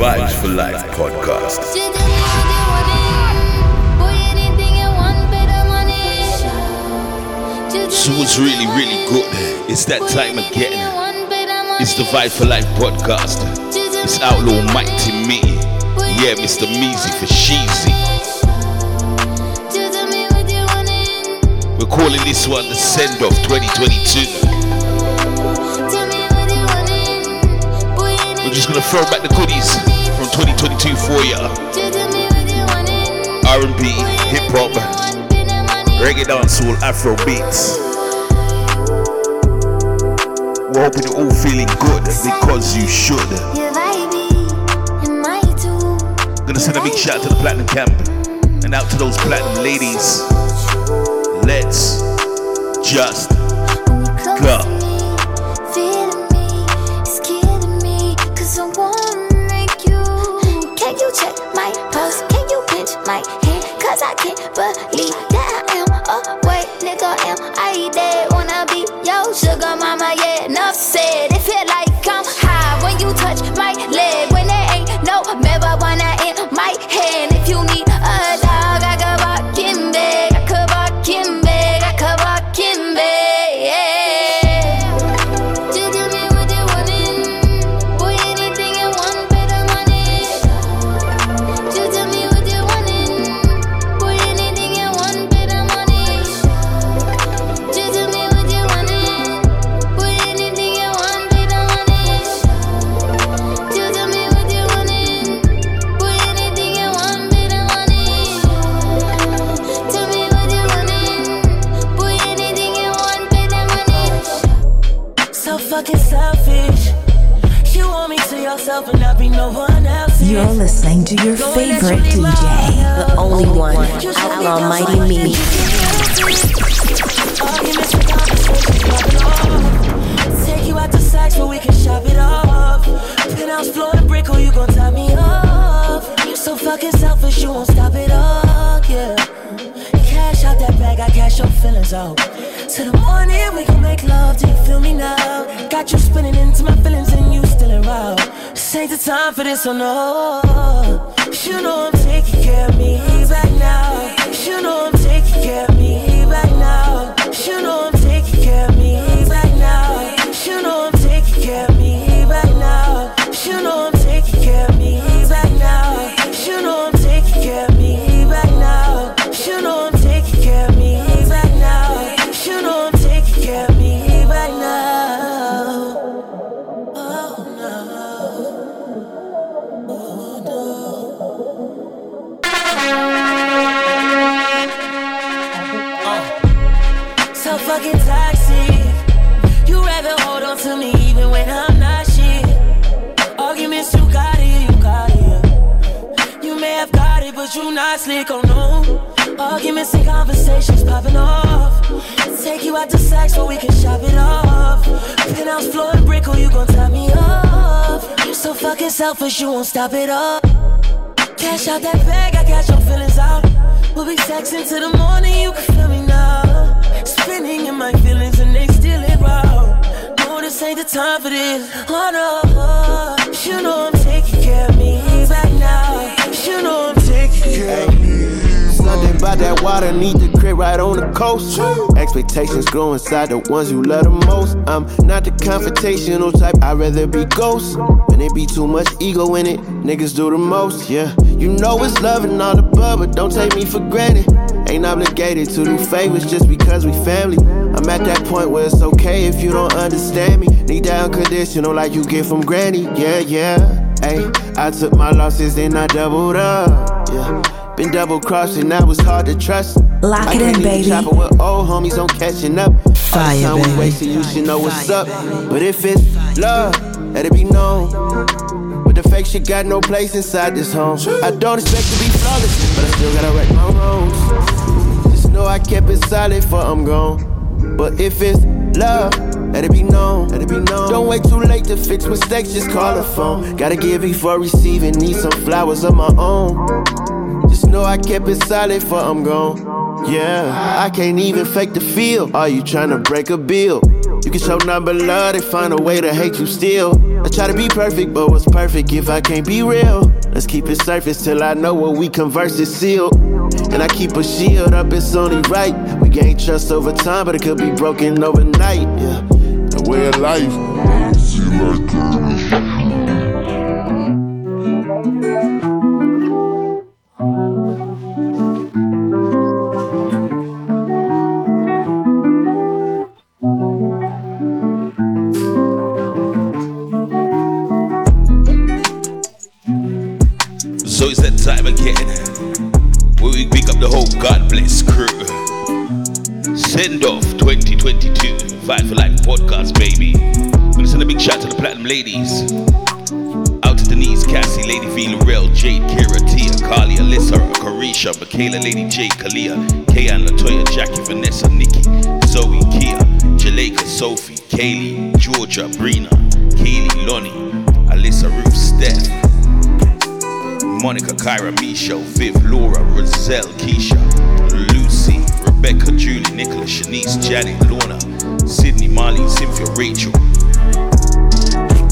Vibes for Life podcast. So what's really, really good? It's that time again. It's the Vibe for Life podcast. It's Outlaw Mighty Me. Yeah, Mr. Measy for Sheezy. We're calling this one the send off 2022. We're just gonna throw back the goodies 2022 for ya. R&B, hip hop, reggae dancehall, Afro beats. We're hoping you're all feeling good because you should. Gonna send a big shout out to the Platinum Camp and out to those Platinum ladies. Let's just go. Favorite DJ, the only one, Outlaw Mighty Me. Take you out to sex where we can shop it off. Penthouse floor and brick, or you gon' tie me off. You so fucking selfish, you won't stop it all, yeah. Cash out that bag, I cash your feelings out. Till the morning, we gon' make love, do you feel me now? Got you spinning into my feelings and you still around. This ain't the time for this, oh no. You won't stop it up. Cash out that bag, I cash your feelings out. We'll be sexing till the morning, you can feel me now. Spinning in my feelings and they still it raw. No, this ain't the time for this. Oh no, you know I'm taking care of me right now. You know I'm taking care of me. Something about that water, need the crib right on the coast. Expectations grow inside the ones you love the most. I'm not the confrontational type, I'd rather be ghost. When it be too much ego in it, niggas do the most, yeah. You know it's love and all above, but don't take me for granted. Ain't obligated to do favors just because we family. I'm at that point where it's okay if you don't understand me. Need that unconditional like you get from granny, yeah, yeah. Hey, I took my losses and I doubled up, yeah. Been double crossing, now it's hard to trust. Lock I it in, can't even baby. chopper with old homies on catching up. All Fire, the time we baby. wasted, you should know what's up. But if it's love, let it be known. But the fake shit got no place inside this home. I don't expect to be flawless, but I still gotta right my wrongs. Just know I kept it solid for I'm gone. But if it's love, let it be known. Let it be known. Don't wait too late to fix mistakes, just call the phone. Gotta give before receiving, need some flowers of my own. Just know I kept it solid for I'm gone. Yeah, I can't even fake the feel. Are you tryna break a bill? You can show nothing but love, they find a way to hate you still. I try to be perfect, but what's perfect if I can't be real? Let's keep it surface till I know what we converse is sealed. And I keep a shield up, it's only right. We gain trust over time, but it could be broken overnight. Yeah, the way of life. Vibe for Life podcast, baby. Gonna send a big shout to the Platinum Ladies. Out to Denise, Cassie, Lady Vila, Real, Jade, Kira, Tia, Carly, Alyssa, Carisha, Michaela, Lady J, Kalia, Kayan, Latoya, Jackie, Vanessa, Nikki, Zoe, Kia, Jaleka, Sophie, Kaylee, Georgia, Brina, Kaylee, Lonnie, Alyssa, Ruth, Steph, Monica, Kyra, Misha, Viv, Laura, Roselle, Keisha, Lucy, Rebecca, Julie, Nicholas, Shanice, Janet, Lorna, Marlene, Cynthia, Rachel,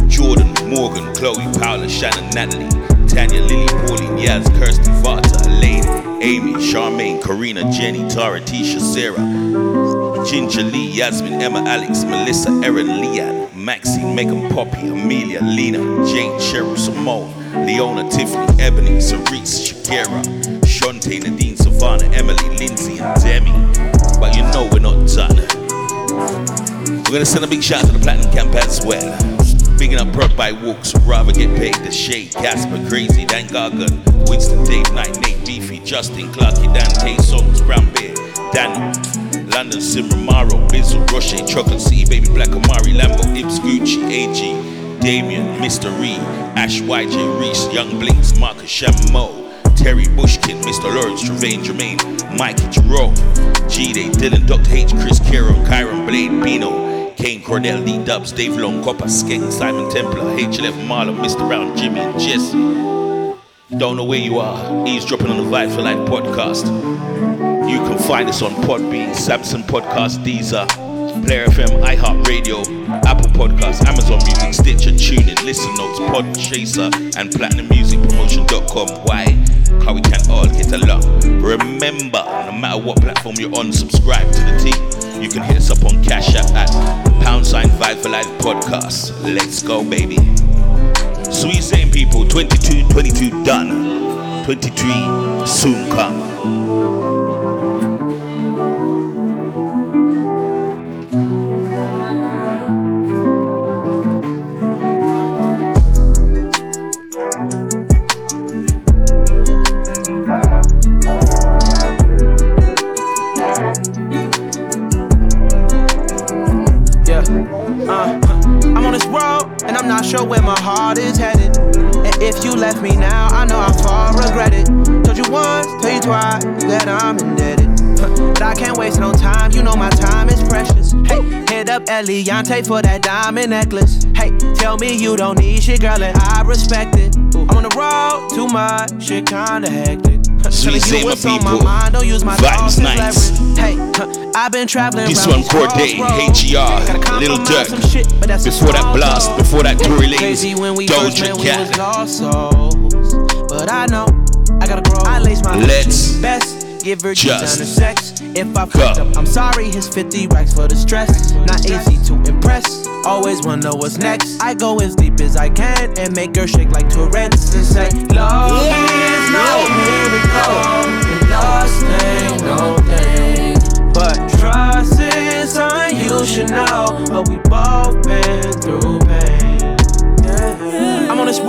Jordan, Morgan, Chloe, Paula, Shannon, Natalie, Tanya, Lily, Pauline, Yaz, Kirsty, Vata, Elaine, Amy, Charmaine, Karina, Jenny, Tara, Tisha, Sarah, Ginger Lee, Yasmin, Emma, Alex, Melissa, Erin, Leanne, Maxine, Megan, Poppy, Amelia, Lena, Jane, Cheryl, Simone, Leona, Tiffany, Ebony, Cerise, Shakira, Shante, Nadine, Savannah, Emily, Lindsay, and Demi. But you know we're not done. We're gonna send a big shout to the Platinum Camp as well. Bigging up Prod by Walks, Rather Get Paid, The Shade, Casper, Crazy, Dan Gargan, Winston, Dave Knight, Nate, Beefy, Justin, Clarky, Dan, K Songs, Brown Bear, Daniel, London, Simra, Maro, Bizzle, Roche, Chocolate City, Baby Black, Amari, Lambo, Ibs, Gucci, AG, Damien, Mr. Reed, Ash, YJ, Reese, Young Blinks, Marcus, Shamo, Terry Bushkin, Mr. Lawrence, Trevane, Jermaine, Mike, Jerome, G-Day, Dylan, Dr. H, Chris, Karen, Kyron, Blade, Bino, Kane, Cordell, D Dubs, Dave Long, Copper, Skeng, Simon Templar, HLF, Marlon, Mr. Brown, Jimmy, and Jesse. Don't know where you are. Eavesdropping on the Vibe for Life podcast. You can find us on Podbean, Samsung Podcast, Deezer, Player FM, iHeartRadio, Apple Podcasts, Amazon Music, Stitcher, TuneIn, Listen Notes, Podchaser, and PlatinumMusicPromotion.com. Why? How we can all get along. Remember, no matter what platform you're on, subscribe to the team. You can hit us up on Cash App at pound sign Vibe for Life podcast. Let's go, baby. Sweet same people, 22, 22 done. 23 soon come. Tell that I'm indebted. But I can't waste no time, you know my time is precious. Hey, hit up Eliantte for that diamond necklace. Hey, tell me you don't need shit, girl, and I respect it. I'm on the road, too much, shit kinda hectic. Sweet telling you what's on my people. mind, don't use my as nights. Hey, huh, I've been traveling This one Corday, crossroads. HER, Gotta Lil compromise shit, but that's a Before that blast, before that Tory Lanez, Crazy when we first Doja Cat. was lost souls. But I know I gotta grow. I lace my Let's best. Give her just designer sex. If I fucked up, I'm sorry. His 50 racks for the stress. Not easy to impress. Always wanna know what's next. I go as deep as I can and make her shake like Tourette's and say, Love is no miracle. And lost ain't no thing. But trust is something you should know. But we both been through pain. I'm on this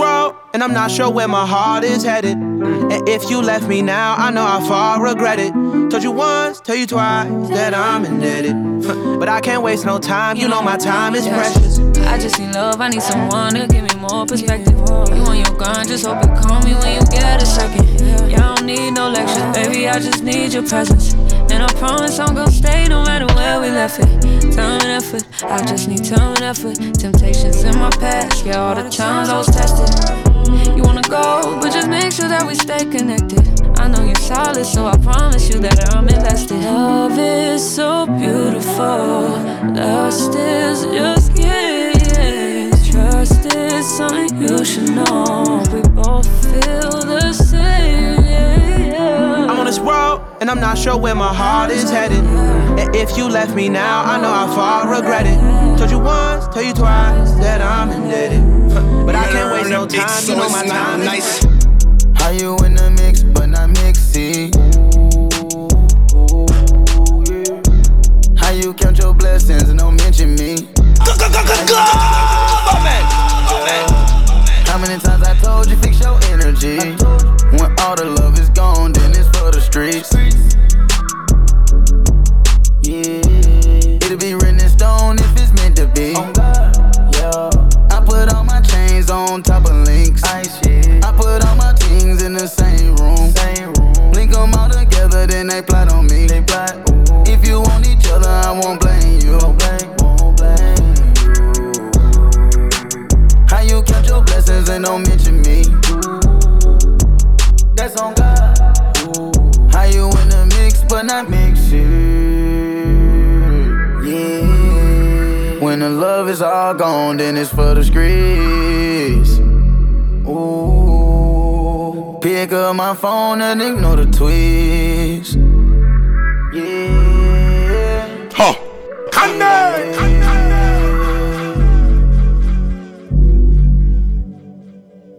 and I'm not sure where my heart is headed. And if you left me now, I know how far I regret it. Told you once, tell you twice that I'm indebted. But I can't waste no time, you know my time is precious. I just need love, I need someone to give me more perspective. You on your grind, just hope it call me when you get a second. Yeah, I don't need no lectures, baby, I just need your presence. And I promise I'm gonna stay no matter where we left it. Time and effort, I just need time and effort. Temptations in my past, yeah, all the times I was tested. You wanna go, but just make sure that we stay connected. I know you're solid, so I promise you that I'm invested. Love is so beautiful, lust is just yeah. Trust is something you should know. We both feel the same. Yeah. I'm on this road, and I'm not sure where my heart is headed. And if you left me now, I know how far I regret it. Told you once, told you twice that I'm indebted. But I can't waste no time, you know my time nice. How you in the mix, but not mixy? How you count your blessings and don't mention me? How many times I told you fix your energy? When all the love is gone, then it's for the streets. Then they plot on me. If you want each other, I won't blame you. How you count your blessings and don't mention me? That's on God. How you in the mix but not mixing? Yeah. When the love is all gone, then it's for the streets. Ooh. Pick up my phone and ignore the tweets.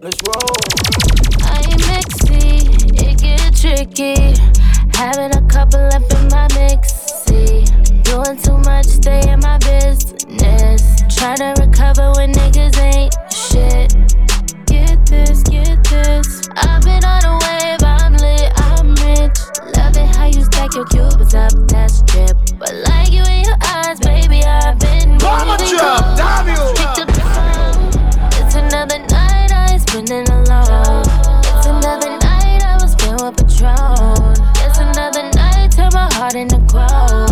Let's roll. I am mixy, it get tricky. Having a couple up in my mixy. Doing too much, stay in my business. Try to recover when niggas ain't shit. Get this, get this. I've been on a wave, I'm lit, I'm rich. Love it how you stack your cubes up, that's drip. But like you in your eyes, Drop, damn you. It's another night I ain't spending alone. It's another night I was filled with Patron. It's another night, turn my heart into gold.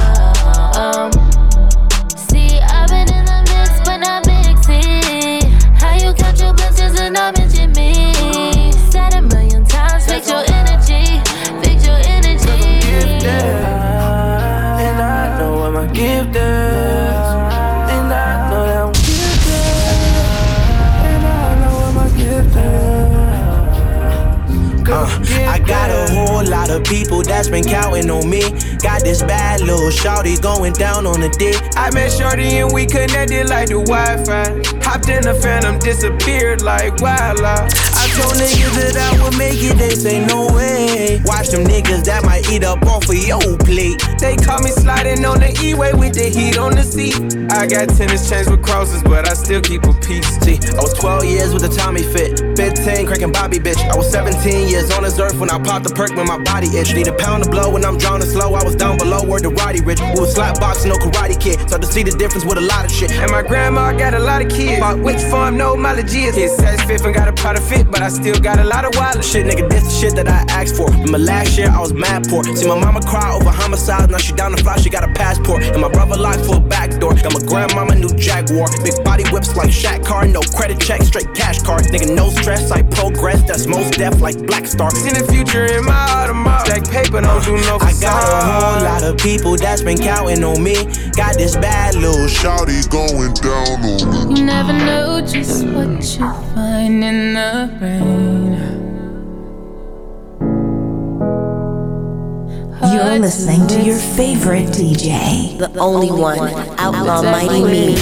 People that's been counting on me. Got this bad little shawty going down on the dick. I met Shorty and we connected like the Wi-Fi. Hopped in the phantom, disappeared like wildlife. Told niggas that I would make it, they say no way. Watch them niggas that might eat up off of your plate. They caught me sliding on the E-way with the heat on the seat. I got tennis chains with crosses, but I still keep a. See, I was 12 years with a Tommy fit, 15 cracking Bobby bitch. I was 17 years on this earth when I popped the perk when my body itch. Need a pound of blow when I'm drowning slow. I was down below, where the Roddy Rich. We was slap boxing, no karate kid. So to see the difference with a lot of shit. And my grandma got a lot of kids. Bought which farm, no mileage is. His size fifth and got a product fit, but I still got a lot of wallet. Shit, nigga, this the shit that I asked for. In my last year, I was mad poor. See my mama cry over homicides, now she down the fly, she got a passport. And my brother locked for a back door. Got my grandmama new Jaguar. Big body whips like Shaq car, no credit check, straight cash card. Nigga, no stress, I progress, that's most deaf like Black Star. Seen the future in my Audemars. stack paper, don't do no facade. I got a whole lot of people that's been counting on me. Got this bad little Shawty going down on me. You never know just what you find in the rain. You're listening to your favorite DJ, the only one, Outlaw Mighty Me.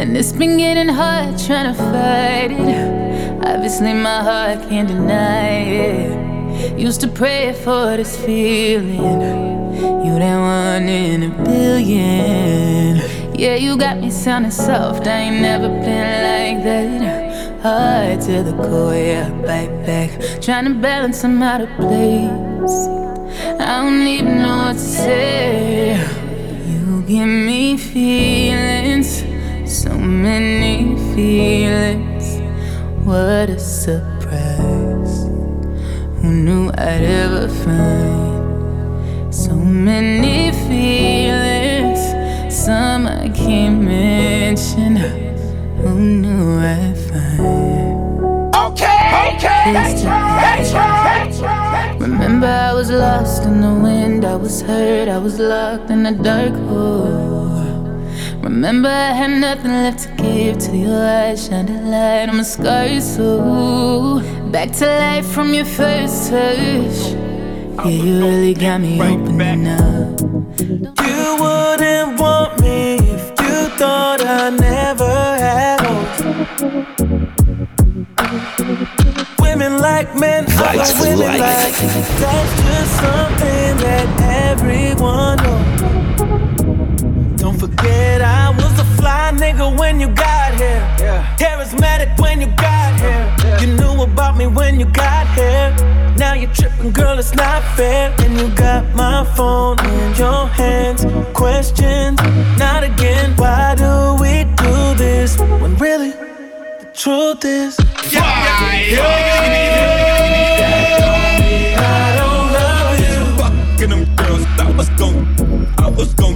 And it's been getting hard trying to fight it. Obviously, my heart can't deny it. Used to pray for this feeling. You that one in a billion. Yeah, you got me sounding soft. I ain't never been like that. Hard to the core, yeah, bite back. Trying to balance them out of place. I don't even know what to say. You give me feelings, so many feelings. What a surprise. Who knew I'd ever find so many feelings? Some I can't mention who knew I'd find. Okay, okay, that's right, that's right. Remember, I was lost in the wind, I was hurt, I was locked in a dark hole. Remember, I had nothing left to give till your eyes shined a light on my scars. So, back to life from your first touch. Yeah, you really got me opening up. You wouldn't want me if you thought I never had hope. Women like men, I like women like. That's just something that everyone knows. Don't forget I was a fly nigga when you got here. Charismatic when you got here. You knew about me when you got here. Now you're tripping, girl, it's not fair. And you got my phone in your hands. Questions, not again. Why do we do this when really the truth is? Fire! I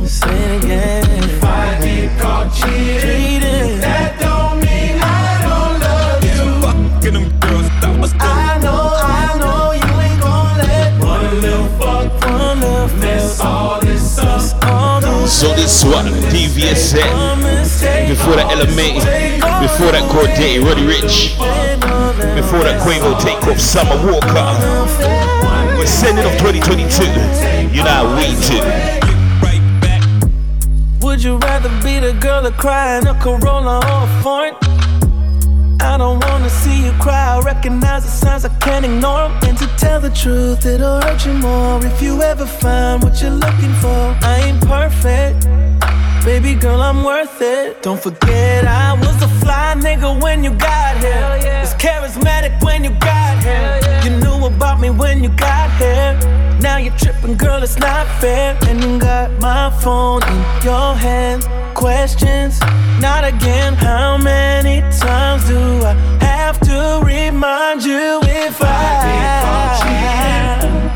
I say it again. If I get caught cheating, that don't mean I don't love you. Fucking them girls, I was gon' I know, I know you ain't gon' let one little fuck, one little mess all this up. all this So this one, set. Before that LMA, before that Corday, Roddy Ricch, before that Quavo take off Summer Walker. We're sending off 2022. You know we do. Rather be the girl that cry in a Corolla or a foreign? I don't wanna see you cry. I recognize the signs I can't ignore 'em. And to tell the truth, it'll hurt you more if you ever find what you're looking for. I ain't perfect. Baby girl, I'm worth it. Don't forget, I was a fly nigga when you got here. Was charismatic when you got here. You knew about me when you got here. Now you're tripping, girl, it's not fair. And you got my phone in your hand. Questions, not again. How many times do I have to remind you if I?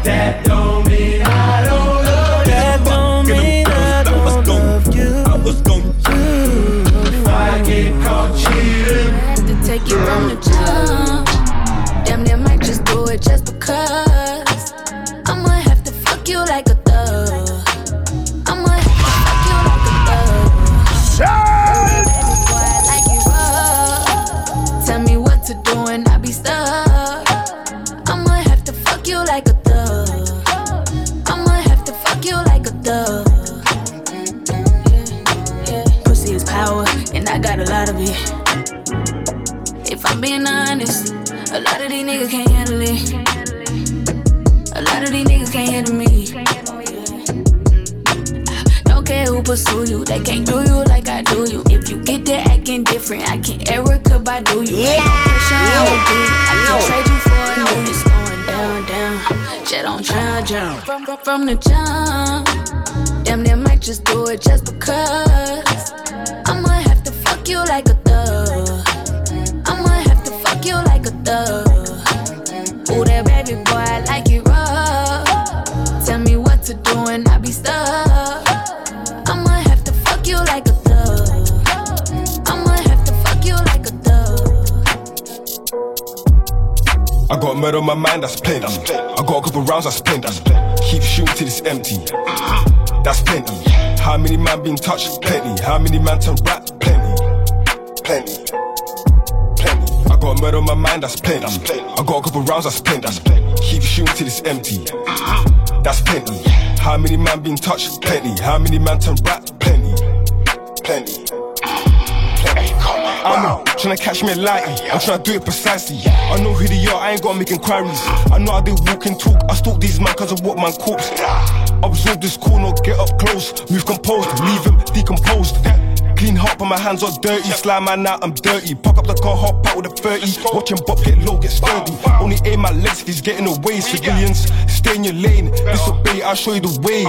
That don't it because. I'ma have to fuck you like a thug. I'ma have to fuck you like a thug. Boy, I like it rough. Tell me what to do and I be stuck. I'ma have to fuck you like a thug. I'ma have to fuck you like a thug. Pussy is power, and I got a lot of it. If I'm being honest, a lot of these niggas can't handle it. A lot of these niggas can't handle me. Don't care who pursue you, they can't do you like I do you. If you get there acting different, I can't Erica by do you. Yeah, I can trade you for it. No, it's going down, down. Jet on drown, drown. From, from, from the jump, damn, they might just do it just because. I'ma have to fuck you like a thug. Thug. Ooh, that baby boy, I like it rough. Tell me what to do and I be stuck. I'ma have to fuck you like a thug. I'ma have to fuck you like a thug. I got murder on my mind, that's plenty. I got a couple rounds, that's plenty. Keep shooting till it's empty. That's plenty. How many man been touched? Plenty. How many man turn rap? Plenty. Plenty. Plenty. I got murder on my mind, that's plenty. I got a couple rounds, that's plenty. Keep shooting till it's empty. That's plenty. How many man been touched? Plenty. How many man turn rap? Plenty. Plenty. I'm tryna catch me lightly. I'm tryna do it precisely. I know who they are, I ain't gotta make inquiries. I know how they walk and talk. I stalk these man cause of what man corpse. Absorb this corner, get up close. Move composed, leave him decomposed. Clean heart, but my hands are dirty. Slime man out, I'm dirty. Park up the car, hop out with a 30. Watch him bop, get low, get sturdy. Only aim my legs if he's getting away. Civilians, stay in your lane. Disobey, I'll show you the way.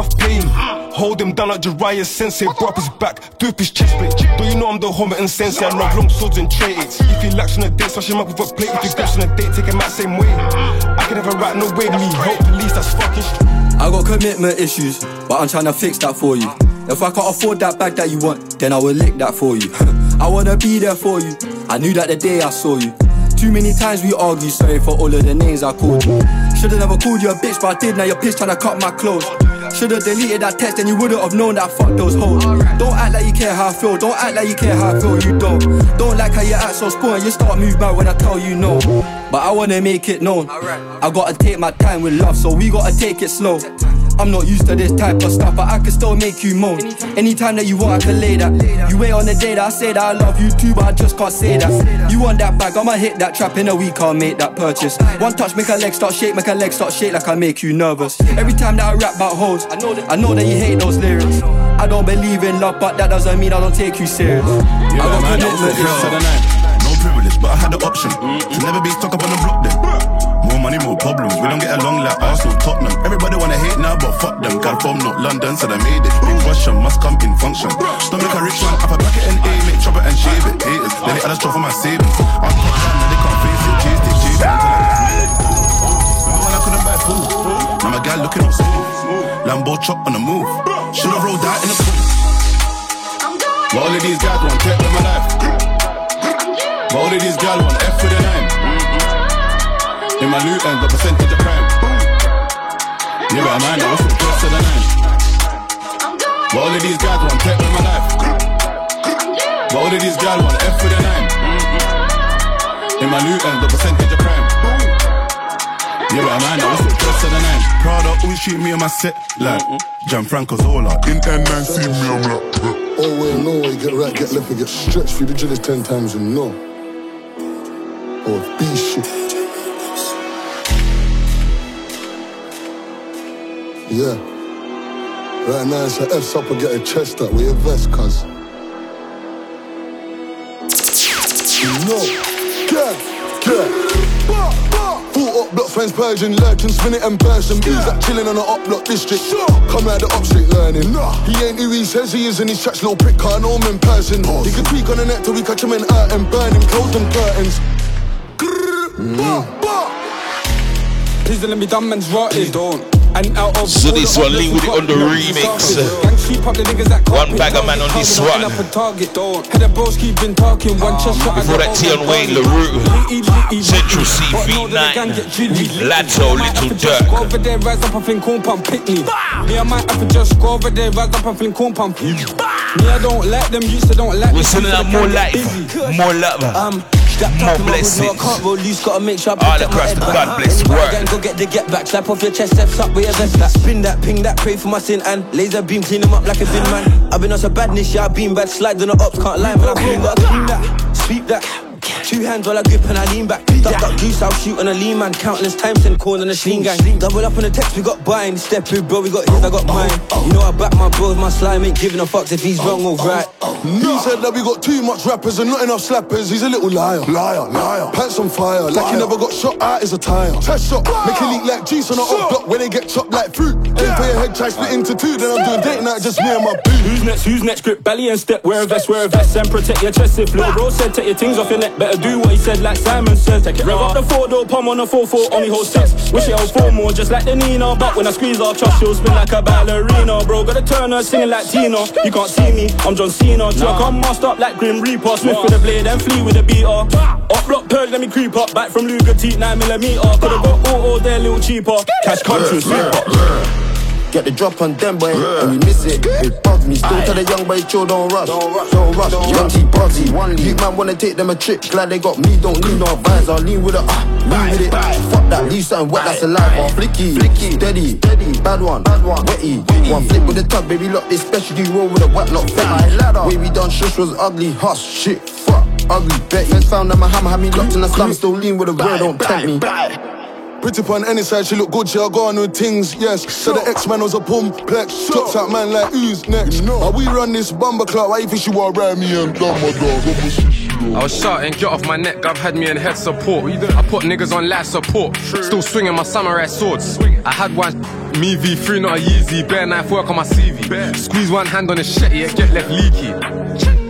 Of pain, hold him down like Jiraiya Sensei. Brought up his back, do up his chest plate. Do you know I'm the homie and Sensei? I love long swords and traits. If he lacks on a date, smash him up with a plate. If he goes on a date, take him out same way. I can never ride no way me. Hope police, that's fucking I got commitment issues, but I'm trying to fix that for you. If I can't afford that bag that you want, then I will lick that for you. I wanna be there for you. I knew that the day I saw you. Too many times we argue, sorry for all of the names I called you. Should've never called you a bitch, but I did. Now you're pissed trying to cut my clothes. Should've deleted that text and you wouldn't have known that I fucked those hoes. Don't act like you care how I feel. Don't act like you care how I feel. You don't. Don't like how you act so spoiled. You start move back when I tell you no. But I wanna make it known. I gotta take my time with love, so we gotta take it slow. I'm not used to this type of stuff, but I can still make you moan. Anytime that you want, I can lay that. You wait on the day that I say that I love you too, but I just can't say that. You want that bag, I'ma hit that trap in a week, I'll make that purchase. One touch, make a leg start shake, make a leg start shake like I make you nervous. Every time that I rap about hoes, I know that, I know that you hate those lyrics. I don't believe in love, but that doesn't mean I don't take you serious. I got man, commitment, that's it's the night. No privilege, but I had the option to never be stuck up on the block then. More money, more problems. We don't get along like Arsenal, Tottenham. Everybody wanna hate now, but fuck them. Got from not London, so they made it. Big Russian must come in function. Make a rich man up a bracket and aim it, chop it and shave it. Haters, then they add a straw for my savings. I'm top down, now they can't face it. Chase it, chase it. Remember when I couldn't buy food? Now my guy looking up smooth. Lambo chop on the move. Should've rolled out in the coupe. But all of these guys want take with my life. But all of these guys want F with a nine. In my loot end, the percentage of crime. Yeah, but man, I was from close to the nine. But all of these guys want take with my life. But all of these guys want F with a nine. In my loot end, the percentage of crime. Yeah, but man, I was from close to the nine. Prada always treat me on my set like Gianfranco Zola. In N9 see me, I'm like, Oh, well, no way, get right, get left, and get stretched through the drillers ten times and no. Oh, Yeah. Right now it's a F up and get a chest up with your vest, cuz. No. Get, get. Full up block, friends Persian, lurking, spin it and person. Who's that chilling on the up block district? Come out the up street learning. He ain't who he says he is, and his tracks little prick, can't know him in person. He can tweak on the net till we catch him in out and burn him, close them curtains. Please don't let me dumb man's rotted. Don't. And out of So this one, Lee with it on the remix. Gang sheep up the niggas that One bagger man on this one. up a target. Head of bros keep been talking. One ah, chest shot. Before that, Tion Wayne, La Roux, Central CV9, Lato, Lil Durk. Over there, rise up, I think pump, pick me. Me, I might have to just go over there, rise up, I think corn pump. Me, I don't like them, used to don't like We're sending out more life, more love, um, Um, more blessings. can't roll loose, gotta make sure I All across the. God bless world. can go get the get back, slap off your chest, steps up with your vest back. Spin that, ping that, pray for my sin and laser beam, clean them up like a bin man. I've been on some badness, yeah, I've been bad, slide on the ups, can't lie, man, I've been clean that, sweep that. Two hands while I grip and I lean back. Duck, duck, goose, I'll shoot on a lean man. Countless times send corn on a sling gang. Double up on the text, we got buying. Step through, bro, we got his, I got mine. You know I back my bros, my slime ain't giving a fuck if he's wrong or right. He said that we got too much rappers and not enough slappers. He's a little liar. Liar, liar. Pants on fire. Like he never got shot out as a tire. Test shot. Make it leak like juice on a hot block when they get chopped like fruit. Aim for your head, try split into two. Then I'm doing date night, just me and my boo. Who's next? Who's next? Grip belly and step. Wear a vest, wear a vest, and protect your chest. If little bro said, take your things off your neck. Better do what he said, like Simon said. Take it Rev up the four door palm on the four four. Only hold six. Wish it held four more, just like the Nina. But when I squeeze off, trust she'll spin like a ballerina. Bro, gotta turn her singing like Tina. You can't see me, I'm John Cena. Truck on masked up like Grim Reaper. Swift with a blade and flee with a beater. Up block purge, let me creep up. Back from Luger teeth, 9 millimeter. Could've got auto there, little cheaper. Cash country, sweep up. Get the drop on them, boy, and we miss it. It bugs me. Still tell the young boy, chill, don't rush. Don't rush. Young T. One big man wanna take them a trip. Glad they got me, don't need no advice. I'll lean with it, ah, lean with it. Fuck that, leave something wet, that's alive. Flicky, flicky, steady, steady, bad one, bad one, wetty. One flip with the tug, baby, lock this specialty roll with a wet lock. Fetty. Way we done shush was ugly, hush, shit, fuck, ugly, Betty. Friends found that my hammer had me locked in the slum, still lean with a word, don't tempt me. Pretty on any side, she look good, she'll go on with things, yes. So the X-Man was a pumplex. Tops out man like who's next? But we run this bomber club, why you think she want to me and dumb my dog? I was shouting, get off my neck, I've had me in head support. I put niggas on life support, still swinging my samurai swords. I had one, me V3, not a Yeezy, bare knife work on my CV. Squeeze one hand on the shit, yeah, get left leaky.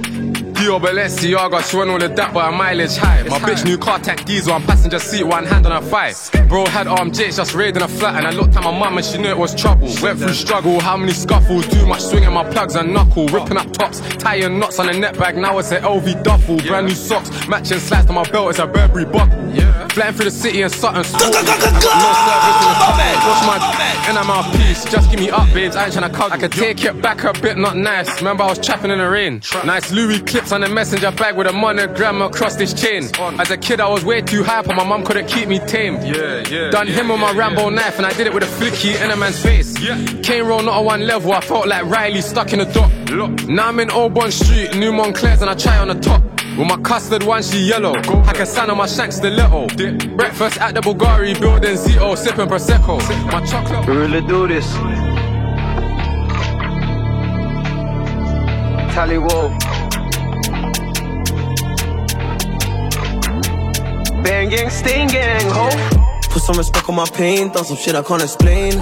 Dior Balenciaga, she went all of that, but her mileage high. My bitch new car tech diesel, I'm passenger seat, one hand on her thigh. Bro had arm J's just raiding a flat, and I looked at my mum and she knew it was trouble. Went through struggle, how many scuffles, too much swinging my plugs and knuckle, ripping up tops, tying knots on a net bag. Now it's an LV duffel, brand new socks, matching slides on my belt, it's a Burberry buckle. Flying through the city and something sporty. I got no service in the. What's my and I'm out piece? Just give me up, babes. I ain't tryna cut. I could take it back a bit, not nice. Remember I was trapping in the rain. Nice Louis clips on the messenger bag with a monogram across this chain. As a kid, I was way too hyper. My mum couldn't keep me tame. Yeah, yeah. Done him with my Rambo knife, and I did it with a flicky in a man's face. Cane roll not on one level. I felt like Riley stuck in a dock. Now I'm in Old Bond Street, New Montclair's, and I try on the top. With my custard one, she yellow. Hack a sign on my shanks, shank stiletto. Breakfast at the Bulgari building Zito, sipping Prosecco. My chocolate. We really do this. Tally Whoa. Bang gang, ho. Put some respect on my pain, done some shit I can't explain.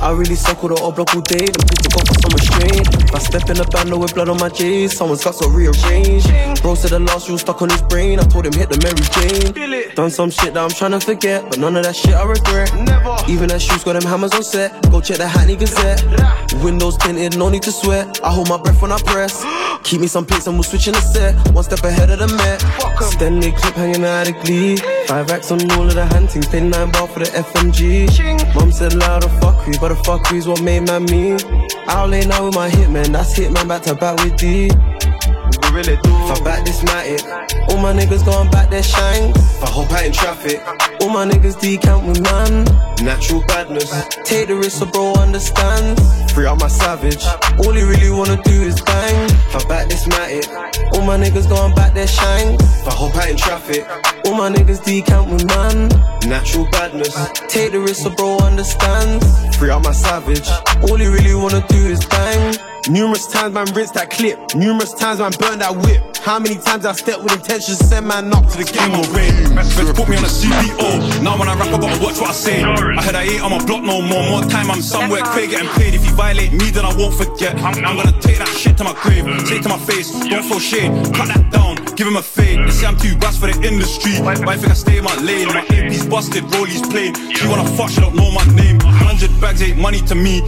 I really circle the old block all day, them people got for some restraint. If I step in the band with blood on my J's, someone's got to rearrange. Bro said the last rule stuck on his brain, I told him hit the Mary Jane. Done some shit that I'm trying to forget, but none of that shit I regret. Never. Even that shoes got them hammers on set, go check the Hackney Gazette. Windows tinted, no need to sweat. I hold my breath when I press. Keep me some plates and we'll switch in the set. One step ahead of the Met. Stanley clip hanging out of glee. Five racks on all of the hunting, paid nine bar for the FMG. Mom said loud, fuck fuckery, but the fuckery's what made man me. I'll lay now with my hitman, that's hitman back to back with D. Really do. If I back this matic, all my niggas going back their shanks. If I hop out in traffic, all my niggas decamp with man. Natural badness, take the risk so bro understands. Free out my savage, all he really wanna do is bang. I back this matic, all my niggas going back their shanks. If I hop out in traffic, all my niggas decamp with man. Natural badness, take the risk so bro understands. Free out my savage, all he really wanna do is bang. Numerous times man rinsed that clip, numerous times man burned that whip. How many times I stepped with intention to send man up to the game of rain. First put me on a CBO. Now when I rap, I gotta watch what I say. I heard I ain't on my block no more. More time I'm somewhere quick getting paid. If you violate me, then I won't forget. I'm gonna take that shit to my grave. Say to my face, don't throw shade. Cut that down, give him a fade. They say I'm too brass for the industry. But I think I stay in my lane. My AP's busted, rollies plain. She wanna fuck, she don't know my name. Hundred bags ain't money to me.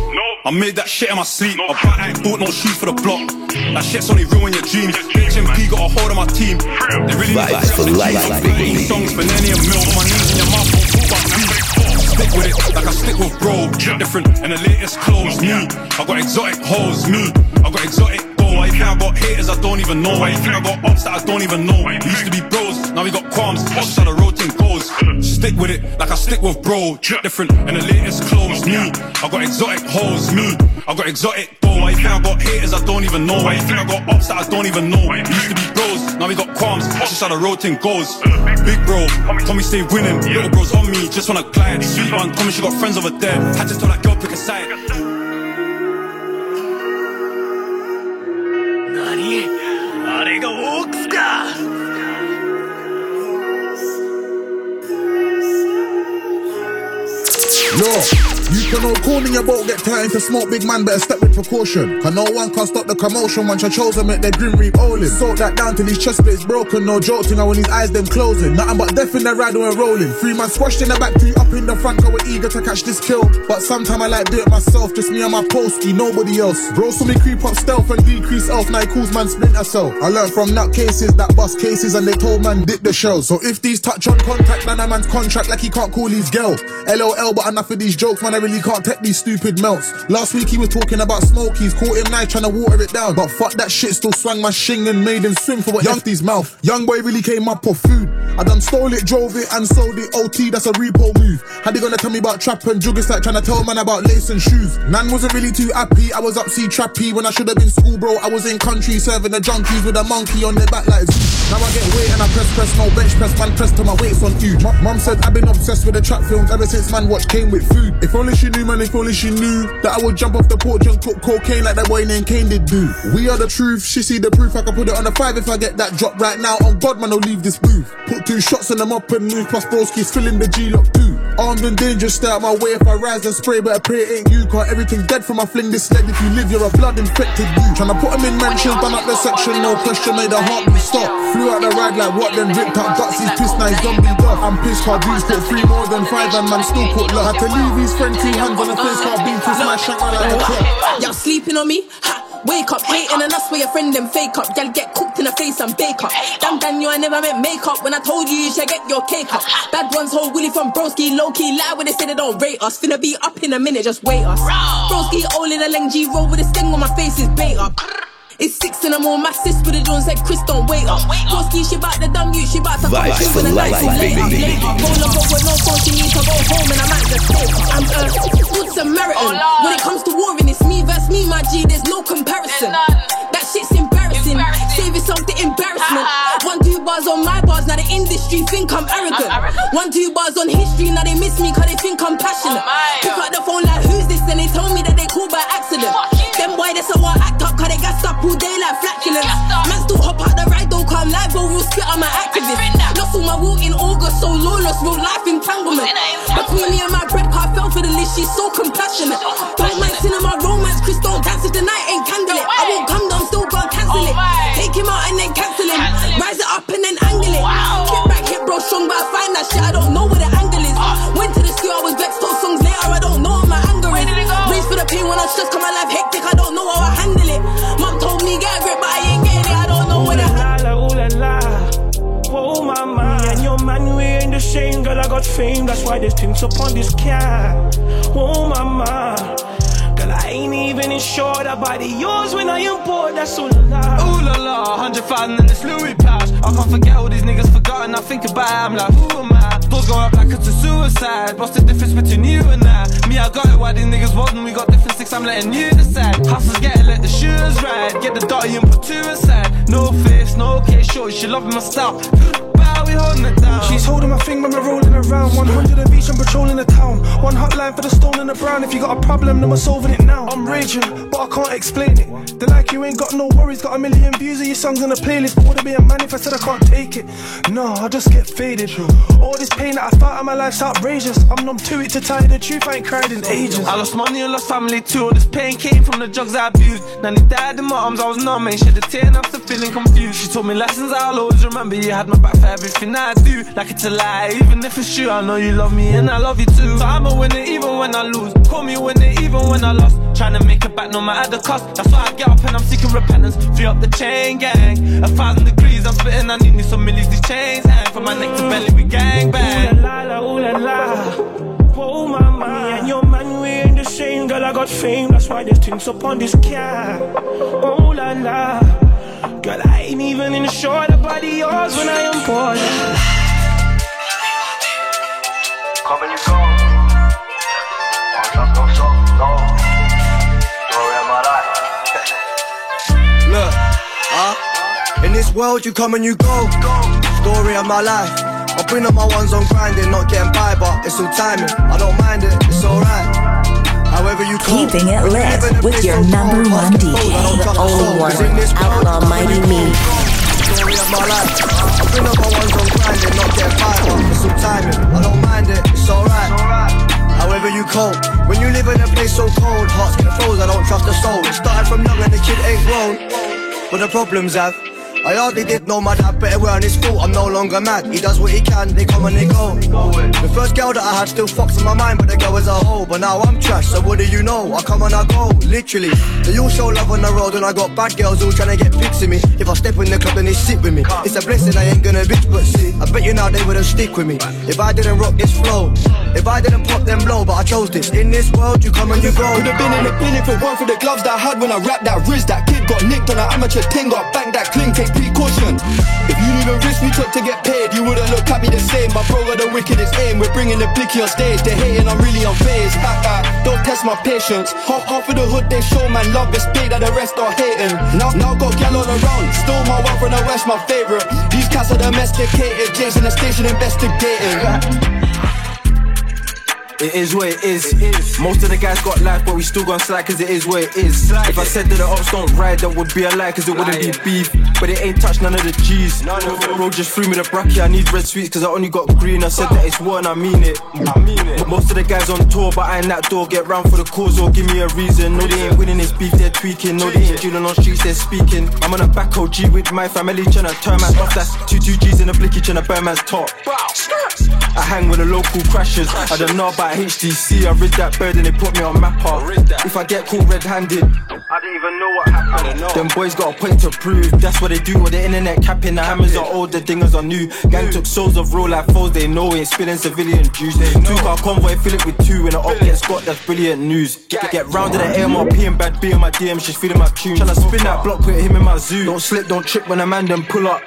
I made that shit in my sleep. I bet I ain't bought no shoes for the block. That shit's only ruin your dreams. HMP got a hold on my team. They really need Vibes for life, baby. songs, millennium milk on my knees in your mouth. Won't talk about me. Stick with it like I stick with bro. Different in the latest clothes. Me, I got exotic hoes. Me, I got exotic go. I think I got haters I don't even know. I think I got ops that I don't even know. We used to be bros, now we got qualms. Just how the road thing goes. Stick with it like I stick with bro. Different in the latest clothes. Me, I got exotic hoes. Me, I got exotic go. I think I got haters I don't even know. I think I got ops that I don't even know. We used to be bros, now we got qualms. Just how the road thing goes. Big bro, Tommy stay winning. Little bros on me, just wanna glide. Sweet one, Tommy, she got friends over there. Had to tell that girl pick a side. 何？あれがオークスか。ノー you cannot call me your boat, get tight into smoke, big man, better step with precaution. Cause no one can stop the commotion once your chosen make their grim reap rolling. Soak that down till his chest plates broken, no jolting, and when his eyes them closing. Nothing but death in the ride when rolling. Three man squashed in the back, two up in the front, we're eager to catch this kill. But sometime I like do it myself, just me and my postie, nobody else. Bro, so me creep up stealth and decrease elf, now calls man splinter cell. I learned from nut cases that bust cases, and they told man dip the shell. So if these touch on contact, then a man's contract like he can't call his girl. LOL, but enough of these jokes, man, I really can't take these stupid melts. Last week he was talking about smokies, caught him nice trying to water it down. But fuck that shit, still swang my shing and made him swim for what Youngsty's mouth. Young boy really came up off food. I done stole it, drove it, and sold it. OT, that's a repo move. How they gonna tell me about trap and juggers like trying to tell man about lace and shoes? Nan wasn't really too happy. I was up see trappy when I should have been school, bro. I was in country serving the junkies with a monkey on their back like Zeus. Now I get weight and I press press, no bench press, man press till my weight's on huge. Mum said I've been obsessed with the trap films ever since man watch came with food. If only she knew, man, if only she knew that I would jump off the porch and cook cocaine like that boy named Kane did do. We are the truth, she see the proof. I can put it on a five if I get that drop right now. On God, man, I'll leave this booth. Put two shots in them up and move past broski's filling the Glock too. Armed and dangerous, stay out my way if I rise and spray. Better pray it ain't you, cause everything dead from my fling this lead. If you live, you're a blood infected you. Tryna put him in mansion, done up the section, no question, made the heartbeat stop. Flew out the ride like what then ripped up guts, he's pissed, now he's beat off. I'm pissed, car dudes put three more than five, and man still put luck. Had to leave his friend two hands on the face, car being twist my shank like a. Y'all sleeping on me? Ha! Wake up, hating and that's where your friend them fake up. Y'all get cooked in the face and bake up. Damn, damn, you I never meant makeup when I told you you should get your cake up. Bad ones hold Willie from broski, low key lie when they say they don't rate us. Finna be up in a minute, just wait us. Broski, all in a leng G roll with a sting on my face is bait up. It's six and I'm on my sis with the Jones said Chris don't wait up. Broski, she bout the dumb you, she bout to come Vibes through for when the life, nights late up. baby. Late up, roll up with no phone, she needs to go home and I might just stay. I'm a good Samaritan. When it comes to warring, it's me versus me, my G, there's no comparison. That shit's embarrassing. Save yourself the embarrassment. One, two bars on my bars, now the industry think I'm arrogant. One, two bars on history, now they miss me cause they think I'm passionate. Pick up the phone like, who's this? And they told me that they called by accident. Them boy, they so I act up cause they gassed up all day like flatulence. Man still hop out the ride, don't come live, go real spit on my activist. Lost all my will in August, so lawless, real life entanglement. Between me and my bread car, fell for the list, she's so compassionate. Don't mind cinema romance, Chris don't dance if the night ain't candlelit. I won't come down, still gonna cancel it. Take him out and then cancel him. Rise it up and then angle it. Hit back, hit bro, strong, but I find that shit, I don't know where the angle is. Went to the studio, I was vexed, told songs later, I don't know what my anger is. Race for the pain when I'm stressed, come my life hectic, I don't know how I handle it. Mom told me get a grip, but I ain't getting it, I don't know where the la la, ooh la la. Whoa, mama, me and your man, we ain't the same. Girl, I got fame, that's why there's things upon this cat. Whoa, mama. I ain't even insured about the Yours when I am bored, that's all la la. Ooh la la, hundred thousand in this Louis pouch. I can't forget all these niggas forgotten. I think about it, I'm like, who am I? Doors go up like it's a suicide. What's the difference between you and I? Me, I got it, why these niggas wasn't? We got different sticks, I'm letting you decide. Hustlers get it, let the shooters ride. Get the dotty and put two aside. No face, no case, shorty, she loving my style. Bow, we holding it down. She's holding my thing when we're rolling around. 100 of each, I'm patrolling the town. One hotline for the stone and the brown. If you got a problem, then we're solving it now. I'm raging, but I can't explain it. They like you ain't got no worries. Got a million views of your songs on the playlist. But would it be a man if I said I can't take it? No, I just get faded. All this pain that I felt in my life's outrageous. I'm numb to it to tell you the truth. I ain't cried in ages. I lost money and lost family too. All this pain came from the drugs I abused. Now they died in my arms, I was numb, ain't shed a tear, and I'm still feeling confused. She taught me lessons I'll always remember. You had my back for everything I do. Like it's a lie, even if it's true. I know you love me and I love you too. So I'm a winner even when I lose. Call me a winner even when I lost. Trying to make it back no matter the cost. That's why I get up and I'm seeking repentance. Free up the chain gang. A thousand degrees I'm spitting. I need me some millies. These chains hang from my neck to belly. We gang bang. Ooh la la, ooh la la. Oh, Whoa, mama. Me and your man, we ain't the same. Girl, I got fame. That's why there's things upon this cat. Oh la la. Girl, I ain't even in the short about yours when I am bored. Come and you go. No no. Story of my life. Look, uh, in this world you come and you go. Story of my life. I bring up my ones on grinding, not getting by, but it's all timing. I don't mind it, it's alright. However you cope. Keeping it lit with your number one DJ, the only one, Outlaw Mighty Me. Of my life. I bring up my ones on grinding, not it's all timing. I don't mind it, it's alright. However you cope. When you live in a place so cold, hearts get froze, I don't trust the soul. It started from young and the kid ain't grown. But the problems have. I hardly did know my dad but wear on his fault. I'm no longer mad. He does what he can, they come and they go. The first girl that I had still fucks in my mind, but the girl was a hoe. But now I'm trash, so what do you know? I come and I go, literally. They all show love on the road, and I got bad girls all trying to get pics of me. If I step in the club, then they sit with me. It's a blessing, I ain't gonna bitch, but see, I bet you now they wouldn't stick with me. If I didn't rock this flow, if I didn't pop them blow, but I chose this. In this world, you come and you go. Could have been in the bin if it weren't for the gloves that I had when I rapped that wrist. That kid got nicked on an amateur ting, got banged that cling, take precaution. If you knew the risk we took to get paid, you wouldn't look at me the same. My bro got the wickedest aim. We're bringing the blicky on stage. They're hating, I'm really unfazed. Ha ha, don't test my patience. Half, half of the hood they show man love, is big that the rest are hating. Now, now got gal the run. Still my one from the west, my favorite. These cats are domesticated. Jason the station investigating. It is what it is. Most of the guys got life, but we still gon' slide cause it is what it is. If I said that the ops don't ride, that would be a lie cause it wouldn't be beef. But it ain't touched none of the G's. Bro just threw me the bracky, I need red sweets cause I only got green. I said that it's one, I mean it. I mean it. Most of the guys on tour, but I ain't that door. Get round for the cause or give me a reason. No, they ain't winning this beef, they're tweaking. No, they ain't dealing on streets, they're speaking. I'm on a back OG with my family, tryna turn man off. That's two two G's in a blicky, tryna burn man's top. I hang with the local crashers. I don't know about HTC. I read that bird and they put me on mapper. If I get caught red-handed, I didn't even know what happened. them boys got a point to prove. That's what they do with the internet capping. The hammers are old, the dingers are new. Gang took souls of real life foes. They know ain't spilling civilian juice. Took our convoy, fill it with two. When the op gets got, that's brilliant news. Get round to the AMRP and bad B on my DM. She's feeling my tune. Tryna spin that block, put him in my zoo. Don't slip, don't trip when a man them pull up.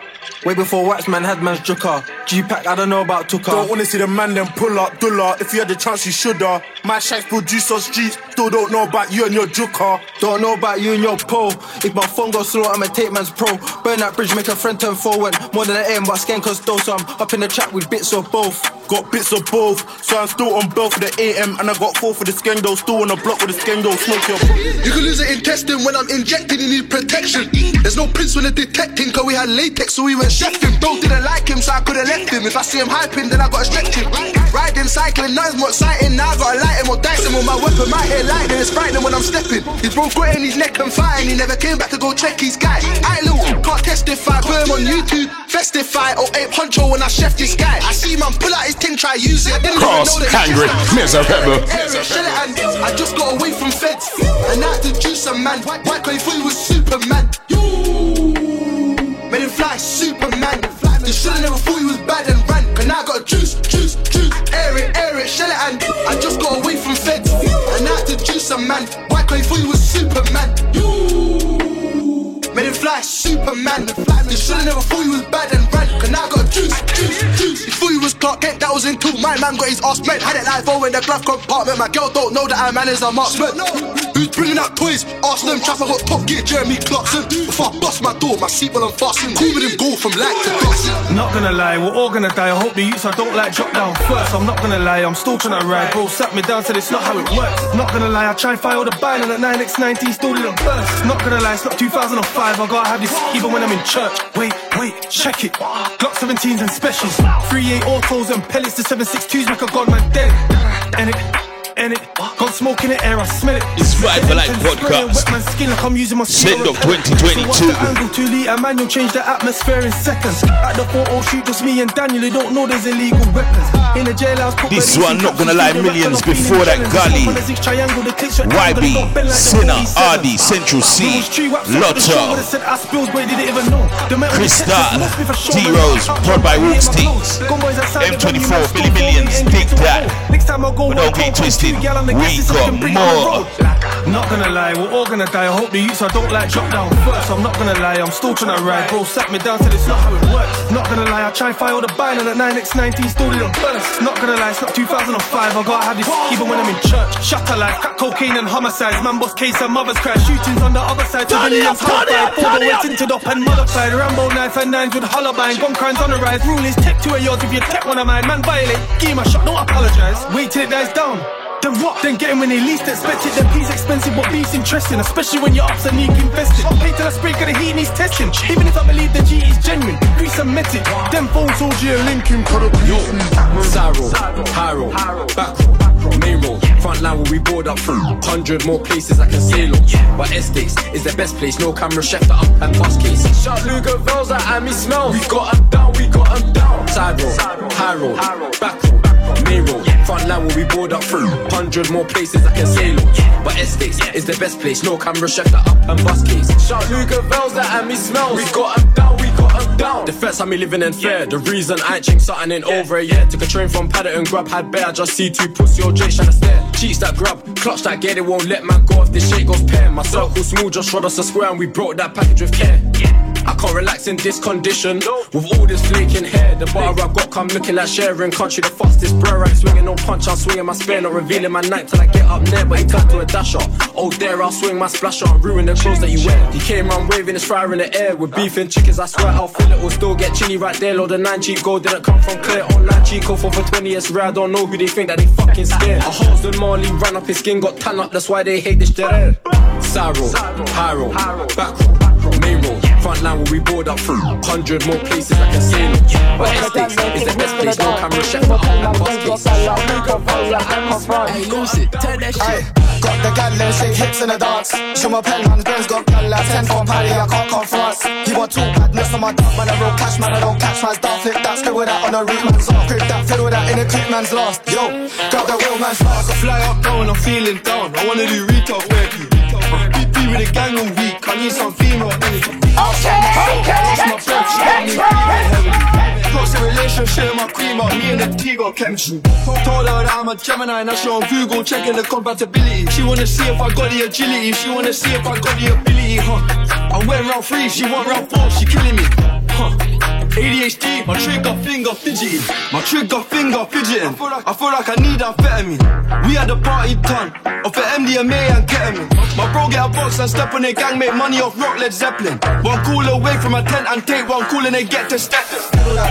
Way before Waxman had man's jucker. G-Pack, I don't know about Tucker. Don't wanna see the man then pull up, dulla. If you had the chance, you shoulda. My shacks produce on streets, still don't know about you and your jucker. Don't know about you and your pole. If my phone goes slow, I'ma take man's pro. Burn that bridge, make a friend turn forward. More than an aim, but scan cause though, so I'm up in the chat with bits of both. Got bits of both, so I'm still on both for the AM, and I got four for the skendo. Still on the block with the skendo, smoke your. You can lose an intestine when I'm injecting, you need protection. There's no prince when they're detecting, cause we had latex, so we went chefing. Bro didn't like him, so I could've left him. If I see him hyping, then I gotta stretch him. Riding, cycling, nothing's more exciting. Now I gotta light him or dice him with my weapon. My hair lightning, it's frightening when I'm stepping. His bro got in his neck and fine, he never came back to go check his guy. I little can't testify, put him on YouTube, festify, or oh, ape honcho when I chef this guy. I see man pull out his tin, try use it. I didn't Cross, know that he hungry, just- miserable. Area, shell it and I just got away from feds. And I had to juice a man. White thought he was Superman. Made him fly, Superman. The shoulda never thought he was bad and ran. Cause now I got juice, juice, juice. Air it, air it, shell it and I just got away from feds. And A man. White clay thought he was Superman. You made him fly, Superman. The shoulda never thought he was bad and ran. Cause now I got juice, juice, juice. He thought he was Clark Kent, that was in two. My man got his ass bent. Had it live over in the glove compartment. My girl don't know that I man is a marksman. Who's bringing out toys? Trap, I got top gear, Jeremy Clarkson. Before I bust my door, my seatbelt unfastened. Cool with him, go from light to Dawson. Not gonna lie, we're all gonna die. I hope the youths I don't like drop down first. I'm not gonna lie, I'm still trying to ride. Bro, sat me down, said it's not how it works. Not gonna lie, I try and file the ban and at 9x19 still didn't burst. Not gonna lie, it's not 2005. I gotta have this even when I'm in church. Wait, wait, check it. Glock 17s and specials. 3-8 autos and pellets to 762s make a god man dead. And it. And it got smoke in the air, I smell it. It's Vibe for spraying podcast. wet my skin like I'm using my Send up 2022. So the angle? Two litre man, you'll change the atmosphere in seconds. At the photo oh shoot, just me and Daniel, they don't know there's illegal weapons. In the jailhouse, This one, not gonna lie, millions before that gully. challenged. Up on a triangle, they take shot triangle, YB, they don't bend like the Sinner, 47. RD, Central Cee, It was true, what's up with the show, Lotto, would've said I spills, but didn't even know. The metal Crystal, detectors for show. D-Rose, Out brought by there, Roots my Things, clothes. Gunboys outside the M24, Billy Millions, dig that. Next time I go, But don't get twisted, two gal on the we gas, so I got can bring it on the more. Not gonna lie, we're all gonna die. I hope the youths I don't like drop down first. I'm not gonna lie, I'm still trying to ride. Bro, sat me down, said it's not how it works. Not gonna lie, I try and file the bind and at 9x19 still didn't burst. Not gonna lie, it's not 2005. I gotta have this even when I'm in church. Shatter like crack cocaine and homicides. Man, boss case and mothers crash. Shootings on the other side. Civilians horrified. Four went tinted up and modified. Rambo knife and nines with hollowbine. Gun crimes on the rise. Rule is tech two of yours if you tech one of mine. Man, violate. Give him a shot, don't apologize. Wait till it dies down. Then what? Then get him when they least expect it. Then peace expensive, but beef's interesting. Especially when your ups and need invested. Pay till I spray, cause the heat needs testing. Even if I believe the G is genuine, Grease and met it. Them phones told you a Lincoln could have Yo, Cyro, Pyro, back road, main road, front line where we board up through. Hundred more places I can sail on. But estates is the best place. No camera, chef the up and bus case. Shot Luger Vels like Amy smells. We got 'em down, we got 'em down. Side road, high road, back road, main front line where we board up through. Hundred more places I can sail on. But estates is the best place. No camera, chef the up and bus case. Shot Luger Vels like Amy smells. We got 'em down, we got 'em down. The first time me living in fair. The reason I ain't changed something in over a year. Took a train from Paddington, grab had bear. I just see two pussy or J trying to stare. Cheats that grab, clutch that get it, won't let man go if this shit goes pair. My circle smooth, just shot us a square and we broke that package with care. I can't relax in this condition. With all this flaking hair, the bar I got come looking like sharing country. The fastest bro, right? Swinging no punch, I'm swinging my spare, not revealing my knife till I get up there. But he turned to a dasher. Oh, there, I'll swing my splasher and ruin the clothes that you wear. He came around waving his fire in the air with beef and chickens. I swear I'll fill it, will still get chilly right there. Load the nine cheap gold didn't come from clear online Chico for for 20 years rare. I don't know who they think that they fucking scared. A horse and Marley ran up his skin, got tan up, that's why they hate this shit. Syro, Pyro, back row, main road, front line will be board up through. Hundred more places I can sail on. But Estates is the best place, no camera chef, but I'm the boss case. Hey, Lucy, turn that shit. Got the gal them shake hips in the dance. Show my pen man's brains got gal like ten for party. I can't come France. He want two badness on my dog, man. I roll cash, man. I don't catch man's dance. Flip that, scribble that on a root man's off. Grip that, fiddle that in a creep man's lost. Yo, got the real man's lost. I fly up down, I'm feeling down. I wanna do retail therapy. With the gang all week. I need some female energy. Okay, okay, that's my friend. She got me heavily. Close a relationship my queen, but me and the T got chemistry. Told her that I'm a Gemini, and I show on Google checking the compatibility. She wanna see if I got the agility. She wanna see if I got the ability, huh? I went round three, she went round four, she killing me, huh? ADHD, my trigger finger fidgeting. My trigger finger fidgeting. I feel like I need amphetamine. We had a party ton of the MDMA and ketamine. My bro get a box and step on the gang, make money off rock Led Zeppelin. One call away from a tent and take one call and they get to step.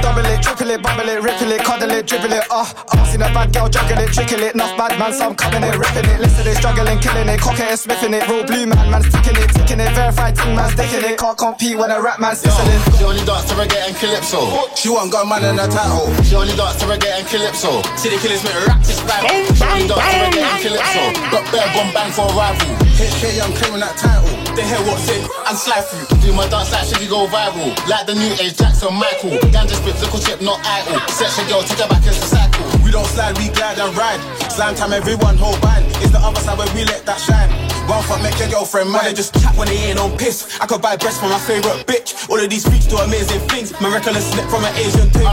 Double it, triple it, bubble it, ripple it, cuddle it, dribble it, ah. Uh, uh, seen a bad girl juggle it, trickle it, enough bad man, some coming it, ripping it, listen it, struggling, killing it, cock it, smithing it, roll blue man, man's ticking it, ticking it, verified thing man's dicking it, can't compete when a rap man's listening. The only dance to reggae and calypso. She won't go man in a title. She only dance to reggae and calypso. City killers make rap this vibe. She only dance to reggae and calypso. Got bare bomb bang for a rival. HK, I'm claiming that title. They hear what's in and slide through. Do my dance like Shiggy go viral. Like the new age Jackson Michael. Ganja spit, little chip, not idle. Section girl, take her back as a cycle. We don't slide, we glide and ride. Slam time, everyone hold band. It's the other side where we let that shine. One fuck make your girlfriend mine. They just chat when they ain't on piss. I could buy breasts for my favorite bitch. All of these freaks do amazing things. My reckless slip from an Asian thing.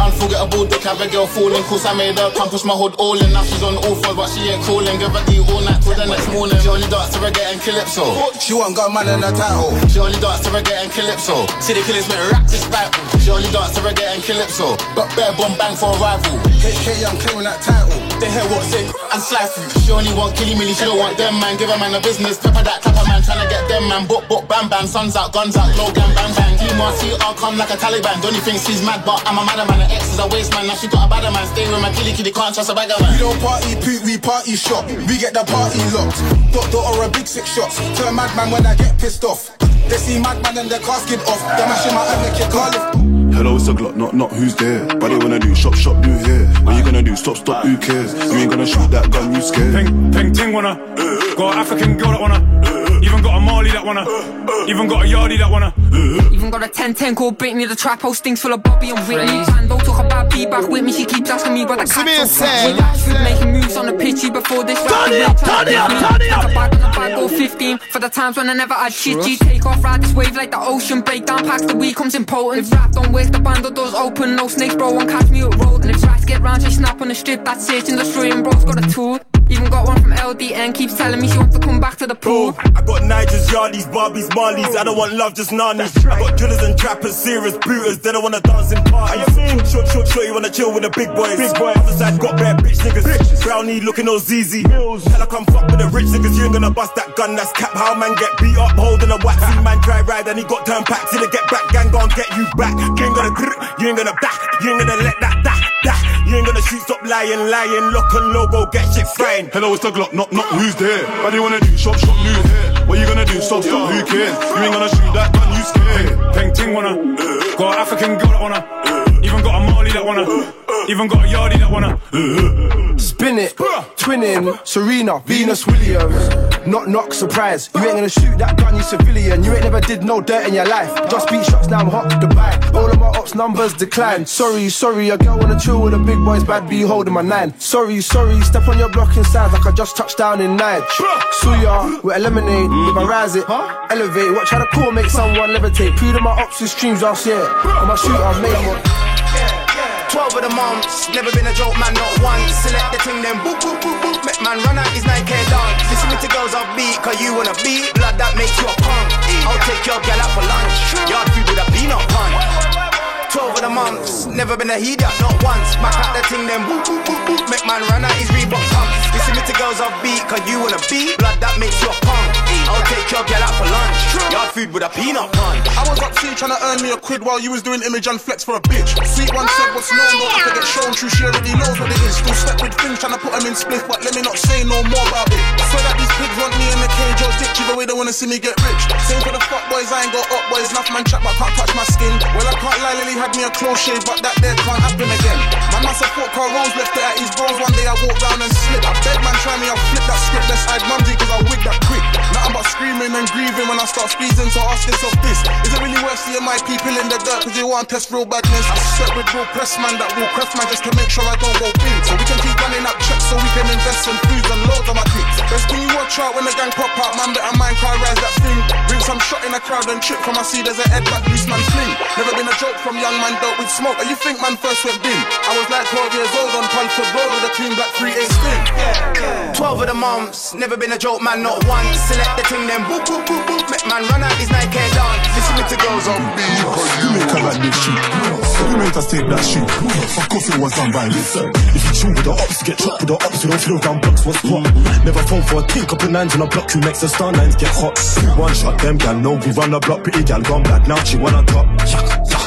Unforgettable dick, have a girl falling. Cause I made her come push my hood all in. Now she's on all fours, but she ain't calling. Give her D all night till the next morning. She only dance to reggae and calypso. She won't go man in a title. She only dance to reggae and calypso. the killers make rap this vital. She only dance to reggae and calypso. Got bare bomb bang for a rival. HK, I'm claiming that title. They hear what's in and slide through. She only want killy milly, she don't want them man. Give a man a business. Pepper that clapper man, tryna get them man. Book, book, bam, bam. Suns out, guns out, low gang, bang, bang. All come like a Taliban. Don't you think she's mad, but I'm a madder man. The ex is a waste man. Now she got a badder man. Stay with my killy kitty, can't trust a bagger man. We don't party poot, we party shop. We get the party locked. Dot dot or a big six shots. Turn madman when I get pissed off. They see madman and their casket off. They're mashing my hand, your car lift. Hello, it's a Glock, not not who's there. But they wanna do shop, shop, new here. What you gonna do? Stop, stop, who cares? You ain't gonna shoot that gun, you scared. Ping, ping, ting wanna. Uh, uh. Got an African girl that wanna. Uh, Even got a Mali that wanna. Even got a Yardie that wanna. Even got a 10-10 called Britney, the trap house stinks full of Bobby and Whitney. And don't talk about B back with me, she keeps asking me about the cat. We actually making moves on the pitchy before this. Turn it up, turn it up, turn it up. Like a bag on a bag or 15 for the times when I never had shit. G take off, ride this wave like the ocean. Breakdown packs the week comes impotent. If rap don't work, the band doors open. No snakes, bro, won't catch me up road. And if rats get round, she snap on the strip. That's it, in the street, and bro's got a tool. Even got one from LDN, keeps telling me she wants to come back to the pool. I got Nigers, Yardies, Barbies, Marlies. I don't want love, just nannies. I got drillers and trappers, serious booters. They don't wanna dance in parties. Short, short, short, you wanna chill with the big boys. Big boy. Other side got bad bitch niggas. Brownie looking all ZZ. Tell I come fuck with the rich niggas. You ain't gonna bust that gun, that's cap. How man get beat up, holding a wax. See man try ride and he got turned back. See the get back, gang gon' get you back. You ain't gonna grr, you ain't gonna back. You ain't gonna let that, that, that. You ain't gonna shoot, stop lying, lying. Lock and logo, get shit frying. Hello, it's the Glock, not not who's there. What do you wanna do? Shop, shop, new here. What you gonna do? Stop, stop, who cares? You ain't gonna shoot that gun, you scared. Ping, ting wanna. Uh, got an African girl that wanna. Uh, even got a Mali that wanna. Even got a Yardie that wanna. Spin it, twinning, Serena, Venus Williams. Knock, knock, surprise. You ain't gonna shoot that gun, you civilian. You ain't never did no dirt in your life. Just beat shots, now I'm hot, Dubai. All of my ops numbers decline. Sorry, sorry, a girl wanna chill with the big boys, bad B holding my nine. Sorry, sorry, step on your block inside like I just touched down in Nige. Suya, with a lemonade, if I rise it, elevate. Watch how the cool make someone levitate. Pre to my ops with streams last year. On my shooter, one. 12 of the months. Never been a joke, man, not once. Select the thing, then boop, boop, boop, boop. Make man run out his 9k dance. Listen me to girls on beat, cause you wanna beat. Blood that makes you a punk. I'll take your girl out for lunch. Yard food with a peanut pun. 12 of the months. Never been a heat up, not once. Mac out the thing, then boop, boop, boop, boop. Make man run out his Reebok pumps. Listen me to girls on beat, cause you wanna beat. Blood that makes you a punk. I'll take your girl out for lunch. Yard food with a peanut punch. I was up to trying to earn me a quid while you was doing image and flex for a bitch. Sweet one said what's known, don't have to get shown. True, she already knows what it is. Still step with things, trying to put them in split, but let me not say no more about it. I swear that these pigs want me in the cage or ditch, either way they wanna see me get rich. Same for the fuck boys, I ain't got up boys. Enough man chat, but can't touch my skin. Well, I can't lie, Lily had me a close shave, but that there can't happen again. Man must have thought Carl Rose left it at his bros. One day I walk down and slip. I beg man, try me, I'll flip that script. Let's hide mumsy, cause I wig that quick. Nothing but screaming and grieving when I start squeezing. So ask yourself this Is it really worth seeing my people in the dirt? Cause they want to test real badness. I set with real press man, that real craft man, just to make sure I don't go big. So we can keep running up checks so we can invest in foods and loads of my kicks. Best thing you watch out when the gang pop out, man, better mind car rise that thing. Bring some shot in the crowd and chip from my seat as a head back loose man fling. Never been a joke from young man dealt with smoke. And you think man first went bin? I was like 12 years old on Punford Road with a clean black 3 8 spin. 12 of the months, never been a joke, man, not once. Select the thing, then boop, boop, boop, boop. Make man run out his Nike dance. Listen to girls on beat. You make her like this shit. You made us take that shit. Of course it was done by me. If you chill with the ops, get chopped with the ops. You don't feel down blocks, what's what? Never phone for a tick, couple nines on a block. You makes the star nines get hot. One shot, them gal know we run the block. Pretty gal gone back now, she wanna top.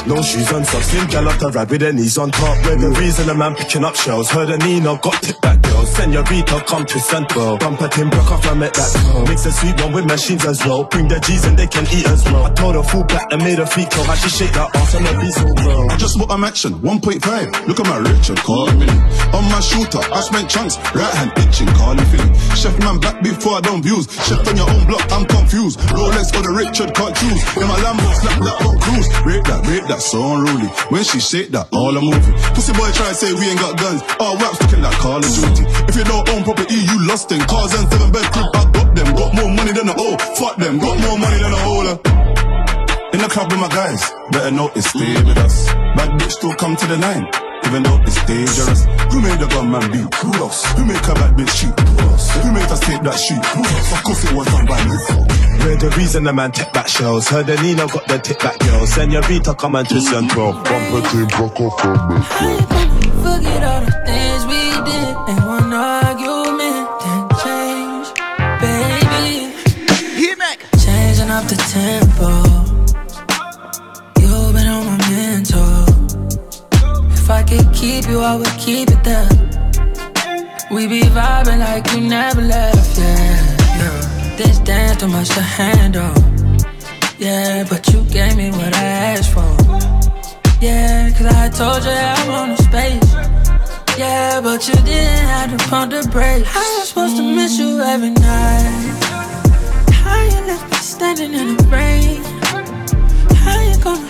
No shoes on socks, slim gal off the ride with her knees on top. We're the reason the man picking up shells. Heard a Nino, got tip back girl. Senorita, come to Central. Bumper Tim broke off, I met that girl. Mix a sweet one with machines as well. Bring the G's and they can eat as well. I told her full black and made her feet curl. How she shake that ass on the beat so well. I just bought a action, 1.5. Look at my Richard, me. On my shooter, I spent chunks, right hand itching, calling feeling. Chef man back before I don't views. Chef on your own block, I'm confused. Rolex for the Richard, can't choose. In my Lambo, snap that, don't cruise. Rate that, rate that, so unruly. When she shake that, all I'm moving. Pussy boy try to say we ain't got guns. Oh, all raps looking like Call of Duty. If you don't own property, you lost in Cars and seven bed I got them. Got more money than a O. Fuck them, got more money than a holer. In the club with my guys, better notice, stay with us. Bad bitch still come to the nine, even though it's dangerous. Who made the gunman beat? Who else? Who make a bad bitch cheat? Who else? Who made us take that shit? Who else? Of course it was done by me. We're the reason the man tip back shells. Heard the Nino got the tip back girl. Senorita, come and twist and twirl. Bumper team, broke off from me. Forget all the things we did tempo. You've been on my mental. If I could keep you, I would keep it there. We be vibing like you never left, yeah. This dance too much to handle. Yeah, but you gave me what I asked for. Yeah, cause I told you I want a space. Yeah, but you didn't have to pump the brakes. You supposed to miss you every night? Standing in the rain? How you gonna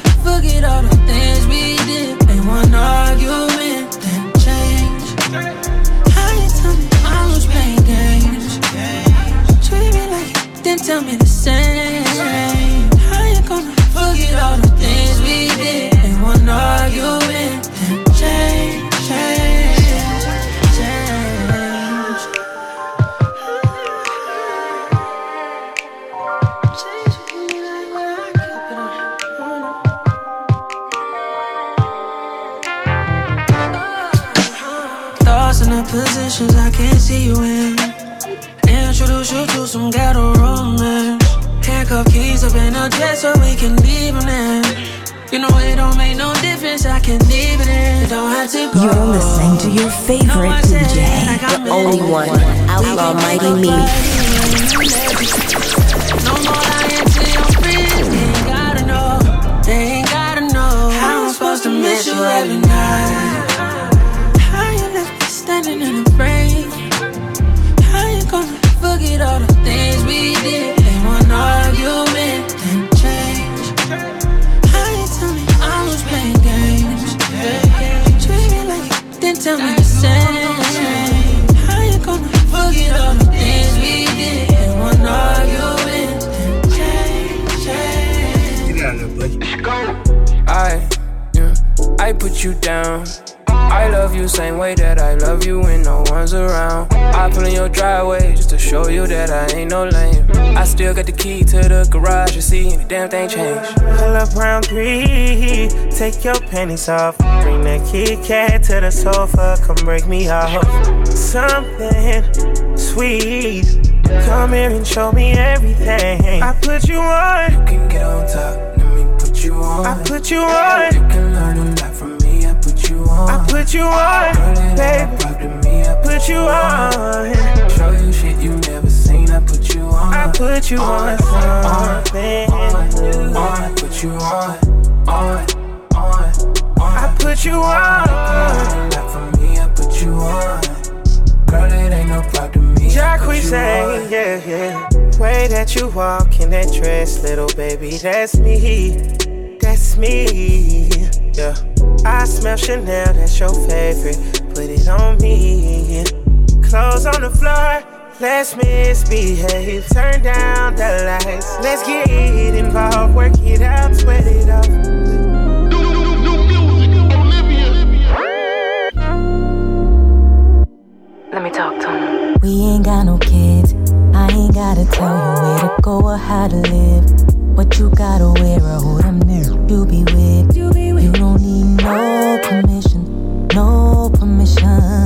panties off. Bring that Kit Kat to the sofa, come break me off. Something sweet, come here and show me everything. I put you on. You can get on top, let me put you on. I put you on. You can learn a lot from me, I put you on. I put you on, baby. me, I Put you on. Show you shit you never seen, I put you on. I put you on something. On, on, put you on, on, on, on. I put you on. A lot me, I put you on. Girl, it ain't no problem to me. Jack, we say, on. yeah, yeah. Way that you walk in that dress, little baby, that's me. That's me. Yeah. I smell Chanel, that's your favorite. Put it on me. Clothes on the floor, let's misbehave. Turn down the lights, let's get involved. Work it out, sweat it off. We ain't got no kids. I ain't gotta tell you where to go or how to live. What you gotta wear or who them you be with. You don't need no permission, no permission.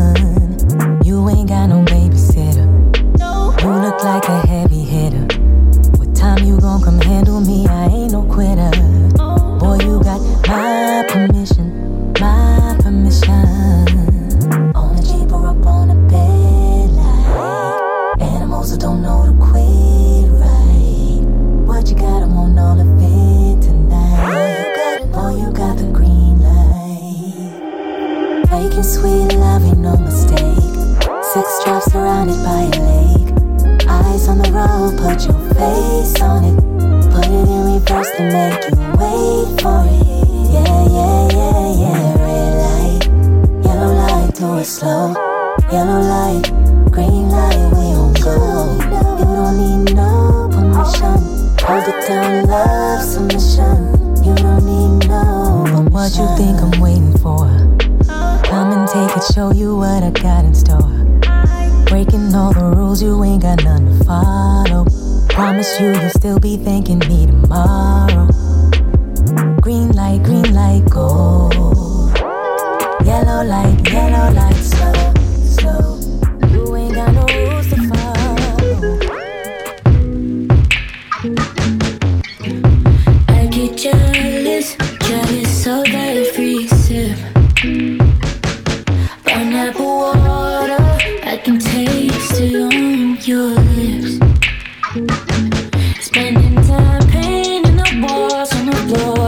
Face on it. Put it in reverse to make you wait for it. Yeah, yeah, yeah, yeah. Red light, yellow light, do it slow. Yellow light, green light, we don't go. You don't need no permission. Hold it down, love submission. You don't need no permission. What you think I'm waiting for? Come and take it, show you what I got in store. Breaking all the rules, you ain't got none to follow. Promise you, you'll still be thanking me tomorrow. Green light, green light, go. Yellow light,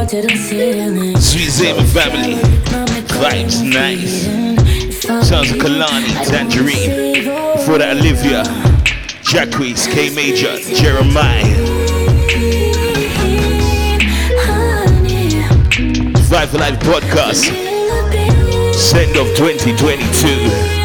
Zayman family. Vibes nice. Sounds like Kehlani, Tangerine. Before that, Olivia. Jacquees, K Major, Jeremiah. Vibe Life podcast. Send off 2022.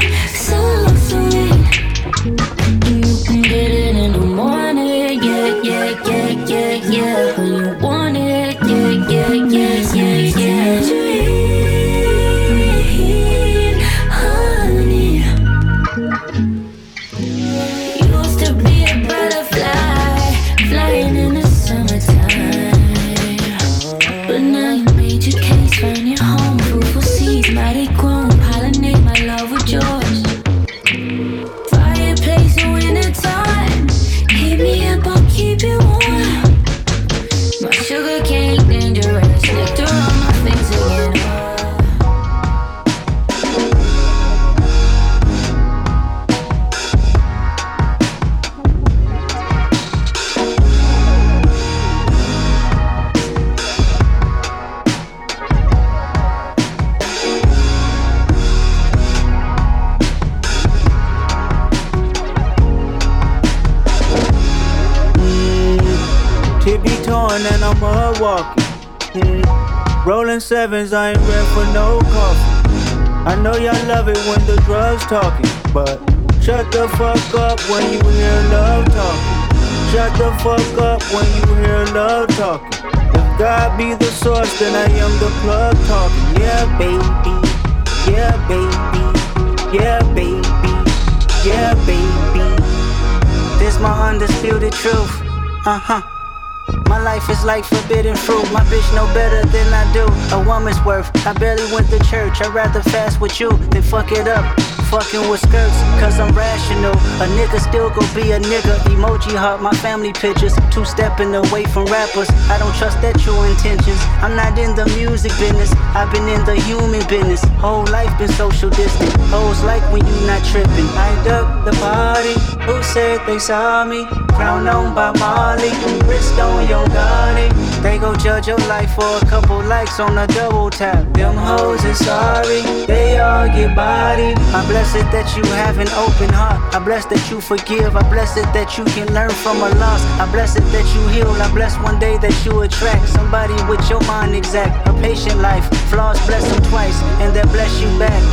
Sevens, I ain't ready for no coffee. I know y'all love it when the drugs talking, but shut the fuck up when you hear love talking. Shut the fuck up when you hear love talking. If God be the source, then I am the plug talking. Yeah, baby. Yeah, baby. Yeah, baby. Yeah, baby. This my undisputed truth. Uh huh. My life is like forbidden fruit. My bitch know better than I do. A woman's worth. I barely went to church. I'd rather fast with you than fuck it up. Fucking with skirts, cause I'm rational. A nigga still go be a nigga. Emoji heart, my family pictures. Two stepping away from rappers. I don't trust that true intentions. I'm not in the music business. I've been in the human business. Whole life been social distant. Hoes like when you not tripping. I duck the party. Who said they saw me? Crown on by Molly. Wrist on your body. They go judge your life for a couple likes on a double tap. Them hoes is sorry. They all get bodied. I bless it that you have an open heart. I bless that you forgive. I bless it that you can learn from a loss. I bless it that you heal. I bless one day that you attract somebody with your mind exact. A patient life. Flaws bless them twice, and that bless you back.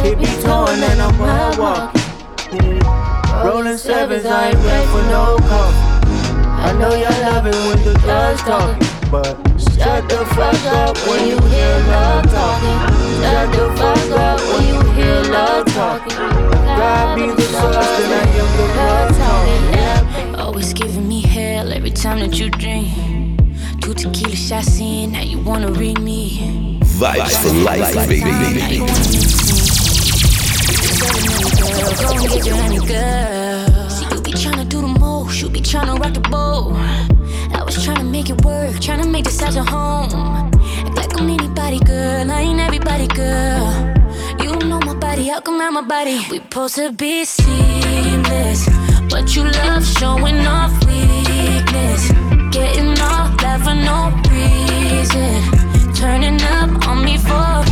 Keep me torn and I'm walking. Yeah. Rolling sevens, I ain't ready for no coffee. I know y'all love it when the drugs talking, but shut the fuck up when you hear love talking. Shut the fuck up when you hear love talking. God be the source, then I am the blood talking. Always giving me hell every time that you drink. Two tequila shots in, now you wanna read me. Vibes for life, baby. Go and get your honey girl. See, you be tryna do the most, you be tryna rock the boat. I was tryna make it work, tryna make this house a home. Act like I'm anybody, girl. I ain't everybody, girl. You know my body, how come not my body? We supposed to be seamless, but you love showing off weakness. Getting off that for no reason. Turning up on me for a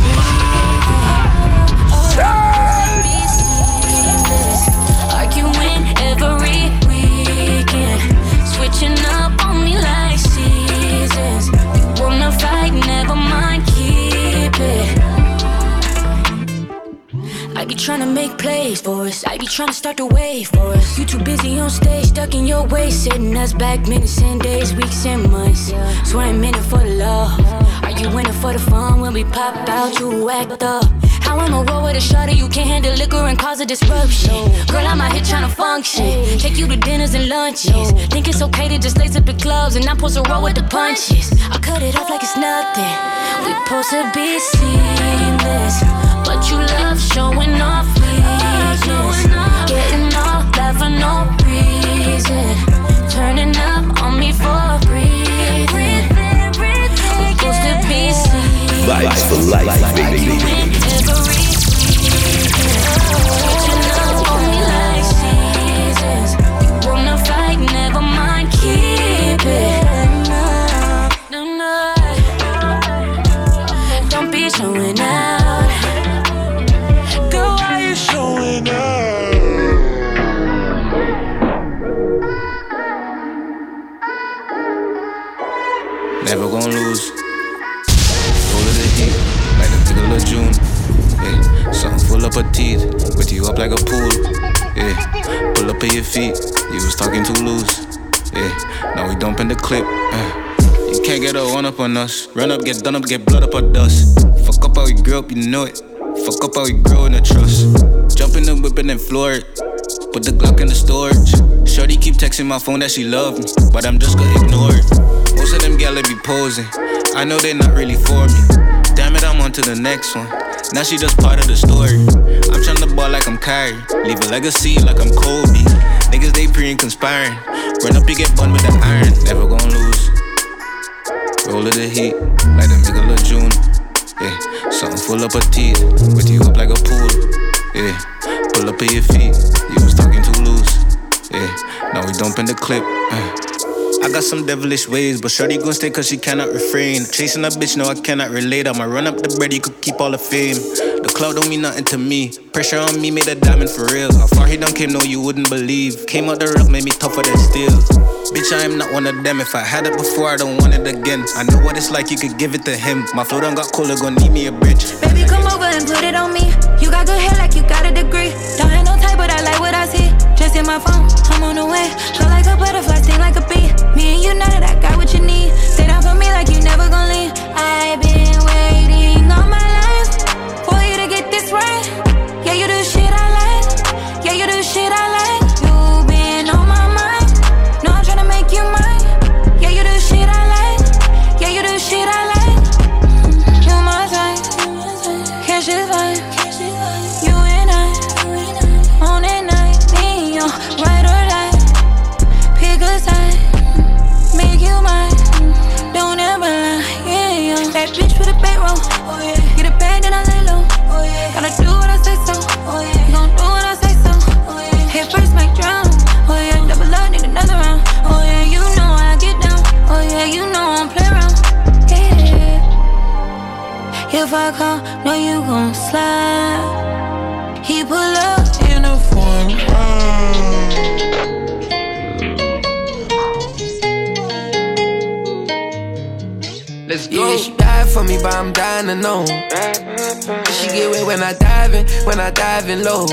I be tryna make plays for us. I be tryna start the wave for us. You too busy on stage, stuck in your way, setting us back minutes and days, weeks and months. Swear I'm in it for the love. Are you in it for the fun when we pop out? You act up. How I'ma roll with a shorty you can't handle liquor and cause a disruption. Girl, I'm out here tryna function. Take you to dinners and lunches. Think it's okay to just lace up the clubs and I'm supposed to roll with the punches. I cut it off like it's nothing. We supposed to be seamless, but you love showing off weakness. Getting off that for no on us. Run up, get done up, get blood up or dust. Fuck up how we grew up, you know it. Fuck up how we grow in the trust. Jump in the whip and then floor it. Put the Glock in the storage. Shorty keep texting my phone that she love me, but I'm just gonna ignore it. Most of them gals be posing. I know they're not really for me. Damn it, I'm on to the next one. Now she just part of the story. I'm trying to ball like I'm Kyrie. Leave a legacy like I'm Kobe. Niggas they pre and conspiring. Run up, you get bun with the iron. Never gonna lose. Roll of the heat, like the middle of June. Yeah, something full of teeth. With you up like a pool. Yeah, pull up at your feet. You was talking too loose. Yeah, now we dumping the clip. Uh. I got some devilish ways, but Shorty gon' stay cause she cannot refrain. Chasing a bitch, no, I cannot relate. I'ma run up the bread, you could keep all the fame. The cloud don't mean nothing to me. Pressure on me made a diamond for real. How far he done came, no, you wouldn't believe. Came out the rough, made me tougher than steel. Bitch, I am not one of them. If I had it before, I don't want it again. I know what it's like, you could give it to him. My flow done got colder, gon' need me a bitch. Baby, come over and put it on me. You got good hair like you got a degree. Don't have no type, but I like what I see. Just in my phone, I'm on the way. Feel like a butterfly, sting like a bee. Me and you know that I got what you need. Stay down for me like you never gon' leave. I've been waiting If I come, know you gon' slide. He pull up in a foreign Let's go. Yeah, she died for me, but I'm dying to know. She get wet when I dive in, when I dive in low.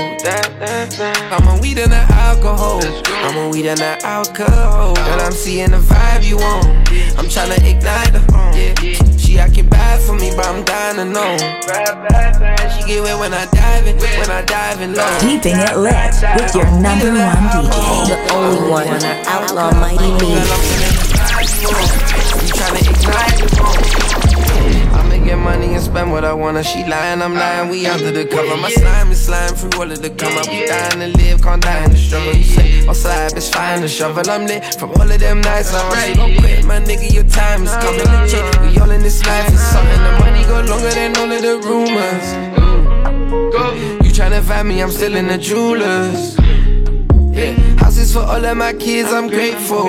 I'm on weed and the alcohol. I'm on weed and the alcohol. And I'm seeing the vibe you want. I'm trying to ignite her. Yeah. She acting bad for me, but I'm dying to know. She get wet when I dive in, when I dive in low. Keeping it lit with your number one DJ, the only one, on Outlaw Mighty Me. You tryna ignite I'ma get money and spend what I wanna. She lying, I'm lying. We under the cover. My slime is slime through all of the come up. We dying to live, can't die in the struggle. You say, my outside, bitch, fine the shovel. I'm lit from all of them nights. I'm ready. Don't quit, my nigga. Your time is coming. Uh-huh. Legit. We all in this life is something. The money go longer than all of the rumors. You tryna find me? I'm still in the jewelers. Yeah. For all of my kids, I'm grateful.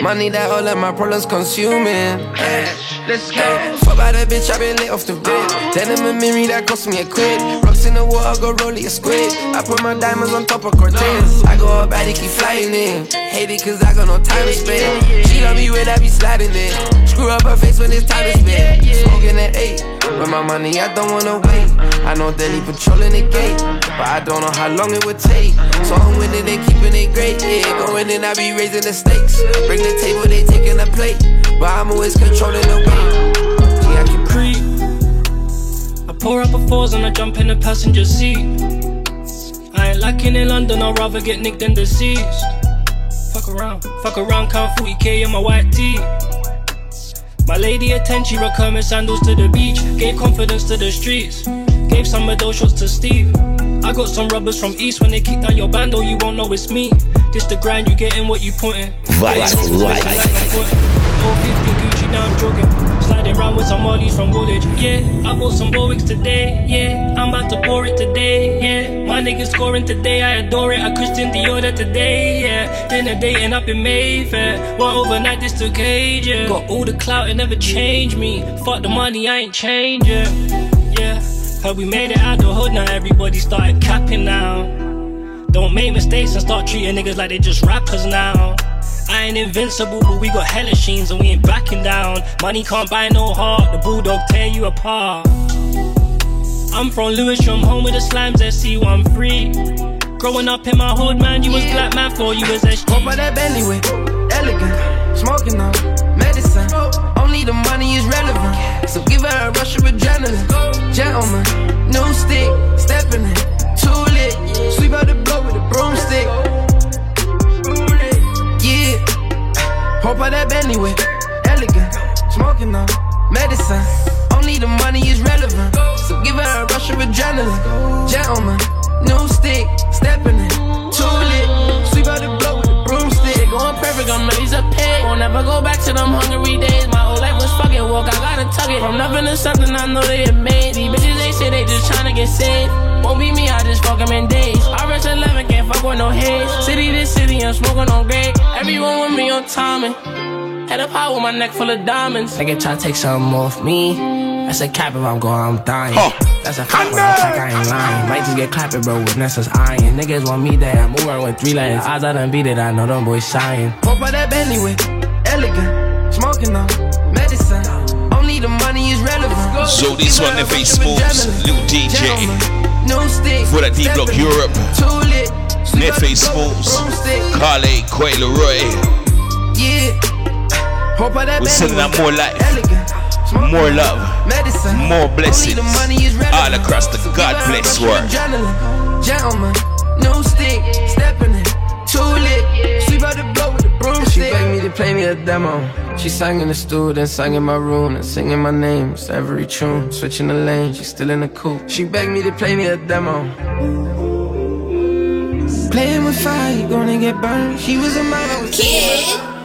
Money that all of my problems consuming. Let's go. Fuck by that bitch, I been lit off the rip. Denim Amiri, that cost me a quid. Rocks in the water, go roll it a squid. I put my diamonds on top of Cortez. I go up, body keep flying in. Hate it cause I got no time to spend. She love me when I be sliding in. Screw up her face when it's time to spend. Smoking at 8. With my money, I don't wanna wait. I know Danny patrolling the gate, but I don't know how long it would take. So I'm winning and keeping it great. Yeah, going in, I be raising the stakes. Bring the table, they taking the plate. But I'm always controlling the weight. Yeah, I can creep. I pour up a fours and I jump in the passenger seat. I ain't lacking in London, I'd rather get nicked than deceased. Fuck around, fuck around, count 40k in my white tee. My lady attention, rock her sandals to the beach. Gave confidence to the streets. Gave some of those shots to Steve. I got some rubbers from East when they kick down your band, oh, you won't know it's me. This the grind, you getting what you putting. Vibes for life. 450 Gucci, now I'm jogging. Sliding around with some Mollies from Woolwich. Yeah, I bought some Warwicks today. Yeah, I'm about to pour it today. Yeah, my niggas scoring today. I adore it. I Christian Dior today. Yeah, dinner dating up in Mayfair. One overnight, this took age. Yeah, got all the clout, it never changed me. Fuck the money, I ain't changing. Yeah, heard we made it out the hood now. Everybody started capping now. Don't make mistakes and start treating niggas like they just rappers now. I ain't invincible, but we got hella sheens and we ain't backing down. Money can't buy no heart, the bulldog tear you apart. I'm from Lewisham, home with the slimes, SE13. Growing up in my hood, man, you was black man, for you was SG. Hope by that Bentley with elegant, smoking. Only the money is relevant, so give her a rush of adrenaline. Gentleman, new stick, stepping in, too lit. Sweep out the block with a broomstick. Yeah, hope by that Bentley with elegant, smoking on medicine. Only the money is relevant, so give her a rush of adrenaline. Gentleman, new stick, stepping in, too lit. Sweep out the broomstick. I'm lazy a pig. Won't never go back to them hungry days. My whole life was fucking walk, I gotta tug it. From nothing to something, I know they have made. These bitches, they say they just tryna get saved. Won't be me, I just fuck 'em in days. I rest 11, can't fuck with no haze. City to city, I'm smoking on great. Everyone with me on timing. Head up high with my neck full of diamonds. Nigga try to take something off me. That's a cap if I'm going, I'm dying. That's a fact, when I check, I ain't lying. Might just get clapping, bro, with Nessa's iron. Niggas want me there, I'm moving with three lanes. Odds I done beat it, I know them boys shying. Hope by that Bentley with elegant, smoking on medicine. Only the money is relevant. So this one, if it's Smooths, Lil DJ. No stick. For that D Block Europe. Too lit. Nefe Smooths. Carly Quayle Roy. Yeah. Hope by that We're sending out more life. Elegant. More love. Medicine. More blessings. The money is. All across the God bless world. Adrenaline. Gentleman, no stick, stepping in, too lit. Sweep out the blow with the broomstick. She begged me to play me a demo. She sang in the studio, then sang in my room, and singing my name. It's every tune, switching the lane. She's still in the coupe. She begged me to play me a demo. Playing with fire, you gonna get burned. She was a mine, kid.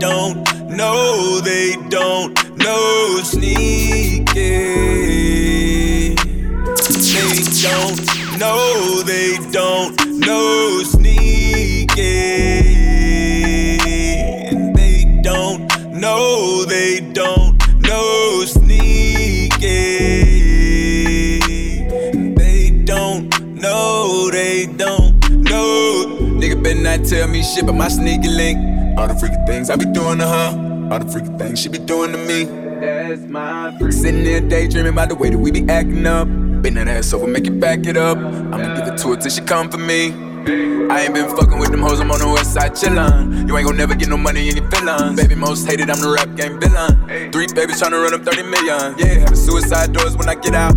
Don't know, they don't know sneaky. They don't. No, they don't. No sneaking. They don't. No, they don't. No sneaking. They don't. No, they don't. No. Nigga better not tell me shit but my sneaky link. All the freaky things I be doing to her. All the freaky things she be doing to me. That's my freak. Sitting there daydreaming about the way that we be acting up. Bend that ass over, make it back it up. I'ma give it to her till she come for me. I ain't been fucking with them hoes, I'm on the west side chillin'. You ain't gon' never get no money in your feelings. Baby, most hated, I'm the rap game villain. Three babies tryna run up 30 million. Yeah, having suicide doors when I get out.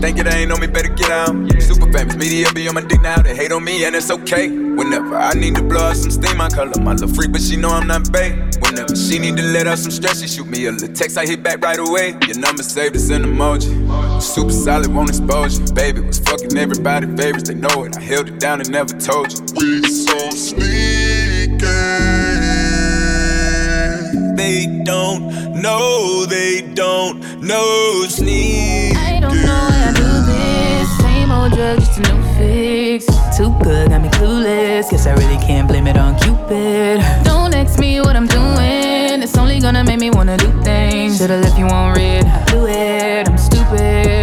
Think it ain't on me, better get out. Super famous, media be on my dick now. They hate on me, and it's okay. Whenever I need to blow out some steam, I call my little freak, but she know I'm not bae. Whenever she need to let out some stress, she shoot me a little text, I hit back right away. Your number saved, it's an emoji. Super solid, won't expose you. Baby was fucking everybody favorites, they know it. I held it down and never told you. We so sneaky. They don't. No, they don't. No sneak. Know how I do this. Same old drug, just a new fix. Too good, got me clueless. Guess I really can't blame it on Cupid. Don't ask me what I'm doing. It's only gonna make me wanna do things. Should've left you on red. I blew it. I'm stupid.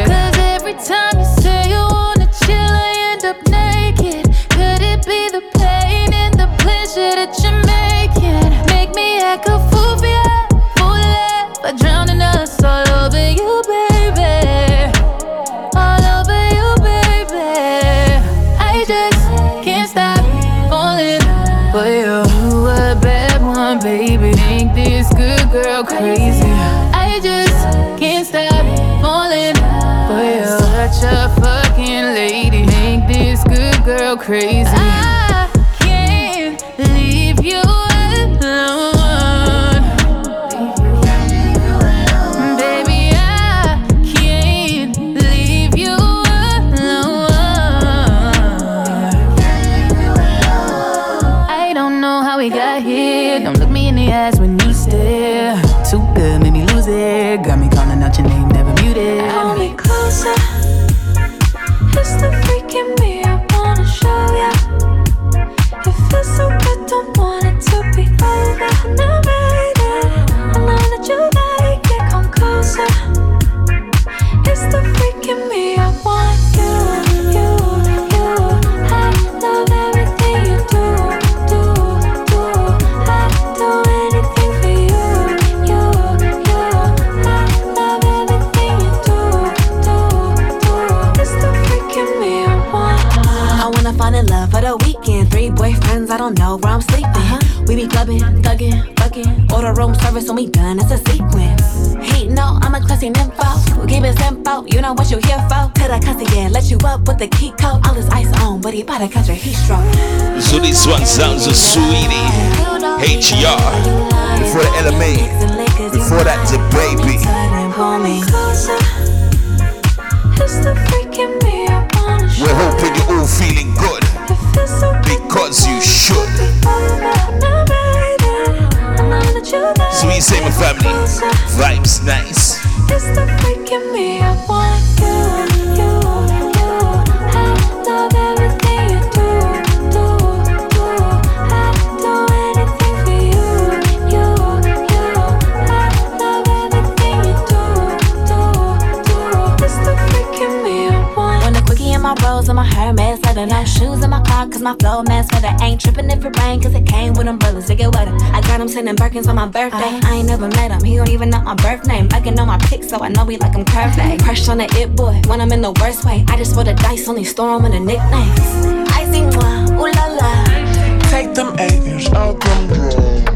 Girl crazy. I done, it's a sequence. He know I'm a classy nympho. Keep it simple, you know what you here for. Could I cuss again? Let you up with the key code. All this ice on, but he about to catch a heat. So this one sounds a sweetie. HR. Before the LMA. Before that, the baby. The We're hoping you're all feeling good, Because you should. Sweet Same family. Vibes nice. It's the freak in me I want you, you, you. I love everything you do, do, do. I do anything for you, you, you. I love everything you do, do, do. It's the freak in me I want. When the quickie in my rolls and my Hermes leather, no shoes in my cause my flow mask feather ain't tripping if it rain, cause it came with umbrellas to get wetter. I got him sending Birkins on my birthday. Uh-huh. I ain't never met him, he don't even know my birth name. I can know my pics, so I know we like. Like, crush on the it boy, when I'm in the worst way. I just roll the dice, only store him in the nicknames. I see moi, ooh la la. Take them A's, I'll come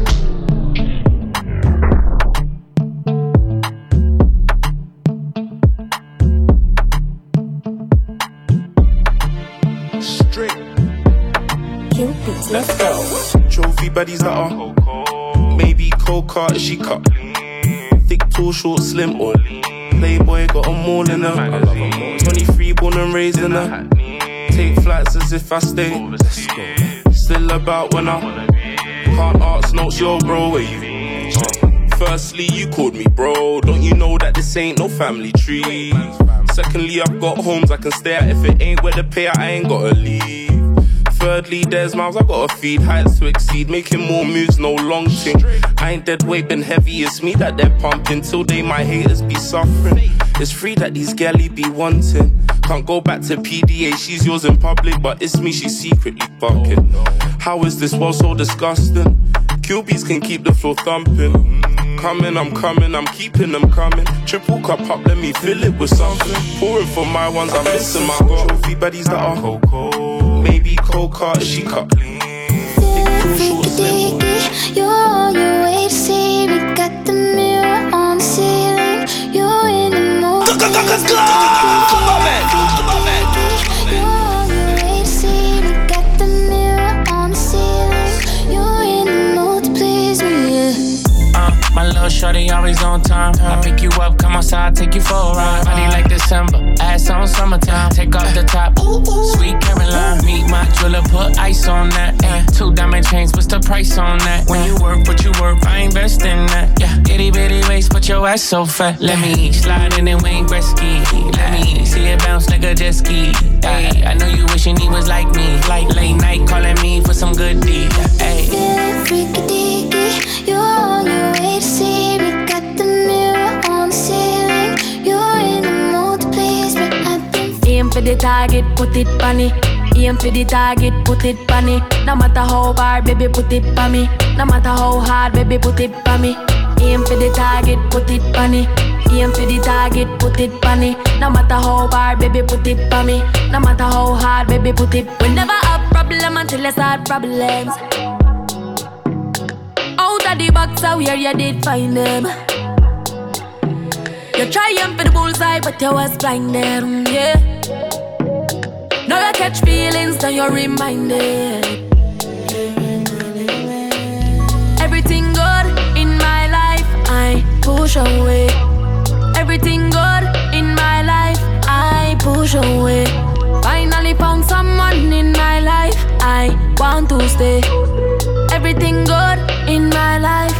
Let's go. Trophy buddies that are. Maybe cold cart, she cut. Thick, tall, short, slim, or Playboy got them all in her. I love 'em all. 23, born and raised in her. Take flights as if I stay. Still about when I can't ask notes, yo, bro. Where you? Firstly, you called me bro. Don't you know that this ain't no family tree? Secondly, I've got homes I can stay at. If it ain't where the pay, I ain't gotta leave. Thirdly, there's mouths I gotta feed, heights to exceed, making more moves, no long thing. I ain't dead weight, been heavy, it's me that they're pumping. Till they my haters be suffering. It's free that these galley be wanting. Can't go back to PDA, she's yours in public, but it's me she's secretly fucking. Oh, How is this world so disgusting? QBs can keep the floor thumping. Coming, I'm coming, I'm keeping them coming. Triple cup up, let me fill it with something. Pouring for my ones, I'm missing my trophy buddies that are cocoa. Maybe coca, she cut clean. You're on your way to see me. Got the mirror on the ceiling. You're in the. Come on, man. Shorty always on time. I pick you up, come outside, take you for a ride. Body like December, ass on summertime. Take off the top, sweet Caroline. Meet my jeweler, put ice on that. Eh. Two diamond chains, what's the price on that? When you work, what you work, I invest in that. Yeah, itty bitty waist, but your ass so fat. Let me slide in and Wayne Gretzky. Let me see it bounce like a jet ski. Hey, I know you wishing he was like me. Target, put it it. Aim for the target, put it on. No matter how hard, baby, put it on me. No matter how hard, baby, put it on me. Aim for the target, put it on. Aim for the target, put it on. No matter how hard, baby, put it on me. No matter how hard, baby, put it. We never have problem until I start problems. Out of the box, how where you did find them. You trying for the bullseye, but you was blinded, mm, yeah. Now you catch feelings, now you're reminded. Everything good in my life, I push away. Everything good in my life, I push away. Finally found someone in my life, I want to stay. Everything good in my life.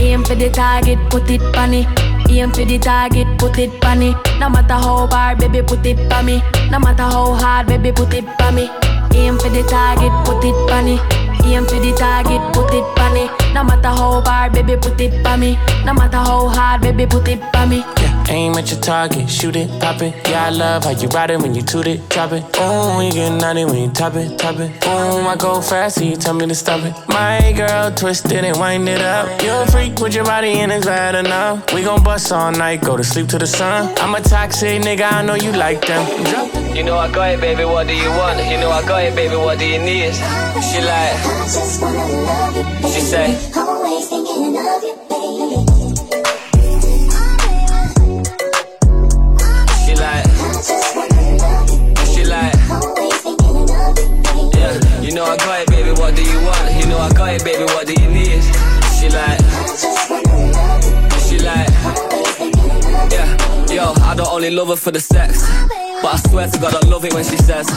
Aim for the target, put it it. Aim for the target, put it on it. No matter how hard, baby, put it on me. No matter how hard, baby, put it on me. Aim for the target, put it on it. Aim for the target, put it on it. No matter how hard, baby, put it on me. No matter how hard, baby, put it on me. Aim at your target, shoot it, pop it. Yeah, I love how you ride it when you toot it, drop it. Oh, when you get naughty when you top it, top it. Oh, I go fast, so you tell me to stop it. My girl, twist it and wind it up. You a freak with your body and it's bad enough. We gon' bust all night, go to sleep to the sun. I'm a toxic nigga, I know you like them. Drop. You know I got it, baby. What do you want? You know I got it, baby. What do you need? She like, she say. Do you want? You know I got it, baby. What do you need? She like, she like, yeah. Yo, I don't only love her for the sex, but I swear to God I love it when she says.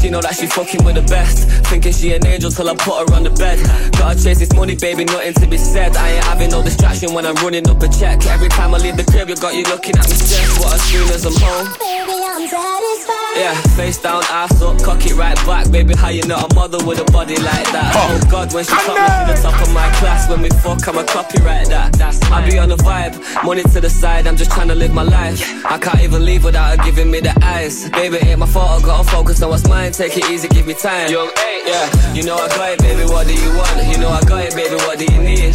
She know that she fucking with the best. Thinking she an angel till I put her on the bed. Gotta chase this money, baby, nothing to be said. I ain't having no distraction when I'm running up a check. Every time I leave the crib, you got you looking at me stressed. What as soon as I'm home. Baby, I'm satisfied. Yeah, face down, ass up, cock it right back. Baby, how you not a mother with a body like that? Oh God, when she top me to the top of my class. When we fuck, I'm a copyright that. That's I be on the vibe, money to the side. I'm just trying to live my life. I can't even leave without her giving me the eyes. Baby, ain't my fault. I gotta focus on what's mine. Take it easy, give me time. Young eight, yeah. You know I got it, baby. What do you want? You know I got it, baby. What do you need?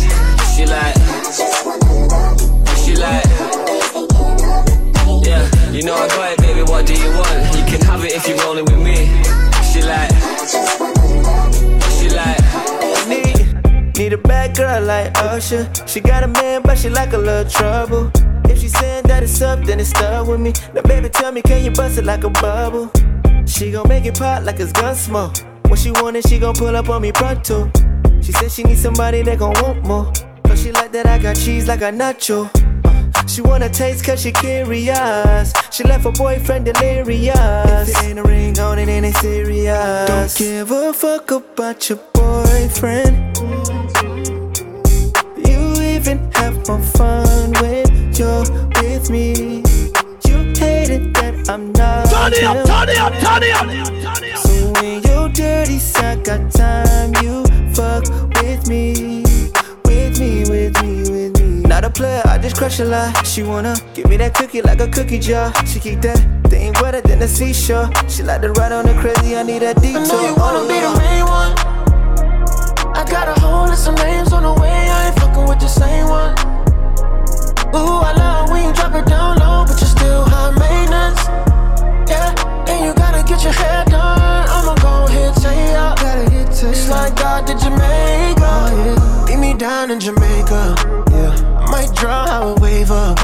She like, she like. Yeah, you know I got it, baby. What do you want? You can have it if you're rolling with me. She like, she like. Need, need a bad girl like Usher. She got a man, but she like a little trouble. If she saying that it's up, then it's stuck with me. Now, baby, tell me, can you bust it like a bubble? She gon' make it pop like it's gun smoke. When she want it, she gon' pull up on me pronto. She said she need somebody that gon' want more. Cause she like that I got cheese like a nacho. She wanna taste cause she curious. She left her boyfriend delirious. If it ain't a ring on it, ain't it serious? Don't give a fuck about your boyfriend. You even have more fun with your with me. You hate it that I'm not. Turn it up, turn it up, turn it up. So when your dirty sack got time, you fuck with me, me, with me, with me. Not a player, I just crush a lot. She wanna give me that cookie like a cookie jar. She keep that thing wetter than the seashore. She like to ride on the crazy, I need a detour. I know you wanna be the oh. main one. I got a whole list of names on the way, I ain't fucking with the same one. Ooh, I love when you drop it down low, but you're still high maintenance. Yeah, and you gotta get your hair done. I'ma go ahead, say ya. Gotta get to It's like God to Jamaica. Oh, yeah. Me down in Jamaica. Yeah, I might draw a waiver.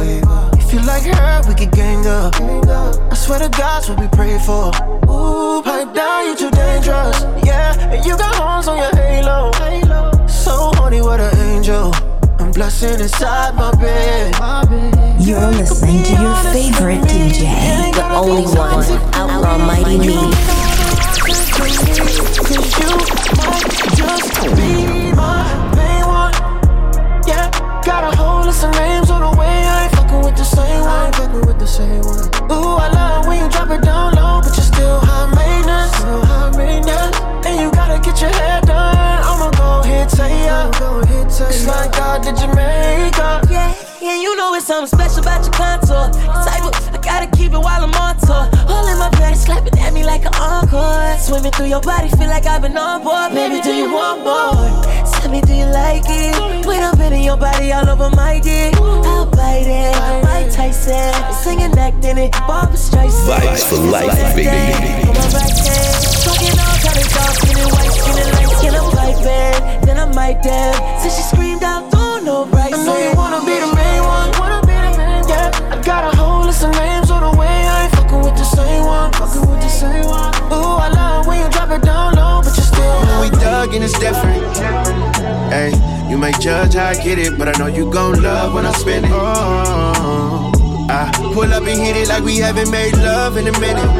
If you like her, we could gang up. I swear to God's what we pray for. Ooh, pipe down, you too dangerous. Yeah, and you got horns on your halo. So horny, what an angel. I'm blessing inside my bed. You're listening to your favorite DJ, the only one, Outlaw Mighty Me. Your body, feel like I've been on board. Baby, do you want more? Tell me, do you like it? When I'm in your body all over my dick, I'll bite it. Mike Tyson, singing, acting it, Barbra Streisand. Vibes for life, baby. On my right fucking all kind of dark skin and white skin and light skin, I'm piping. Then I might dab. So she screamed out, don't know right. I know you wanna be the main one. Wanna be the main Yeah, I got a whole list of names on the same one. Fucking with the same one. Ooh, I love when you drop it down low, but you still. When we dug and it's different. Hey, you may judge how I get it, but I know you gon' love when I spend it. Oh, I pull up and hit it like we haven't made love in a minute.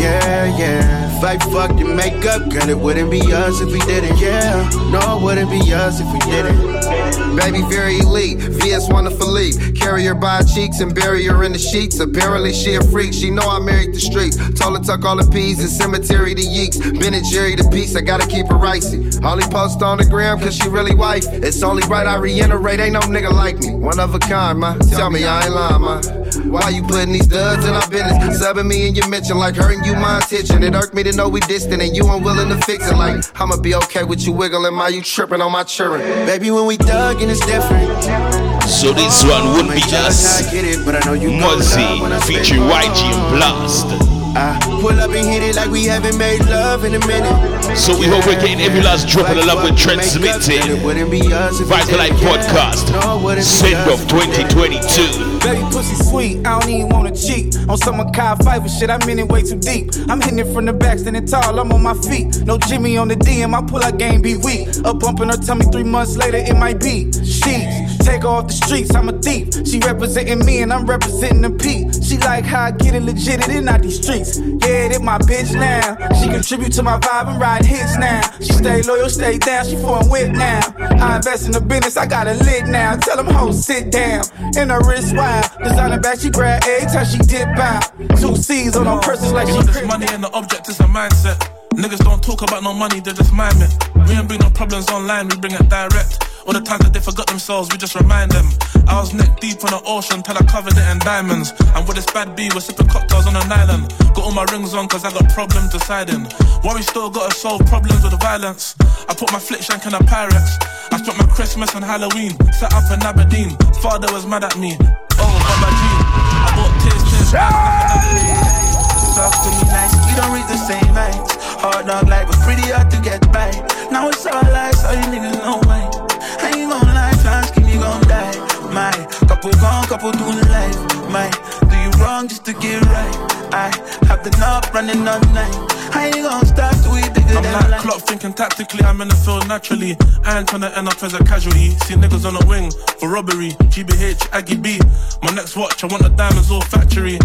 Yeah, yeah. If I fucked your makeup, girl, it wouldn't be us if we didn't. Yeah, no, it wouldn't be us if we didn't. Baby, very elite, VS wonderful leap. Carry her by her cheeks and bury her in the sheets. Apparently, she a freak. She know I married the streets. Told her tuck all the peas in cemetery to yeeks. Ben and Jerry the piece, I gotta keep her ricey. Only post on the gram cause she really wife. It's only right I reiterate, ain't no nigga like me. One of a kind, ma. Tell me I ain't lying, ma. Why you putting these duds in our business? Subbing me in your mention like hurting you my attention. It irked me to know we distant and you unwilling to fix it. Like I'ma be okay with you wiggling, my you tripping on my children. Baby, when we dug and it's different. So this one would be us. Mozzy featuring YG and Blxst. I pull up and hit it like we haven't made love in a minute. So we hope we're getting every last drop of the love we're transmitting. Vital Life Podcast. Send off 2022. Baby pussy sweet, I don't even wanna cheat. On some Makai Pfeiffer shit, I'm in it way too deep. I'm hitting it from the back, standing tall, I'm on my feet. No Jimmy on the DM, I pull out game be weak. Up bumping her tummy three months later, it might be. Sheets, take her off the streets, I'm a thief. She representing me and I'm representing the P. She like how I get it legit, it in out these streets. Yeah, it my bitch now. She contribute to my vibe and ride hits now. She stay loyal, stay down, she foreign with now. I invest in the business, I got a lit now. Tell them hoes sit down. In her wrist wild. Designer bag, she grab every time she dip out. Two C's on her purses like she You know, this money and the object is a mindset. Niggas don't talk about no money, they just mime it. We ain't bring no problems online, we bring it direct. All the times that they forgot themselves, we just remind them. I was neck deep in the ocean till I covered it in diamonds. And with this bad B, we're sipping cocktails on an island. Got all my rings on cause I got problems deciding. Worry still gotta solve problems with the violence. I put my flip shank in the pirates. I spent my Christmas and Halloween, set up in Aberdeen. Father was mad at me. Oh, Baba G. I bought tears, tears, Talk to me nice, we don't read the same heights. Hard dog life was pretty hard to get by. Now it's all lies, all you niggas know why. I ain't gon' lie, try scheme, you gon' die. My couple gone, couple doing life. My do you wrong just to get right. I have the knob running all night. I ain't gon' stop till we bigger I'm than like life. clock thinking tactically, I'm in the field naturally. I ain't tryna end up as a casualty. See niggas on the wing for robbery. GBH, Aggie B. My next watch, I want the diamonds all factory.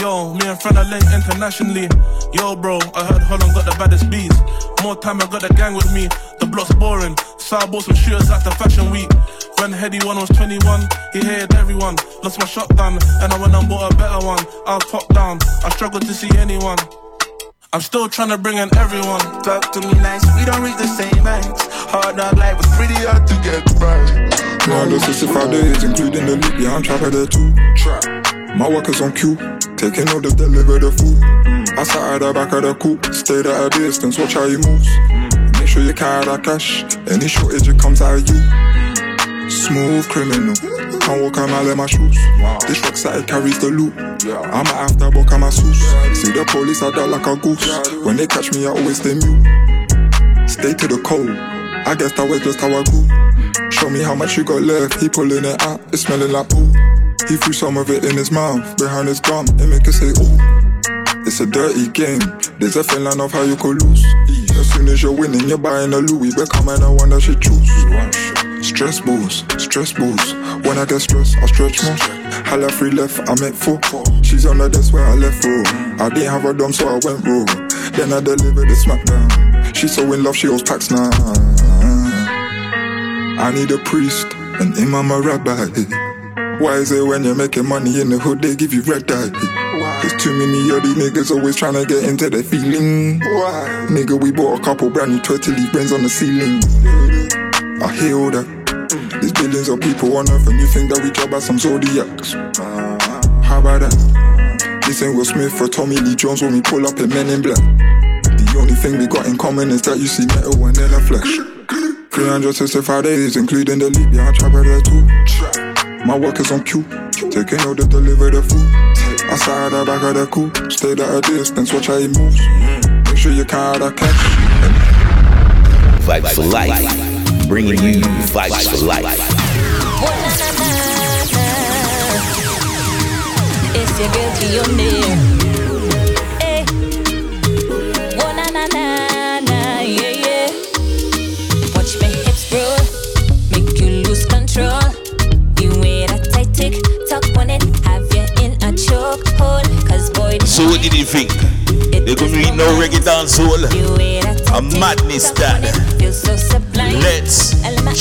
Yo, me and friend are linked internationally. Yo, bro, I heard Holland got the baddest bees. More time, I got the gang with me. The block's boring. So I bought some shooters at the fashion week. When Headie One was 21, he hated everyone. Lost my shotgun, and I went and bought a better one. I was top down, I struggled to see anyone. I'm still trying to bring in everyone. Talk to me nice, we don't reach the same heights. Hard dog life was pretty hard to get right. Now the 65 days, including the leap, yeah, I'm trapping there too. Trap. My work is on cue, taking orders, deliver the food. Mm. I sat at the back of the coupe, stayed at a distance, watch how he moves. Mm. Make sure you carry that cash, any shortage it comes out of you. Mm. Smooth criminal, can't walk a mile in my shoes. This truck side carries the loot. I'm a after book on my suits. See the police, I duck like a goose. When they catch me, I always stay mute. Stay to the cold. I guess that was just how I grew. Show me how much you got left. He pulling it out, it's smelling like poo. He threw some of it in his mouth, behind his gum, it make it say ooh. It's a dirty game. There's a thin line of how you could lose. As soon as you're winning, you're buying a Louis, becoming the one that should choose. Stress balls, stress balls. When I get stressed, I stretch more. I left three left, I make four. She's on the desk where I left row. I didn't have a dom, so I went row. Then I delivered the smackdown. She's so in love, she owes packs now. I need a priest, an imam, a rabbi. Why is it when you're making money in the hood, they give you red eye? There's too many of these niggas always trying to get into their feeling. Why? Nigga, we bought a couple brand new 20 leaf brains on the ceiling. I hear all that. There's billions of people on earth, and you think that we job as some zodiacs. Uh, how about that? This ain't Will Smith or Tommy Lee Jones when we pull up in Men in Black. The only thing we got in common is that you see metal and then a flesh. 365 days, including the leap, yeah, I try there too. My work is on cue, taking the deliver the food. At the back of the coupe, stayed at a distance, watch how he moves. Make sure you carry that cash. Vibes for life. Bringing you vibes for life. It's your girl Dionne. Hey. Na, na, na, na, yeah, yeah. Watch my hips roll, make you lose control. You wear that tight tick, tuck on it, have you in a chokehold. Cause boy, So what did you think? They gonna read no reggae dancehall? A madness that. feels so sublime. Let's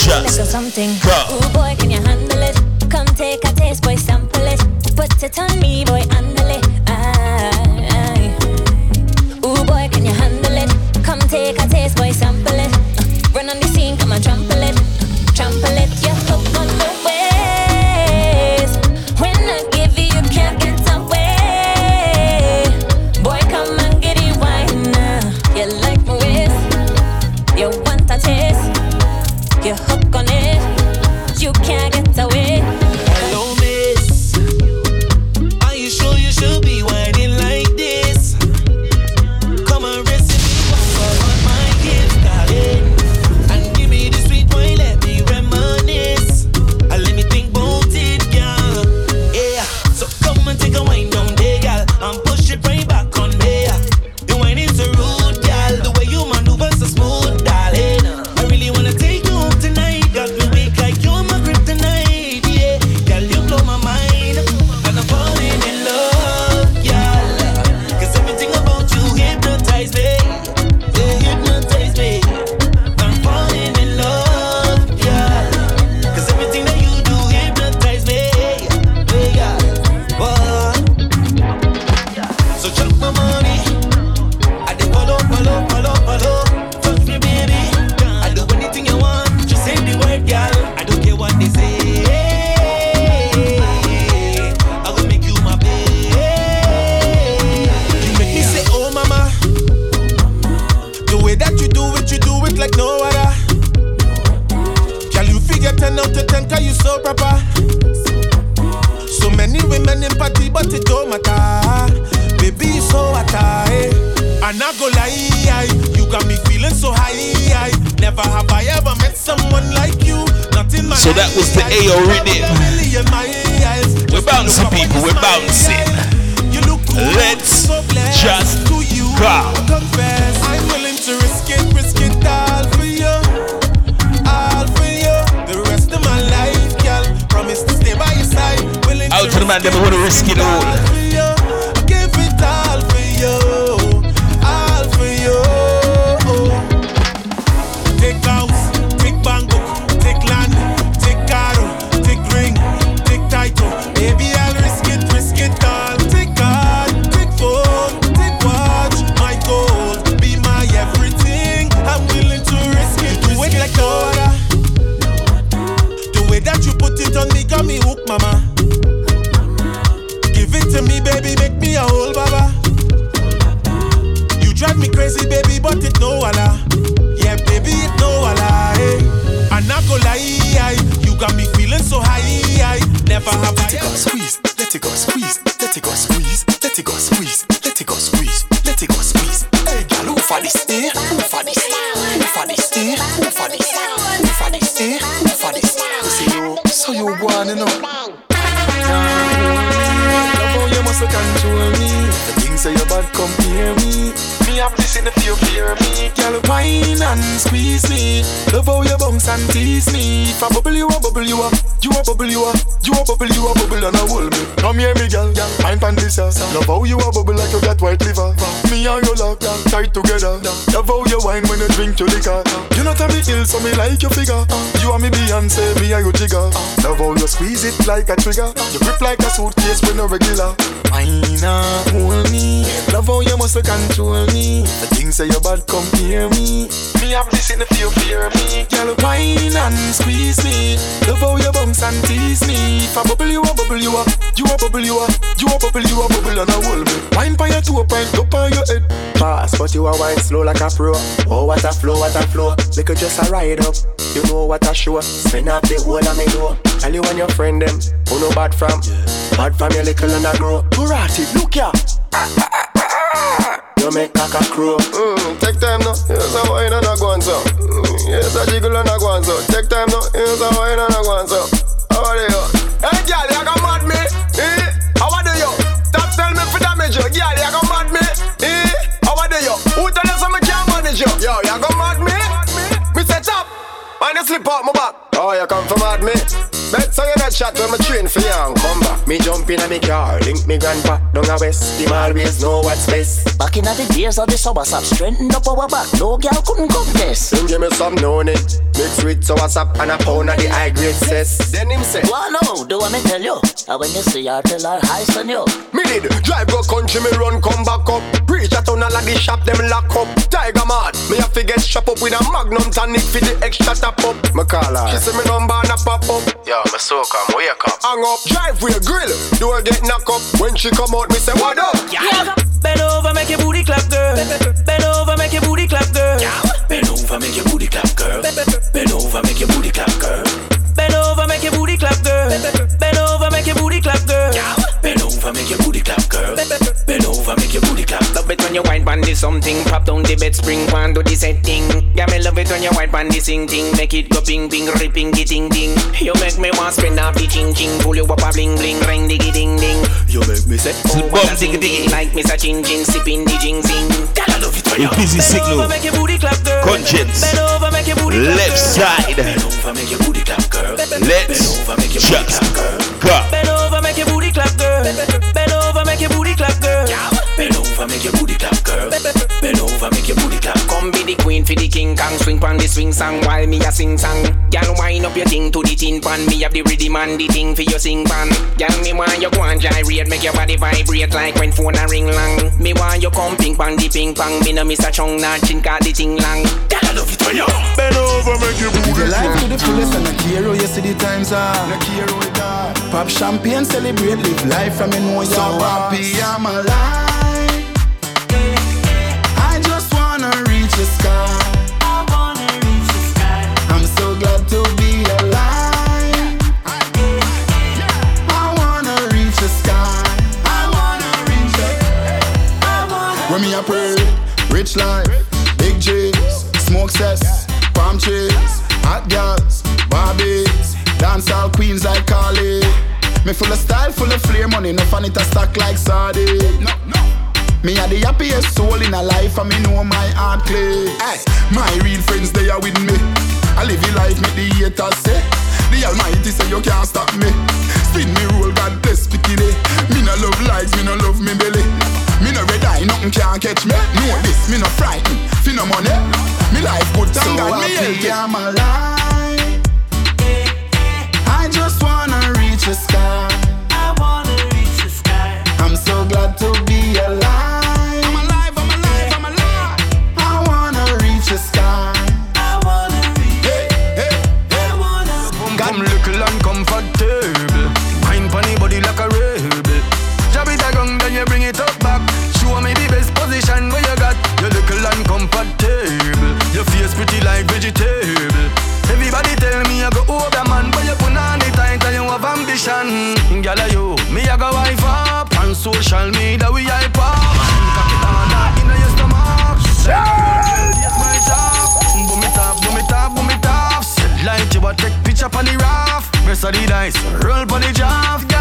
just something. go. Ooh, boy, can you handle it? Come take a taste, boy, sample it. Put it on me, boy, handle it. Never have let it go squeeze, let it go squeeze, let it go squeeze, let it go squeeze, let it go squeeze, let it go squeeze. Hey, girl, who for this? Eh? Who for this? Who for this? Eh? Who for this? Who for this? Eh? Who for this? See you, so you wanna know? Love how you must control me. The things say you bad, come hear me. Me have this in the fear, fear me. Girl, wine and squeeze me. Love how you bounce and tease me. If I bubble you, a bubble you up. You a bubble you up. You a bubble you a bubble and a hold me. Come here, me girl. Pan this ass. Love how you a bubble like you got white liver. Me and you love tight together. Love how you wine when you drink your liquor. You not a me ill, so me like your figure. You are me Beyonce, me and you jigger. Love how you squeeze it like a trigger. You grip like a suitcase when no regular. And hold me. Love how you must control me. The things say you bad, come hear me. Me have this in the fear, fear me. Girl, wine and squeeze me. Love how you bounce and tease me. If I bubble you, a bubble you up. You a bubble you up. You a bubble you a bubble and a hold me. Wine by your toe, pint up on your head. Pass, but you a wine slow like a pro. Oh, what a flow, what a flow. Make it just a ride up. You know what a show. Spin up the whole of me door. Tell you and your friend them. Who know bad from? Bad from your little and a grow. Burati, look ya. You make caca crow. Mm, take time now. Here's a wine and a go so. Here's a jiggle and a go so. Take time now. Here's a wine and a go so. How are you? Hey, girl, you got mad me? Eh? How are you? Stop tell me for damage you. Girl, you got mad me? Eh? How are you? Who tell you so me can't manage you? Yo, you got mad me? Me set up. Mind you slip out my back. Oh, you come from mad me? Bet so you that shot when me train for you and come back. Me jump in a me car, link me grandpa down a west. Him always know what's best. Back in the days of the summer sap, strengthen up our back. No girl couldn't come this. Him give me some known it. Mix with sour sap and a pound of the high grade cess. Then him say, Well, no, do what me tell you. And when you see her, tell her hi, son you. Me did drive go country, me run come back up. Preach a ton of the shop, them lock up. Tiger mad, me have to get shop up with a magnum tonic for the extra top up. Me call her, she say me number and a pop up. Yo, me so come, wake up. Hang up, drive with a grill. Door get knock up. When she come out, me say what up? Yeah. Bend over, make your booty clap, girl. Bend over, make your booty clap, girl. Yeah. Bend over, make your booty clap, girl. Bend over, make your booty clap, girl. Bend over, make your booty clap, girl. Bend over, make your booty clap, girl. Bend over, make your booty clap, girl. Bend over, make your booty clap. Love it when you wine pan this something. Pop down the bed, spring pan, do the set thing. Yeah, me love it when you wine pan this sing thing. Make it go ping ping, ripping the ting ting. You make me want spin off the ching ching. Pull you up a bling bling, ring diggy ding ding. You make me say, oh, what a ting ting. Like Mr. Chin Chin, sipping the jing zing. Girl, I love it when Busy Signal. Conscience. Left side. Let's just go. Bend over, make your booty clap, girl. Bend over, make your booty clap, girl. Bend over, make your booty clap, girl. Bend over, make your booty clap. Come be the queen for the king kong. Swing pan the swing song while me a sing song. Girl wind up your thing to the tin pan. Me have the rhythm and the thing for your sing pan. Girl me want you go and gyrate Make your body vibrate like when phone a ring long Me want you come ping pong the ping pong. Me no miss a chung not chin cause the thing long Girl I love it when you Bend over make your booty Live life to the fullest and I care how you see the times are. No care how it Pop champagne, celebrate, live life from me know you're So happy I'm alive the sky I wanna reach the sky. I'm so glad to be alive I wanna reach the sky I wanna reach it. I wanna. When me a pray, rich life, big G's, smoke cess, palm trees, hot girls, Barbies, dancehall queens like Carly. Me full of style, full of flair, money enough and it a stack like sardine. No, no. Me a the happiest soul in a life and me know my heart clear. Ay, my real friends they are with me. I live the life make the haters say. The Almighty say you can't stop me. Spin me roll, God bless picky day. Me no love likes, me no love me belly. Me no red eye, nothing can catch me. Know this, me no frightened. Fi no money. Me life good, thank God me healthy. I'm alive. I just wanna reach the sky. I wanna reach the sky. I'm so glad to be alive. Wanna reach. The dice, roll pon the jaff.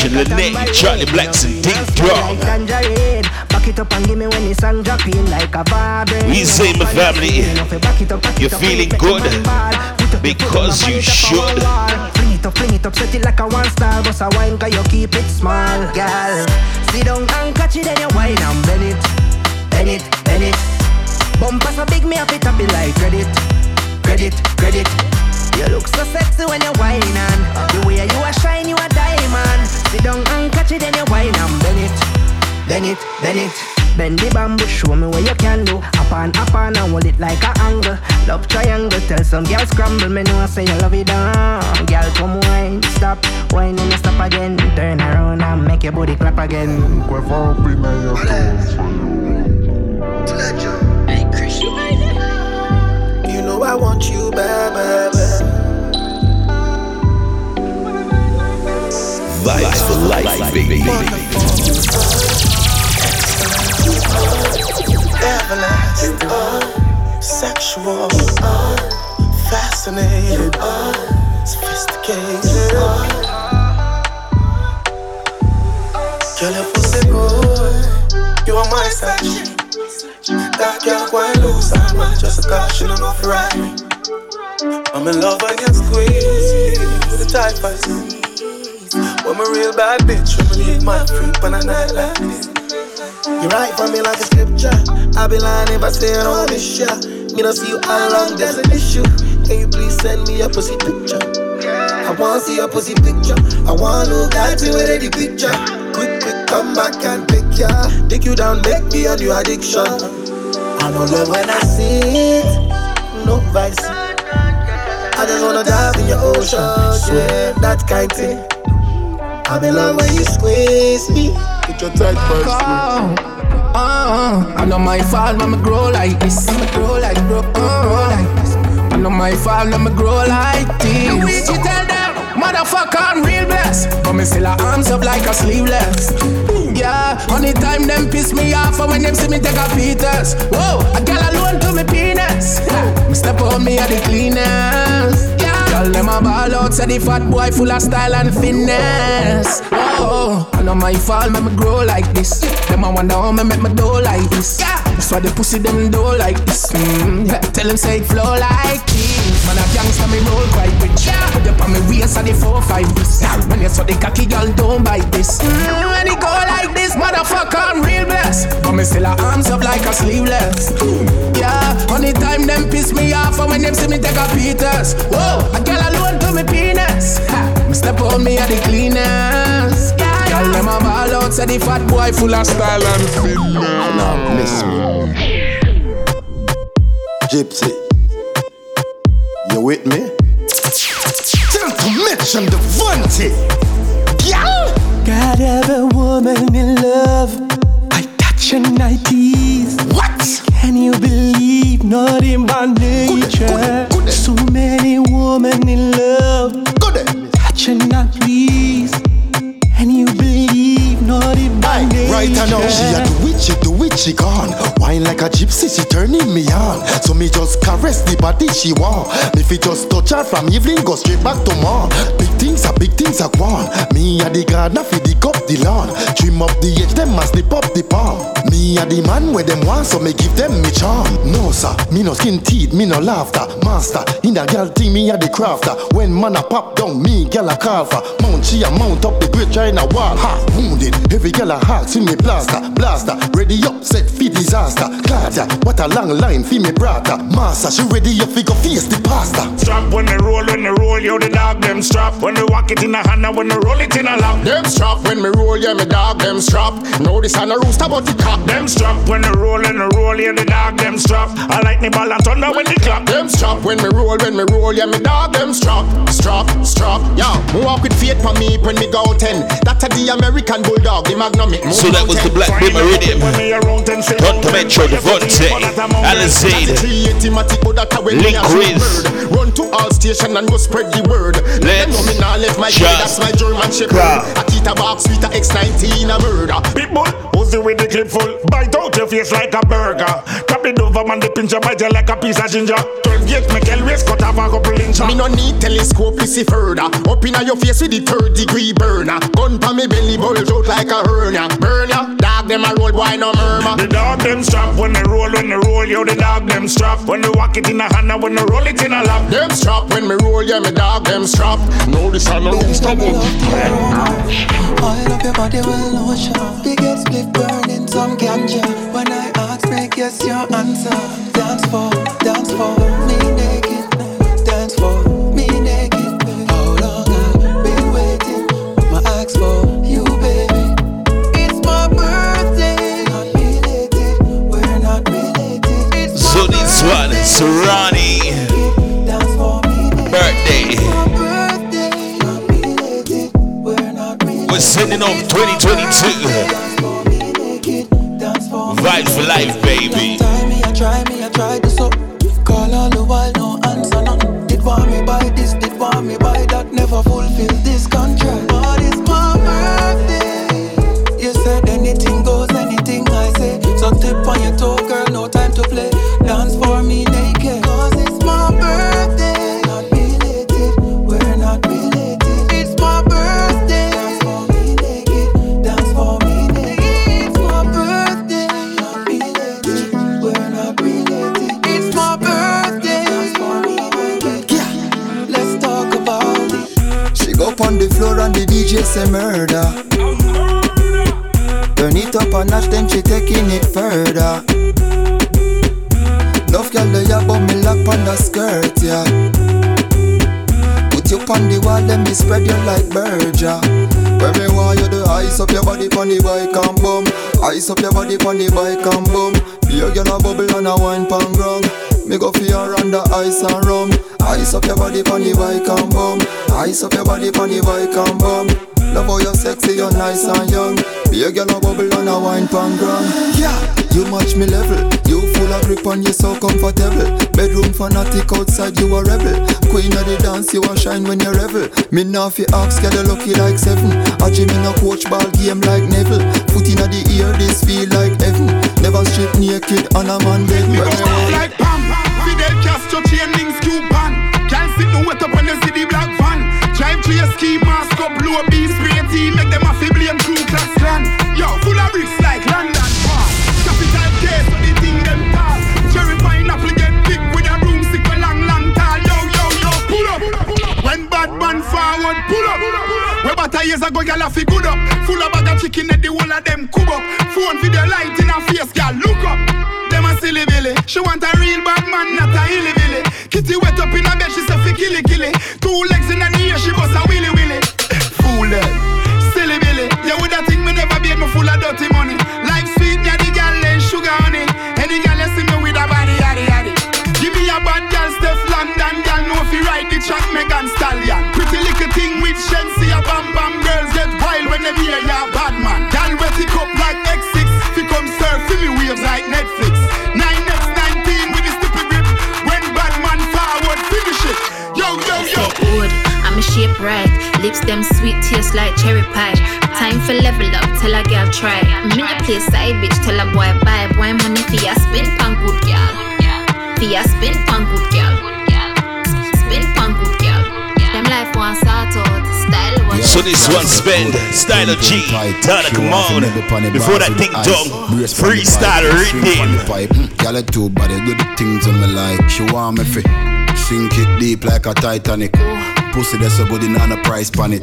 Version, Lene, Charlie Blackson, Dick Drum. Back it up and give me when the song drop in like a vibrate. We say my family, you're feeling good because you should. Fling it up, fling it up, set it like a one star. Bust a wine, cause you keep it small, girl. Sit down and catch it, then you wine and bend it, bend it, bend it. Bumper so big, me have it up it like credit, credit, credit. You look so sexy when you whine and the way you are shine, you a diamond. Sit down and catch it, then you wine and bend it, bend it, bend it. Bend the bamboo, show me what you can do. Up and up on and hold it like a angle. Love triangle, tell some girls scramble. Me know I say you love it down. Girl, come wine, stop, wine and stop again. Turn around and make your body clap again. You know I want you bad, Vibes for life, baby. Everlasting, sexual, fascinated, sophisticated. Girl, your pussy good. You are my section. That girl quite loose, I'm not just a caution enough right. I'm in love when you squeeze the tight fast. When a real bad bitch, me leave my freak on a night like this. You write for me like a scripture. I be lying if I say I don't miss ya. Me don't see you all along, there's an issue. Can you please send me a pussy picture? I wanna see your pussy picture. I wanna look at you with any picture. Quick, quick, come back and pick ya. Take you down, make me a new addiction. I know love when I see it, no vice. I just wanna dive in your ocean, swear that kind thing. I'm in love when you squeeze me. Put your tight Uh, I know my fault when me grow like this. Me grow like grow, grow like this. I know my fault when me grow like this. You reach, you tell them, motherfucker, I'm real blessed. But me still a arms up like a sleeveless. Yeah, only time them piss me off, and when them see me take a Peters. Whoa, a girl alone to me penis. Me step on me at the cleanest. Girl them a ball out, say the fat boy full of style and finesse. Oh, I know my fault, make me grow like this. Them a wonder how me make me do like this. Yeah, that's why the pussy them do like this. Mm, yeah, tell them say it flow like this. Man a gangsta me roll quite rich. Yeah, put up on me waist at the four five this. Yeah, when you saw the cocky girl don't bite this. Mm, when it go like this, motherfucker, I'm real blessed. But me still a arms up like a sleeveless. Yeah, only time them piss me off, and when them see me take a Peters. Whoa, a girl alone to me penis. Ha, me step on me at the cleanest. Yeah, girl them a ball out, say the fat boy full of style and finesse. Now miss me. Gypsy, you with me? To mention the vanity. Yeah. God every woman in love. I touch and I tease. What? Can you believe not in my nature? Good, good, good. So many women in love. Good. Touch and I please. Can you believe not in my nature? Right now, she a the witchy, the witchy gone. Wine like a gypsy, she turning me on. So me just caress the body she want. Me fi just touch her from evening, go straight back to morn. Big things are big things are gone. Me a the gardener fi dig up the lawn. Trim up the edge, them must slip up the palm. Me a the man where them want, so me give them me charm. No sir, me no skin teeth, me no laughter. Master, in a girl thing, me a the crafter. When man a pop down, me girl a carver. Mount she a mount up the great China wall. Ha, wounded. Every girl a heart, see me blaster, blaster. Ready up, set fi disaster. Claudia, what a long line fi me brother. Master, she ready up fi go face the pastor. Strap when they roll, when they roll, yo, the dog them strap. When they walk it in a hand, and when they roll it in a lap. Them strap when me roll, yeah, me dog them strap. Know this on a rooster, but the cock. Them strap when they roll, and they roll, yeah, the dog them strap. I like the ball and thunder when they clap. Them strap when me roll, when me roll, yeah, me dog them strap. Strap, strap, yeah. Me walk with faith for me when me go ten. That's a the American bulldog, the magnum. it So that was the Black Bim Meridian. Don Metro, Devontae, Alizade, Link Riz, Run to all station and go spread the word. Let them know me nah left my kid, that's my German shepherd. Akita box with a X19 a murder. Pitbull, Uzi with the clip full. Bite out your face like a burger. Tap the Doberman, the pincher bite you like a piece of ginger. 12 gauge, make Elvis cut off a couple inch. Me no need telescope to see further. Up inna your face with the third degree burner. Gun pa me belly bulge out like a hernia. Burn ya, dog them a roll boy no murmur. The dog them strap when they roll, when they roll, yo, the dog them strap. When they walk it in a hand, and when they roll it in a lap. Them strap when me roll, yeah, me dog them strap. No, this a no room stop Oil up your body with lotion. Big head split burning some ganja. When I ask, make yes your answer. Dance for, dance for me me. Birthday. We're sending off 2022. Vibes for life, baby. Try me, I try me, I tried this up. Call all the while, no answer, none. Did want me buy this, did want me buy that. Never fulfill this contract. But it's my birthday. You said anything goes, anything I say. So tip on your On the floor and the DJ say murder. Turn it up a notch, then she taking it further. Love girl, lay above me lock on the skirt, yeah. On the wall, let me spread you like yeah. When me want you to ice up your body pon the bike and boom. Ice up your body pon the bike and boom. Be a girl a bubble and a wine pan ground Me go for her under ice and rum. Ice up your body pon the bike and boom. Ice up your body pon the bike and boom. Love how you're sexy, you're nice and young. Be a girl a bubble and a wine pan ground Yeah, you match me level. You full of grip and you so comfortable. Bedroom fanatic outside, you a rebel. Queen of the dance, you a shine when you revel. Me now fi ask, get a lucky like seven. A gym in a coach ball game like Neville. Foot in the ear, this feel like heaven. Never strip naked on a man bed Where a years ago, y'all fi good up. Full of bag of chicken at the whole of them cub up. Phone video light in her face, girl, look up. Them a silly billy. She want a real bad man, not a hilly billy. Kitty wet up in her bed, she say fi killy killy Two legs in her ear, she bust a willy willy Fool them, Genevieve, yeah, bad man. Gal like X6. Fi come surf me waves like Netflix. 9x19 with the grip. When bad man forward, finish it. Yo, yo, yo. I'm a shape right. Lips them sweet, taste like cherry pie. Time for level up, tell a girl try. Me a play side bitch, tell a boy buy. Boy money for ya spin pan good girl. For ya spin pan good girl. So this one spend style of G, Tana come on. Before that ding dong, freestyle rhythm. It too bad, do the things on me like. She want me fi sink it deep like a Titanic. Pussy that's so good, in on a price pan it.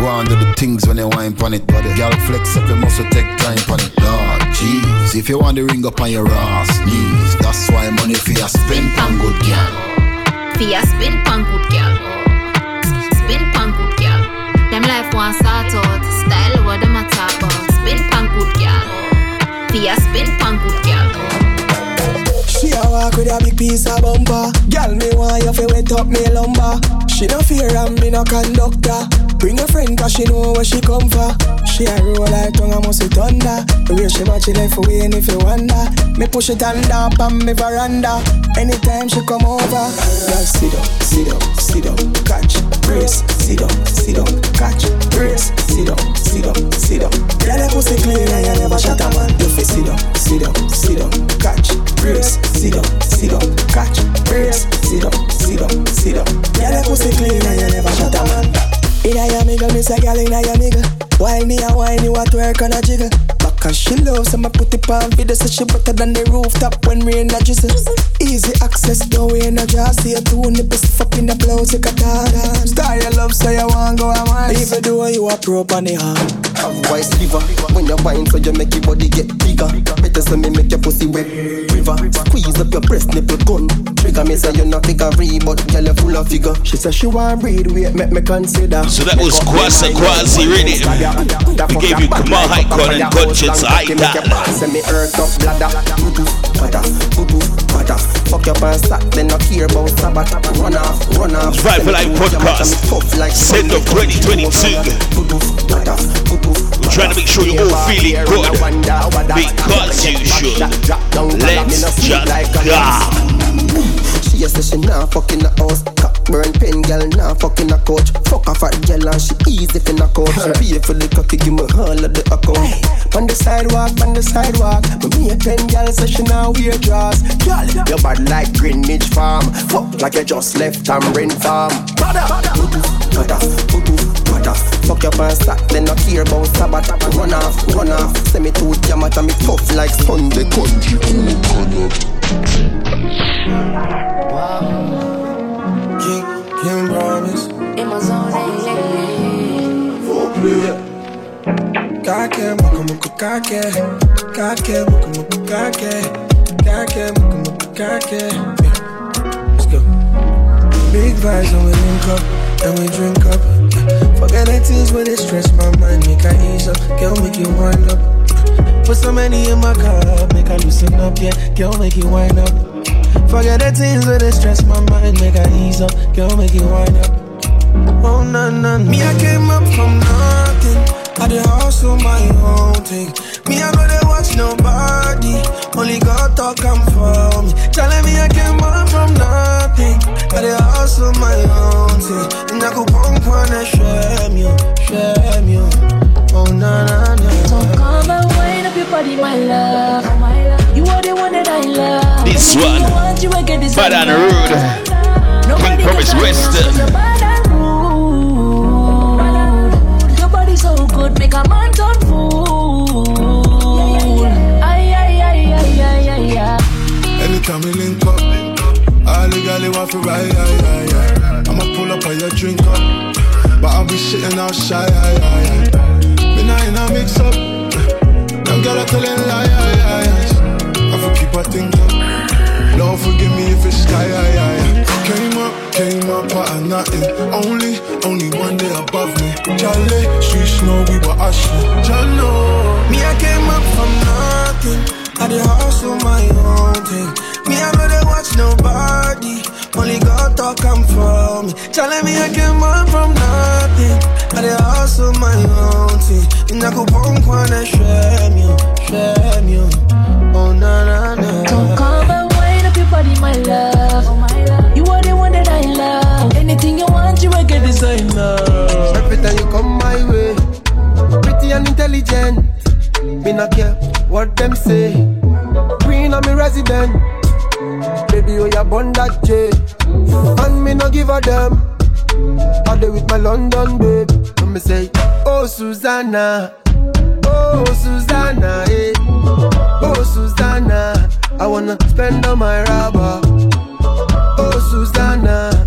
Go on do the things when you wine pan it. Girl flex up, you must take time pan it. Lord, jeez, if you want the ring up on your ass knees, that's why money for you spend pan good girl. For ya spin pan good girl. Life one sort out, style what them a talk about. Spin pan good girl. For ya spin pan good girl. She a walk with a big piece of bumper. Girl, me want you fi wet up me lumber. She no fear and me no conductor. Bring a friend cause she know where she come for. She a roll like tongue a must be thunder. The way she match it left away and if you wonder. Me push it and up on me veranda. Anytime she come over. Girl, sit up, sit up, sit up, catch, brace. Sit up, sit up, catch, brace. Sit up, sit up, sit up. Girl, that pussy clean and you never shut a man. You fi sit up, sit up, sit up, catch, brace. Sit up, sit up, catch, brace. Sit up, sit up, sit up. Girl, that pussy clean and you never shut a man. Inna your mingle, miss a gal inna your mingle. Why me a wine, you a twerk and a jiggle. Cause she loves, I'ma put it on video so she better than the rooftop when rain a drizzle. Easy access, no way no just see a two nipples fuck in the blouse, you can dance. Style your love, so you want go a mile. Even though you a pro on the hand. Have wise liver When you wine so you make your body get bigger Better so me make your pussy wet river Squeeze up your breast nipple gun Trigger me say you not figure but girl you full of figure She say she want breed wait make me consider So that was Kwasa Kwasi Rhythm. We gave you Kamal Icon and Conscience Aida. Say me earth up bladder butter, boo-boo, butter Fuck your pants sack, then not care about Sabbath Run off, run off Vibe Life Podcast. Send up 2022. We're trying to make sure you're all feeling good because you should. Let's just go. She a say she nah fucking a house. Cock burn pen girl nah fucking a coach. Fuck a fat girl and she easy fin a coach. She pay for the cocky give me all of the account On the sidewalk, on the sidewalk. Me me a ten girl say she nah wear drawers. Girl, you bad like Greenwich Farm. Fuck like you just left Tamrin Farm. Brother, brother, brother, brother. Fuck your pants sack, then not care about Sabbath. Run off, run off. Send me to Yamata, me tough like Sunday. Country King, King promise. In my zone, Kake, muka muka kake. Kake, muka muka kake. Kake, muka muka kake. Yeah. Let's go. Big vibes and we link up, and we drink up. Yeah. Forget the things where they stress my mind, make I ease up. Girl, make you wind up. Put so many in my cup, make I loosen up, yeah. Girl, make it wind up. Forget the things where they stress my mind, make I ease up. Girl, make it wind up. Oh, no, no, no. Me, I came up from nothing. I did hustle my own thing. Me, I know they watch nobody. Love. You are the one that I love. This You one, want you this Bad and one. Rude. King Promise Western. Bad and rude. Your body so good, make a man turn fool. Ay, ay, ay, ay, ay, ay, ay. Anytime we link up, all the gal want to ride, aye, aye, aye. I'ma pull up on your drink up, but I'll be shitting out shy, aye, aye, aye. Me not in a mix up, them gal are telling lie, aye, aye, aye. I for keep a thing Lord forgive me if it's sky. Came up, came up out of nothing, only, only one day above me. Charlie, streets know we were Ashley, Jalo. Me, I came up from nothing. I did hustle my own thing. Me, I know they watch nobody. Only God talk come for me. Telling me I came up from nothing. I I dey hustle my own thing. Inakupon kwana shame you, shame you. Oh na na na. Come come and wind up your body, my love. You are the one that I love. Anything you want, you will get designer. Every time you come my way, pretty and intelligent. Me not care what them say. Queen of me resident. Baby, oh, you born that J. And me no give a damn. I dey with my London babe. And me say, Oh Susanna, oh Susanna, eh. Oh Susanna, I wanna spend on my rubber. Oh Susanna,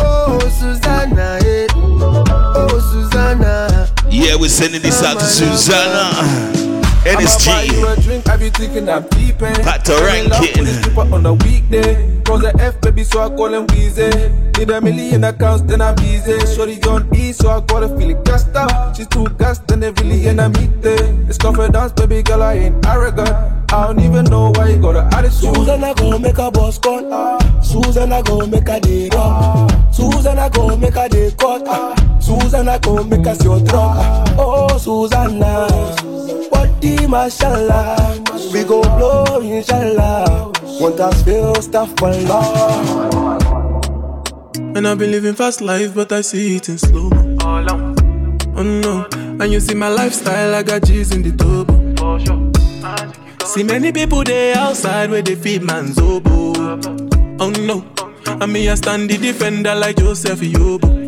oh Susanna, eh. Oh Susanna. Yeah, we're sending this out to Susanna. NSG. I'ma buy you a drink, I be thinking I'm deep eh? in. Had to I'm in love with this stripper on a weekday. Cause the F baby, so I call him Weezy. Need a million accounts, then I'm busy. Shorty on E, so I gotta feel it gassed up. She's too gassed, then they really in a meet eh? It's confidence, baby girl, I ain't arrogant. I don't even know why you got an attitude. Susan, I go make a boss call. Susan, I go make a day rock. Susan, I go make a day cut. Susan, I go make a your drop. Oh, Susanna. What the mashallah. We go blow, inshallah. Want us feel stuff for love. And I've been living fast life, but I see it in slow mo. Oh, oh no, and you see my lifestyle, I got G's in the turbo. See many people there outside where they feed man's oboe. Oh no, and me I stand the defender like Joseph Yobo.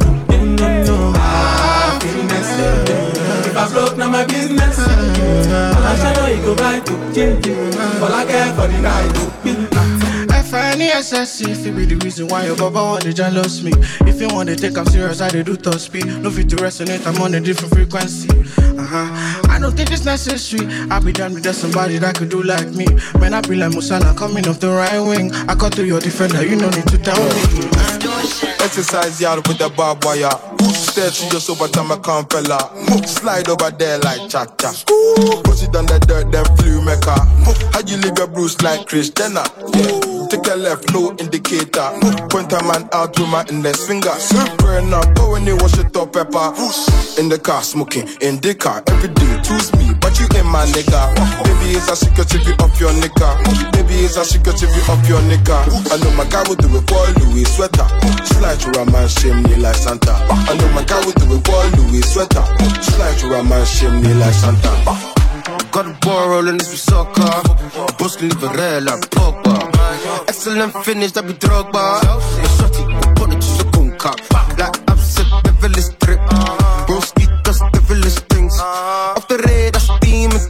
I broke, now my business. I'ma show you, you go right. All I care for the night. I find it excessive, it be the reason why your baba want to jealous me. If you want to take I'm serious, I dey do top speed. No fit to resonate, I'm on a different frequency. Uh-huh. I don't think it's necessary. I be done with just somebody that could do like me. Man, I be like Musala coming off the right wing. I cut to your defender, you no need to tell me. Exercise yard with the barbed wire. Stare to your sober time I come fella. Slide over there like cha cha. Push it on the dirt, then flew mecca. How you leave your bruise like Kris Jenner? Yeah. Take a left, no indicator. Point a man out with my index finger. Burn up, go when you wash it up, pepper. In the car, smoking, in the car. Every day, choose me, but you ain't my nigga. Baby, it's a secret if you up your nigga. Baby, it's a secret if you up your nigga. I know my guy will do it for Louis sweater. Slide through a man, chimney like Santa. I know my guy will do it for Louis sweater. Slide through a man, chimney like Santa. Got a ball rolling, this was soccer. A red like Pogba. Excellent finish, that be Drogba. My shotty, put it to the. Like upset, devilish drip. Broski does devilish things.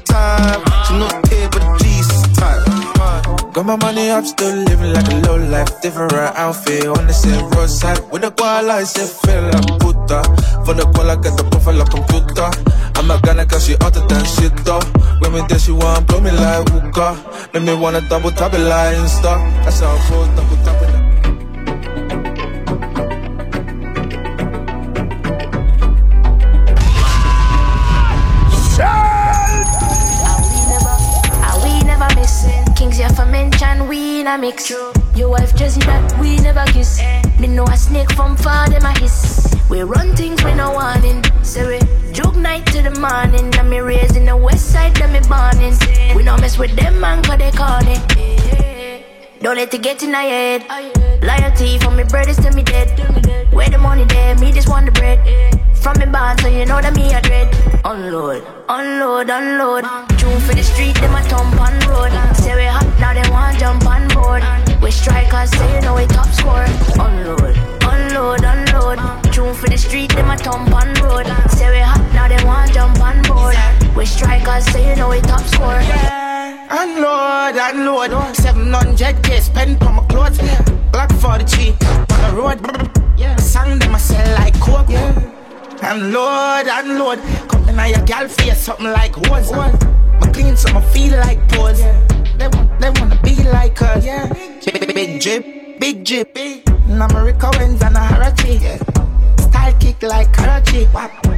Time. She not here, but Jesus type. Got my money up, still living like a low life. Different outfit on the same roadside. With the koala, I say feel like puta. For the koala, get the profile like computer. I'm a gunner cause she hotter than shit though. When me there, she want blow me like hookah. Make me wanna double tap it like Insta. That's how it goes, double tap it. In. Your wife Jessie that we never kiss. Me know a snake from far, them a hiss. We run things we no warning. Say we jug night to the morning. And me raised in the west side, them me born in. We no mess with them man, cause they call it. Don't let it get in our head. Loyalty for me brothers till me dead. Where the money there, me just want the bread. From me band, so you know that me a dread. Unload, unload, unload. June for the street, them a thump on road. Say we hot, now they want jump on board. We strikers, say you know we top score. Unload, unload, unload. June for the street, them a thump on road. Say we hot, now they want jump on board. We strikers, say you know we top score. Unload, unload. 700k spend on my clothes. Black for the cheap on the road. Yeah. Sang them I sell like coke. And Lord, and Lord, come in your gal face, something like hose. My clean, so I feel like pose. They want, they wanna be like us. Yeah. Big, big, big drip, big drip. And I'm a Rico and a Huarache. Style kick like Karachi.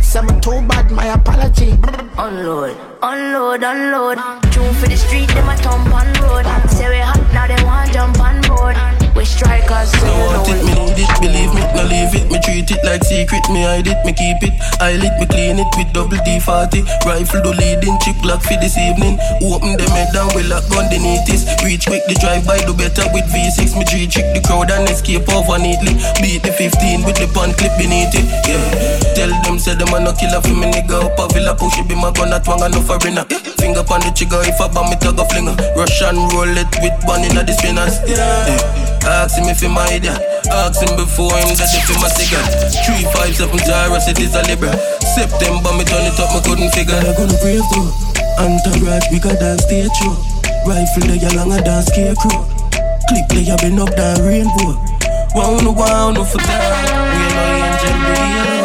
Some too bad, my apology. Oh, unload, unload, oh, unload. Oh, Tune for the street, them a thump on road. Say we hot, now they want jump on board. We strikers, so you want it, me need it, believe me, no leave it. Me treat it like secret, me hide it, me keep it. I lit, me clean it with double D40. Rifle do leading, chip lock for this evening. Open the head down, we lock gun beneath this. Reach quick, the drive by, do better with V6. Me three trick the crowd and escape over neatly. Beat the 15 with the pan clip beneath it, yeah. Tell them, say them a no killer for me, nigga. Up a villa, push it, be my gun, that one, no foreigner. Finger on the trigger, if I bomb it, I go flinger. Russian roulette with one in the spinners, yeah. yeah. Ask him if he my idiot. Ask him before him that if he my cigarette. Three five seven Tyra cities a Libra. September me turn it up, me couldn't figure. I gonna brave though. Entourage bigger than stage show. Rifle they longer than scarecrow. Click they have been up than rainbow. Wanna wanna for that. We no angel real.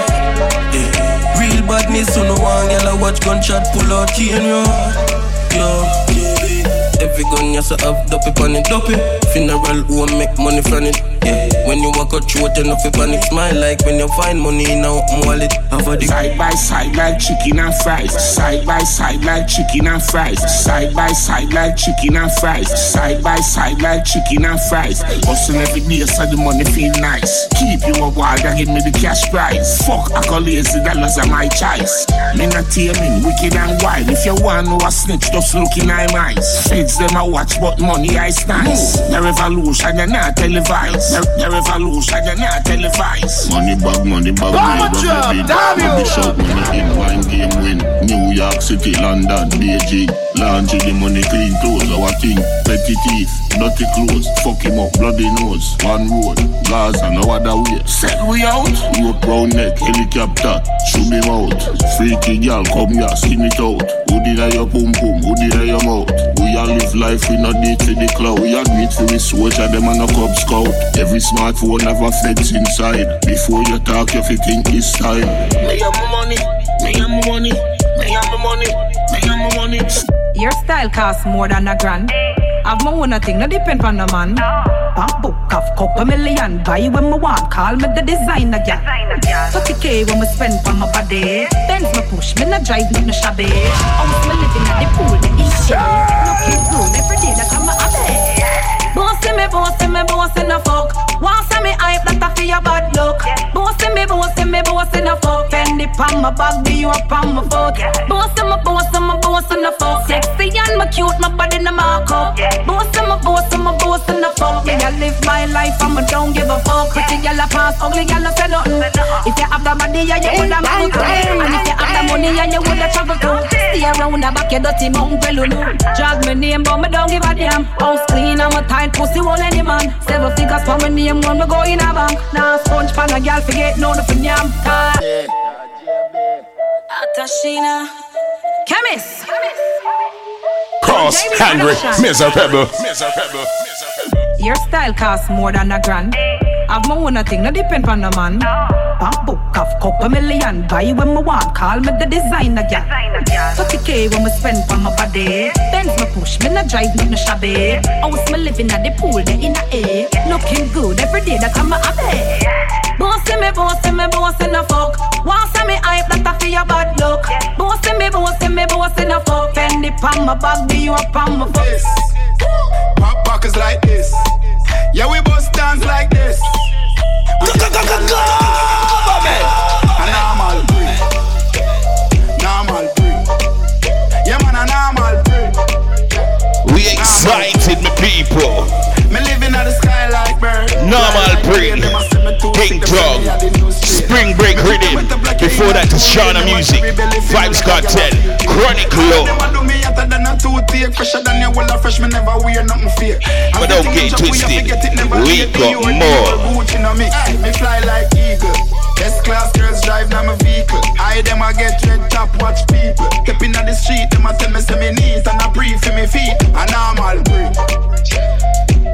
Yeah. Real badness, so no one gyal watch gunshot pull out chain yo. Yo, Every gun you say have dopey on it, dopey. Funeral won't make money from it. Yeah, when you walk out you know fi panic. Smile like when you find money in a open wallet. Have a dick. Side by side like chicken and fries. Side by side like chicken and fries. Side by side like chicken and fries. Side by side like chicken and fries. Hustle every day so the money feel nice. Keep you a wild and give me the cash prize. Fuck accolades, the dollars are my choice. Me not taming, wicked and wild. If you want know a snitch, just look in my eyes. Feds them a watch, but money I nice. The revolution, you not televised. The, the revolution, you not televised. Money bag, money bag, money bag, damn you. Bishop money in wine game win. New York City, London, Beijing. Laundry, the money clean clothes, our thing. Petty teeth, dirty clothes. Fuck him up, bloody nose. One road, Gaza, no other way. Set we out. Rope round neck, helicopter, shoot him out. Freaky girl, come here, skin it out. Who did I your pum pum? Who did I your mouth? We all live life, we not need to the cloud. We admit for me soldier, them on a cub scout. Every smartphone have a inside. Before you talk, you think it's time. Me have my money, me have my money, me have my money, my money. Your style costs more than a grand. I have my own thing, no depend on the man. Bank book of couple million, buy you when me want, call me the designer girl. 30k when me spend on my body. Benz me push, me no drive, me no shabby. House me living at the pool, the east No kids room, every day that I'm a habit. Bossy me, bossy me, bossy no fuck. See me hype, that a for your bad luck. Bossy me, bossy me, bossy no fuck. Fendi pan my bag, be you up on my foot. Bossy me, bossy me, bossy no fuck. Sexy and me cute, my body no mark up. Bossy me, bossy me, bossy no fuck. Me I live my life me don't give a fuck. Pretty gyal a pass, ugly gyal no say nothing. If you have the body, yeah, you woulda marry too. And if you have the money, yeah, you woulda travel too. Stay around the back, you dirty mount belulu. Drag me name, but me don't give a damn. House clean, I'm a tight pussy, whole any man. Seven figures for my name, when me go in a bank. Now sponge pan a gyal forget no the yam. Atashina, chemist. Cross, Henry, Mr. Pebble. Your style costs more than a grand. Have my own thing, no depend on the man. Bank book of couple million, buy when me want, call me the designer girl. 30k when me spend on my body. Benz me push, me no drive, me no shabby. House me living at the pool, they in the air. Looking good every day, that I'm a happy. Bossy me, bossy me, bossy no fuck. Want see me hype, that a for your bad luck. Bossy me, bossy me, bossy no fuck. Fendi pan my bag, be you up on my foot. Pop pockets like this. Yeah, we bust dance like this. We go, go, go, go, A normal breed. Normal breed. Yeah, man, a normal breed. We excited, my people. Me living at the sky like bird. Normal breed. King Dog. Spring break rhythm. Before that, to Shauna Music. Vybz Kartel. Chronic Law. But don't get twisted. We got more. Me fly like eagle. S class girls drive now my vehicle. I them I get red top watch people. Stepping on the street, them I tell me say me knees and I breathe for me feet. A normal breed.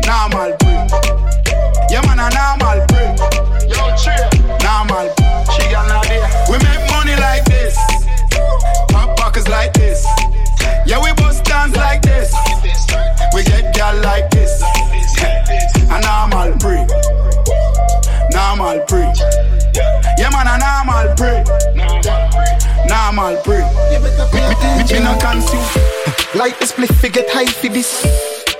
Normal breed. Yeah, man, a normal brick. Yo, chill. Normal. She got no idea. We make money like this. Pop pockets like this. Yeah, we bust dance like this. We get gal like this. a normal brick. Normal brick. Yeah, man, a normal brick. Normal brick. Me, me, me, me no consume. Like this, split, get high for this.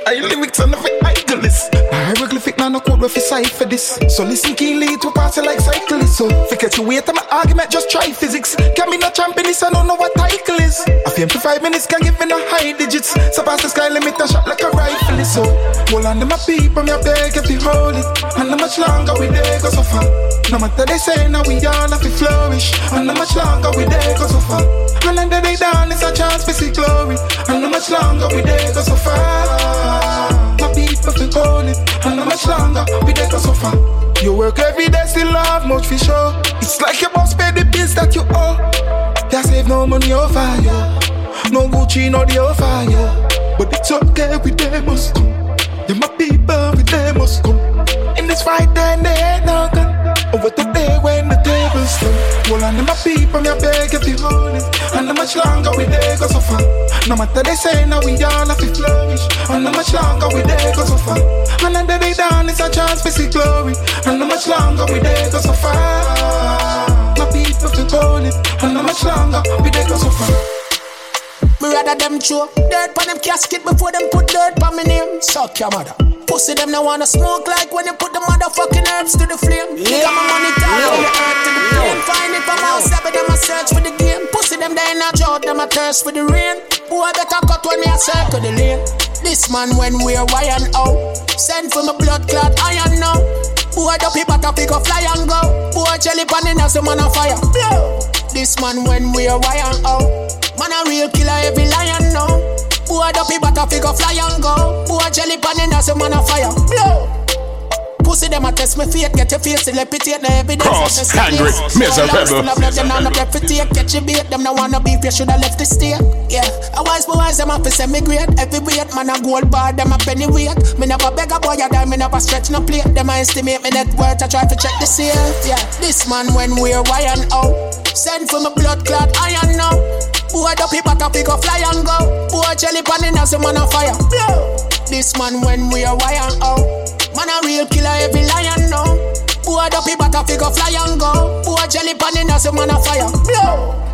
I lyrics on the idolist. Hieroglyphic now no code with side for this. So listen keenly to party like cyclists. So forget you wait on my argument, just try physics. Can me no champion this, I don't know what title is. I feel for five minutes, can give me no high digits. So pass the sky limit and shot like a rifle. So hold on to my people, me a beg if you hold it. And how much longer we there go so far. No matter they say now we all have to flourish. And how much longer we there go so far. And then they down, it's a chance to see glory. And how much longer we there go so far. Feel hold it, and how much longer we go so far. You work every day, still have much for sure. It's like you must pay the bills that you owe. They save no money over you, no Gucci, no the over you. But it's okay, we they must come. Yeah, my people, we they must come. In this fight, then they ain't no gun. Over the day when Hold on my people, me I beg you hold it. And how much longer we there go so far. No matter they say now we all have to flourish. And how much longer we there go so far. And then they down, it's a chance to see glory. And how much longer we there go so far. My people feel hold it. And how much longer we there go so far. Me rather them throw dirt on them casket before them put dirt on me name. Suck your mother. Pussy them no wanna smoke like when you put the motherfucking herbs to the flame. Yeah. Got my money tied from the earth to the. Find it from outside, but them a search for the game. Pussy them they in a drought, them a thirst for the rain. Boy better cut when me a circle the lane. This man when we're wired out. Send for my blood clot iron now. Boy the people to pick a fly and go. Boy jelly pan in as a man a fire. Blow. This man when we're wired out. Man a real killer, every lion now. Boy, the people to figure fly and go. Boy, jelly pan in a man of fire. Blow. Pussy them a test me fate, get your face levitate the evidence. Cross, Henry, Mr. Pebble. Them now no reputate, catch your bait. Them now wanna beef, you shoulda left the state. Yeah, a wise boy, them a fi great. Every weight, man a gold bar, them a penny weight. Me never beg a boy a dime, me never stretch no plate. Them a estimate me net worth, I try to check the sale. Yeah, this man when we're wired out. Send for my blood clot iron now. Boy, the people to pick a fly and go. Boy, jelly pan in as a man a fire. Blow. This man when we are wire out. Man a real killer, every lion now. Boy, the people pick a fly and go. Who Boy, jelly pan in a man a fire. Blow.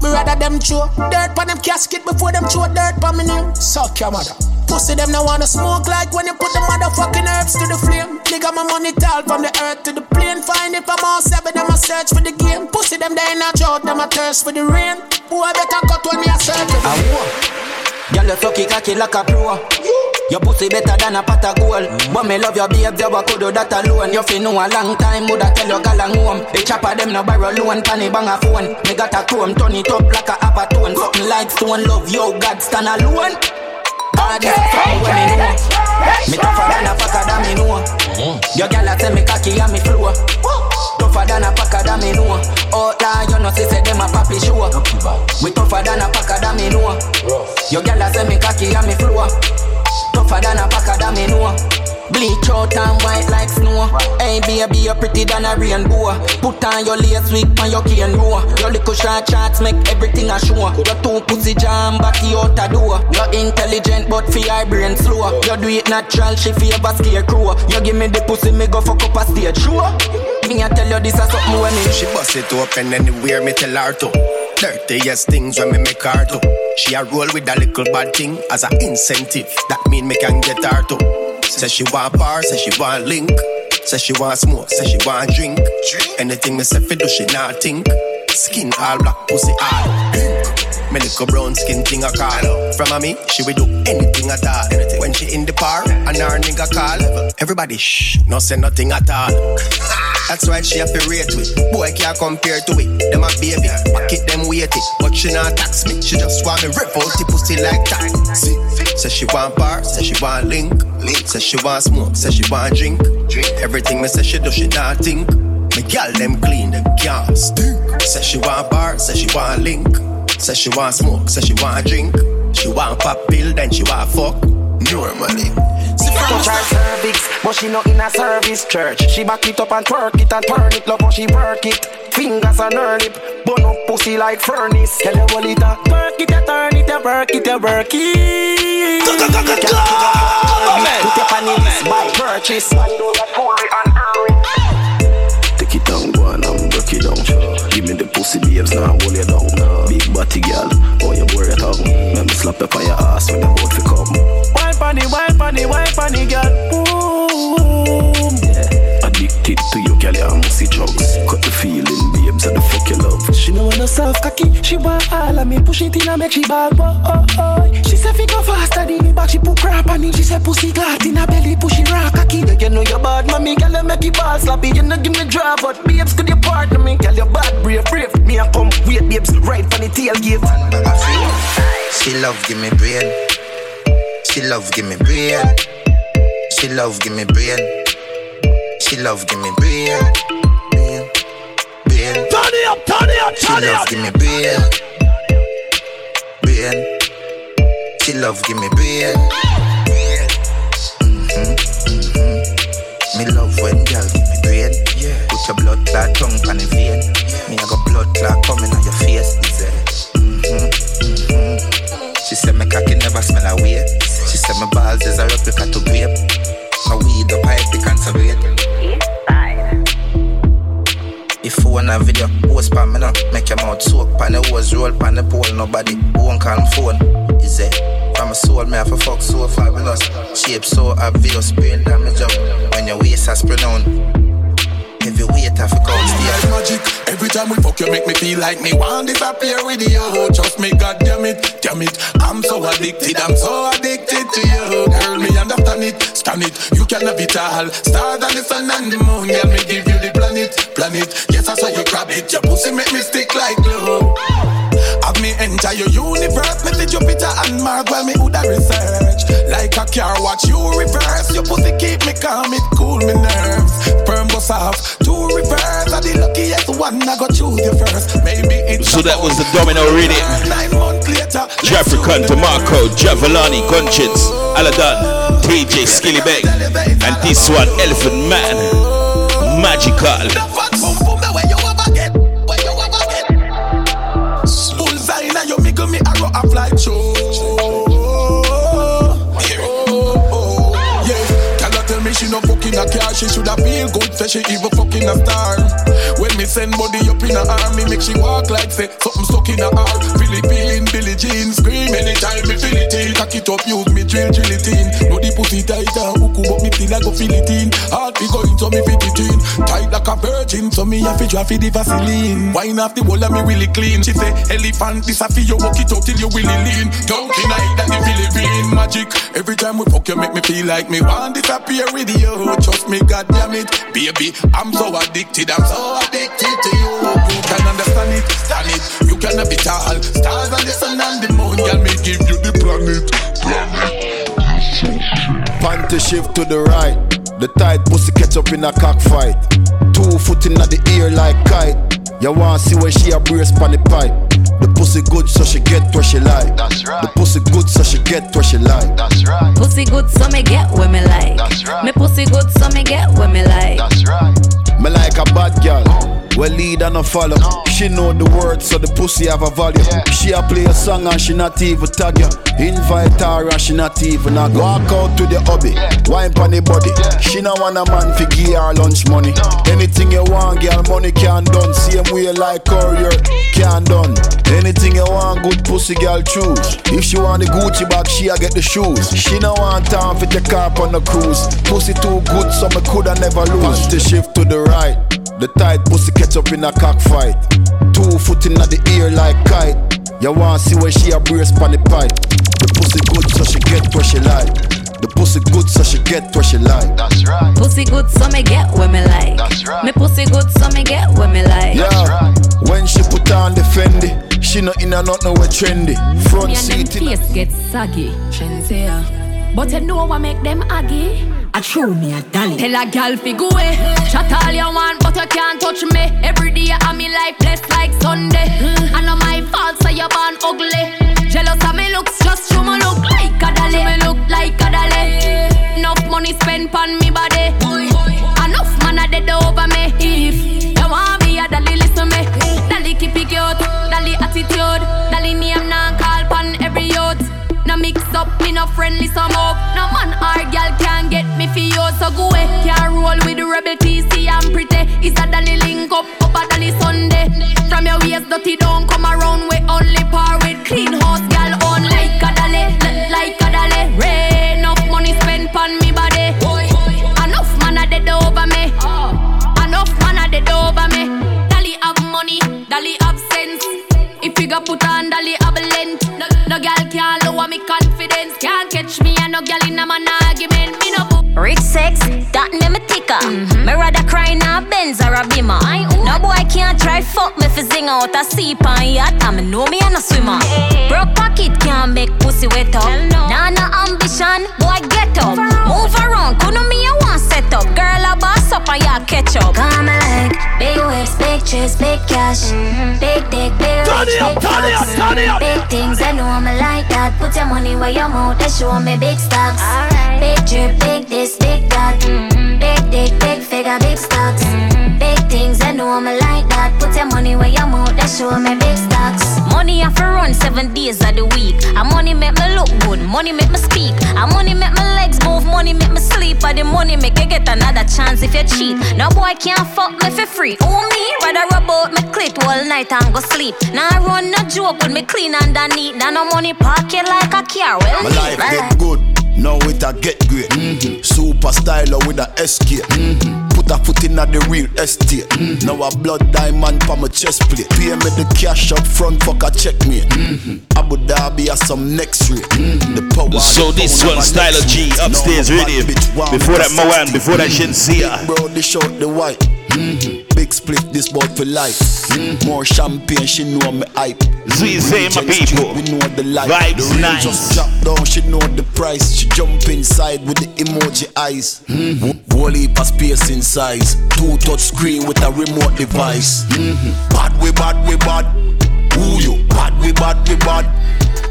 Me rather them throw dirt pan them casket before them throw dirt pan me name. Suck your mother. Pussy them now wanna smoke like when you put the motherfucking herbs to the flame. Nigga my money tall from the earth to the plane. Find it all seven, them a search for the game. Pussy them they in a drought, them a thirst for the rain. Boy better cut when me a circle. I Girl, you suck it cocky like a pro. Your pussy better than a pot of gold. But me love your behavior, but could do that alone. You feel know a long time, woulda tell your gal and home. The chopper them no borrow loan, panny bang a phone. Me got a chrome, turn it up like a upper tone. Something like stone, love yo, God stand alone. Hard as fuck when me know. Me tougher than a packer that me know. Your gal a tell me cocky and me flow. Tougher than a packer that me know. Outlaw, you know, say say them a papi show. We tougher than a packer that me know. Your gal a say me cocky and me flow. Tougher than a packer that me know. Bleach out and white like snow. Hey baby, you're pretty than a rainbow. Put on your lace wig and your cane row. Your little short shots make everything a show. Your two pussy jam body out a door. You're intelligent but for your brain slow. You do it natural, she favor scarecrow. You give me the pussy, me go fuck up a stage show. Me I tell you this is something when me. She bust it open anywhere me tell her to. Dirtiest things when me make her to. She a roll with a little bad thing as a incentive. That mean me can get her to. Say she want bar, say she want link. Say she want smoke, say she want drink. Anything me say fi do, she not think. Skin all black, pussy all pink. Me little brown skin thing a call. From a me, she will do anything at all. When she in the par, and her nigga call. Everybody shh, no say nothing at all. That's why she have to rate with. Boy can't compare to it. Them a baby, pocket them weighty. But she not tax me, she just want me rip out the pussy like that. See, say she want bar, say she want link. Say she want smoke, say she want drink. drink. Everything me say she do, she not think. Me gal them clean, them can't stink. Say she want bar, say she want link. Say she want smoke, say she want drink. She want pop pill, then she want fuck. Normally. Touch her cervix, but she not in a service church. She back it up and twerk it and turn it, love how she work it. Fingers on her lip, bun up pussy like furnace. Tell you what it a Work it, you turn it, you work it, you work it. Put your panties by purchase. Take it down, go on and break it pussy babes now hold you down. Big body girl, oh you bore your tongue. Let me slap up on your ass when you both fi come. Wine funny, wine funny, wine funny, girl. Boom. Yeah, addicted to you, girl. You must see drugs. Cut the feeling, babes, and the fuck you love. She know want no soft cocky. She want all of me. Push it in and make she ball. Oh, oh, oh. She say fi go faster than me, but she put crap on it. She say pussy glad in her belly, push it rock cocky. Yeah, you know you bad, mommy. Girl, you make it ball sloppy. You know give me draw, but babes could you partner me? Girl, you bad, brave, brave. Me a come wait, babes, right from the tail give. She love give me brain. She love give me brain. She love give me brain. She love give me brain. Brain. Brain. Turn it up, turn it up, She love give me brain. Brain. She love give me brain. Mhm, mhm. Me love when girl give me brain. Put your blood clot tongue on the vein. Me I got blood clot coming on your face. Mm-hmm, mhm. She said my cocky never smell a weed. She said my balls is a replica to grape. My weed up I epic and separate. If you want a video, post pa me now. Make your mouth soak pan the hose, roll pan the pole. Nobody won't call phone. Is it? From a soul, me have a fuck so fabulous. Shape so obvious, brain damage up. When your waist has pronounced. Heavy weight have to come Stay magic. Every time we fuck, you make me feel like me want disappear with you. Trust me, God damn it, damn it. I'm so addicted, I'm so addicted to you. Girl, me understand it, stand it. You can have it all. Stars and the sun and the moon, girl, me give you the planet, planet. Yes, I saw you grab it. Your pussy make me stick like glue. Have me enter your universe, me see Jupiter and Mars while me woulda research. Like a car, watch you reverse. Your pussy keep me calm, it cool me nerves. Sperm bust off, two reverse. I the luckiest one, I go choose you first. Maybe it's So that was the domino reading. nine months later. Jeffrey Cunt, Marco, Jahvillani, Gunchits, Aladdin, TJ Skilly Bang, and this one, Elephant Man, Magical. You miggle me arrow a fly she no fucking a car? She shoulda feel good, say she even fucking a star. Me send body up in her army, make she walk like say something stuck in her heart. Philippine, Billie Jean, scream anytime me feel it in. Cock it up, use me drill, drill it in. No the pussy tight and hookoo, but me still I go feel it in. Heart be going so me fit it in. Tight like a virgin, so me have to draw for the Vaseline. Wine off the wall and me really clean. She say, elephant, this a for you, walk it out till you really lean. Don't deny that the Philippine magic. Every time we fuck you, make me feel like me want disappear with you. Trust me, God damn it, baby. I'm so addicted, I'm so addicted to you. You can understand it, stand it. You can have it all. Stars and the sun and the moon, can me give you the planet. Panty shift to the right. The tight pussy catch up in a cockfight. Two foot in the ear like kite. You want to see where she a brace pan the pipe. The pussy good so she get what she like. That's right. The pussy good so she get what she like. That's right. Pussy good, so me get what me like. That's right. Me pussy good, so me get what me like. That's right. Me like a bad girl. Oh. Well lead and no follow. She know the words so the pussy have a value. She a play a song and she not even tag you. Invite her and she not even a go. Walk out to the hobby, wine pon the body. She no want a man fi give her lunch money. Anything you want, girl, money can done. Same way like courier can done. Anything you want, good pussy girl choose. If she want the Gucci bag, she a get the shoes. She no want time for the car on the cruise. Pussy too good, so me coulda never lose. The shift to the right, the tight pussy catch up in a cockfight. Two foot in the ear like kite. You want see where she a brace pon the pipe. The pussy good, so she get what she like. The pussy good, so she get what she like. That's right. Pussy good, so me get what me like. That's right. Me pussy good, so me get what me like. Yeah, when she put on the Fendi, she not in a nothing with trendy. Front Me and them seat in face get saggy. Shenseea. But you know what make them aggy? I true me a dolly. Tell a gal fi go away. Chat all you want, but you can't touch me. Every day I'm me life blessed like Sunday. Mm. I know my fault, so you born ugly. Jealous of me looks, just show me look like a dolly. Me look like a dolly. Money spent on me body. Enough man a dead over me. If you want me a dolly, listen me. Dolly keep it cute, dolly attitude, dolly name now call pan every youth. Now mix up me no friendly some up. No man or girl can get me for you, so go away. Can't roll with the rebel TC and pretty. Is a Danny link up, up a Danny Sunday. From your waist dirty don't come around with only par with clean house, no in a man argument. Me no Rich sex, that name a. Mm-hmm. Me rather cry in a Benz or a Beamer. No boy can't try fuck me fi zing out a sea pan yacht. I me know me and a swimmer. Yeah. Broke pocket can't make pussy wet up. No. Nah, no ambition, boy get up. Move around, couldn't me a one set up. Girl a boss up and ya catch up. Come like big waves, big chest, big cash, mm-hmm. big dick, big rich, big flex, big things. I know me like that. Put your money where your mouth, they show me big stocks. Right. Big drip, big this, big that. Mm-hmm. Big dick, big big figure, big stocks. Big things, I know me like that. Put your money where your mouth, they show me big stocks. Money have to run seven days of the week. And money make me look good, money make me speak. And money make my legs move, money make me sleep. And the money make you get another chance if you cheat. No boy can't fuck me for free. Oh me, rather rub out me clit all night and go sleep. Now I run no joke with me clean underneath. Now no money pocket like a car. Well, my life get good. Now it a get great. Mm-hmm. Super styler with a escape. Mm-hmm. Put a foot in at the real estate. Mm-hmm. Now a blood diamond for my chest plate. Pay me the cash up front, fuck a check me. Mm-hmm. Abu Dhabi has some next rate. Mm-hmm. The power. So the this one, Stylo G, upstairs radio. Before that Moan, before that Shenseea. Bro, they short the white. Mm-hmm. Big split, this bout for life. Mm-hmm. More champagne, she know me hype. Zee my people. We know the life. Vibes the nice. just drop down, she know the price. She jump inside with the emoji eyes. Mm-hmm. Of space in size. Two touch screen with a remote device. Mm-hmm. Bad we bad we bad. Who you? Bad we bad we bad.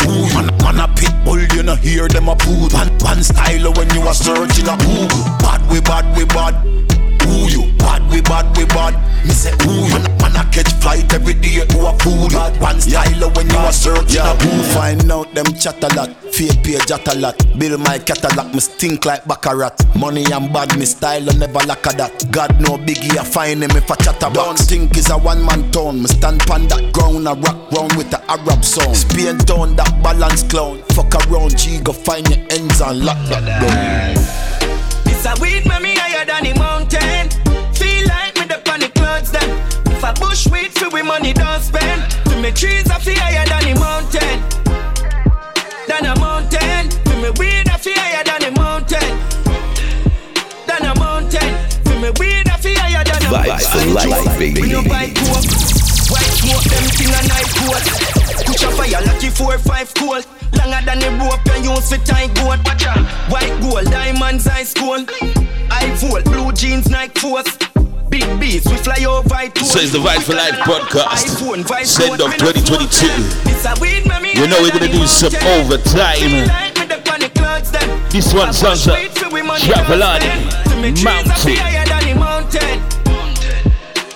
You? Man, man a pit bull, you know hear them a poo. One, one style when you are searching a Google. Bad we bad we bad. Who you? Bad we bad we bad. Me say who you? Man, man a catch flight every day to a fool. Bad one style when you are searching yeah. a who. Find out them chat a lot. Fake page at a lot. Build my catalog. Me stink like baccarat. Money and bad. Me style I never lack of that. God no biggie. I find him if I chat about. Don't think is a one man town. Me stand pan that ground. I rock round with the Arab song. Spain town that balance clown. Fuck around G. Go find your ends and lock that down. It's a weed me higher than the then. If I bush weed for we money don't spend. To me trees I feel higher than the mountain. Than a mountain. To me weed I feel higher than the mountain. Than a mountain. To me weed I feel higher than a Vibes for life, baby. We no buy coke. White smoke them thing a night coat. Push a fire lucky four five cold. Longer than the rope you use for tie goat. White gold, diamonds, ice cold. I volt, blue jeans, Nike force. Big beats, we fly over it. So it's the Vibe for Life podcast. Send off 2022. You know we're gonna do some overtime. This one sounds like Jahvillani Mountain.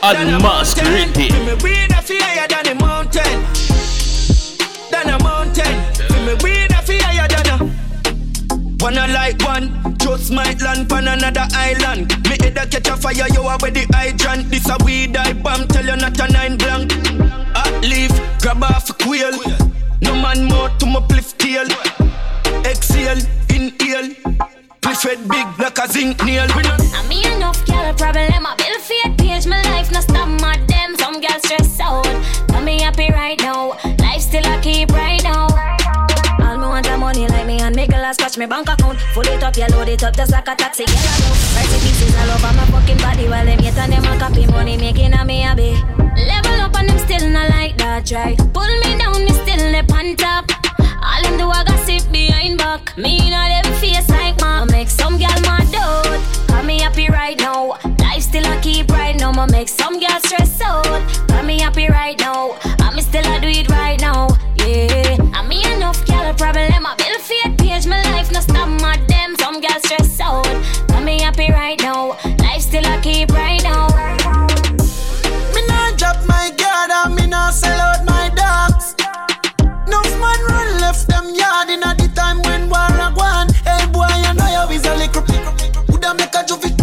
Unmasked Rindy. Wanna like one, just might land on another island. Me head a catch a fire, you are with the hydrant. This a weed I bomb, tell you not a nine blank. Hot leaf, grab off a quail. No man more to my pliff tail. Exhale, inhale. Preferred big like a zinc nail. I mean enough girl problem. I build fake page, my life not stop my damn. Some girl stress out, but me happy right now. Life still I keep right now. Scratch me bank account. Full it up, yeah, load it up just like a taxi. Get a low. Price pieces all over my fucking body while them yet and them a copy money making a me happy. Level up and them still not like that, right? Pull me down, me still lip on top. All them do a gossip behind back. Me know them face like ma make some girl mad out. Call me happy right now. Life still a keep right now. Ma make some girl stress out. Call me happy right now. I me still a do it right now. stress out. Got me happy right now. Life still I keep right now. Me not drop my guard and me not sell out my dogs. No man run left them yard in the time when war a. Hey boy, you know you is a little. Woulda make a juvie.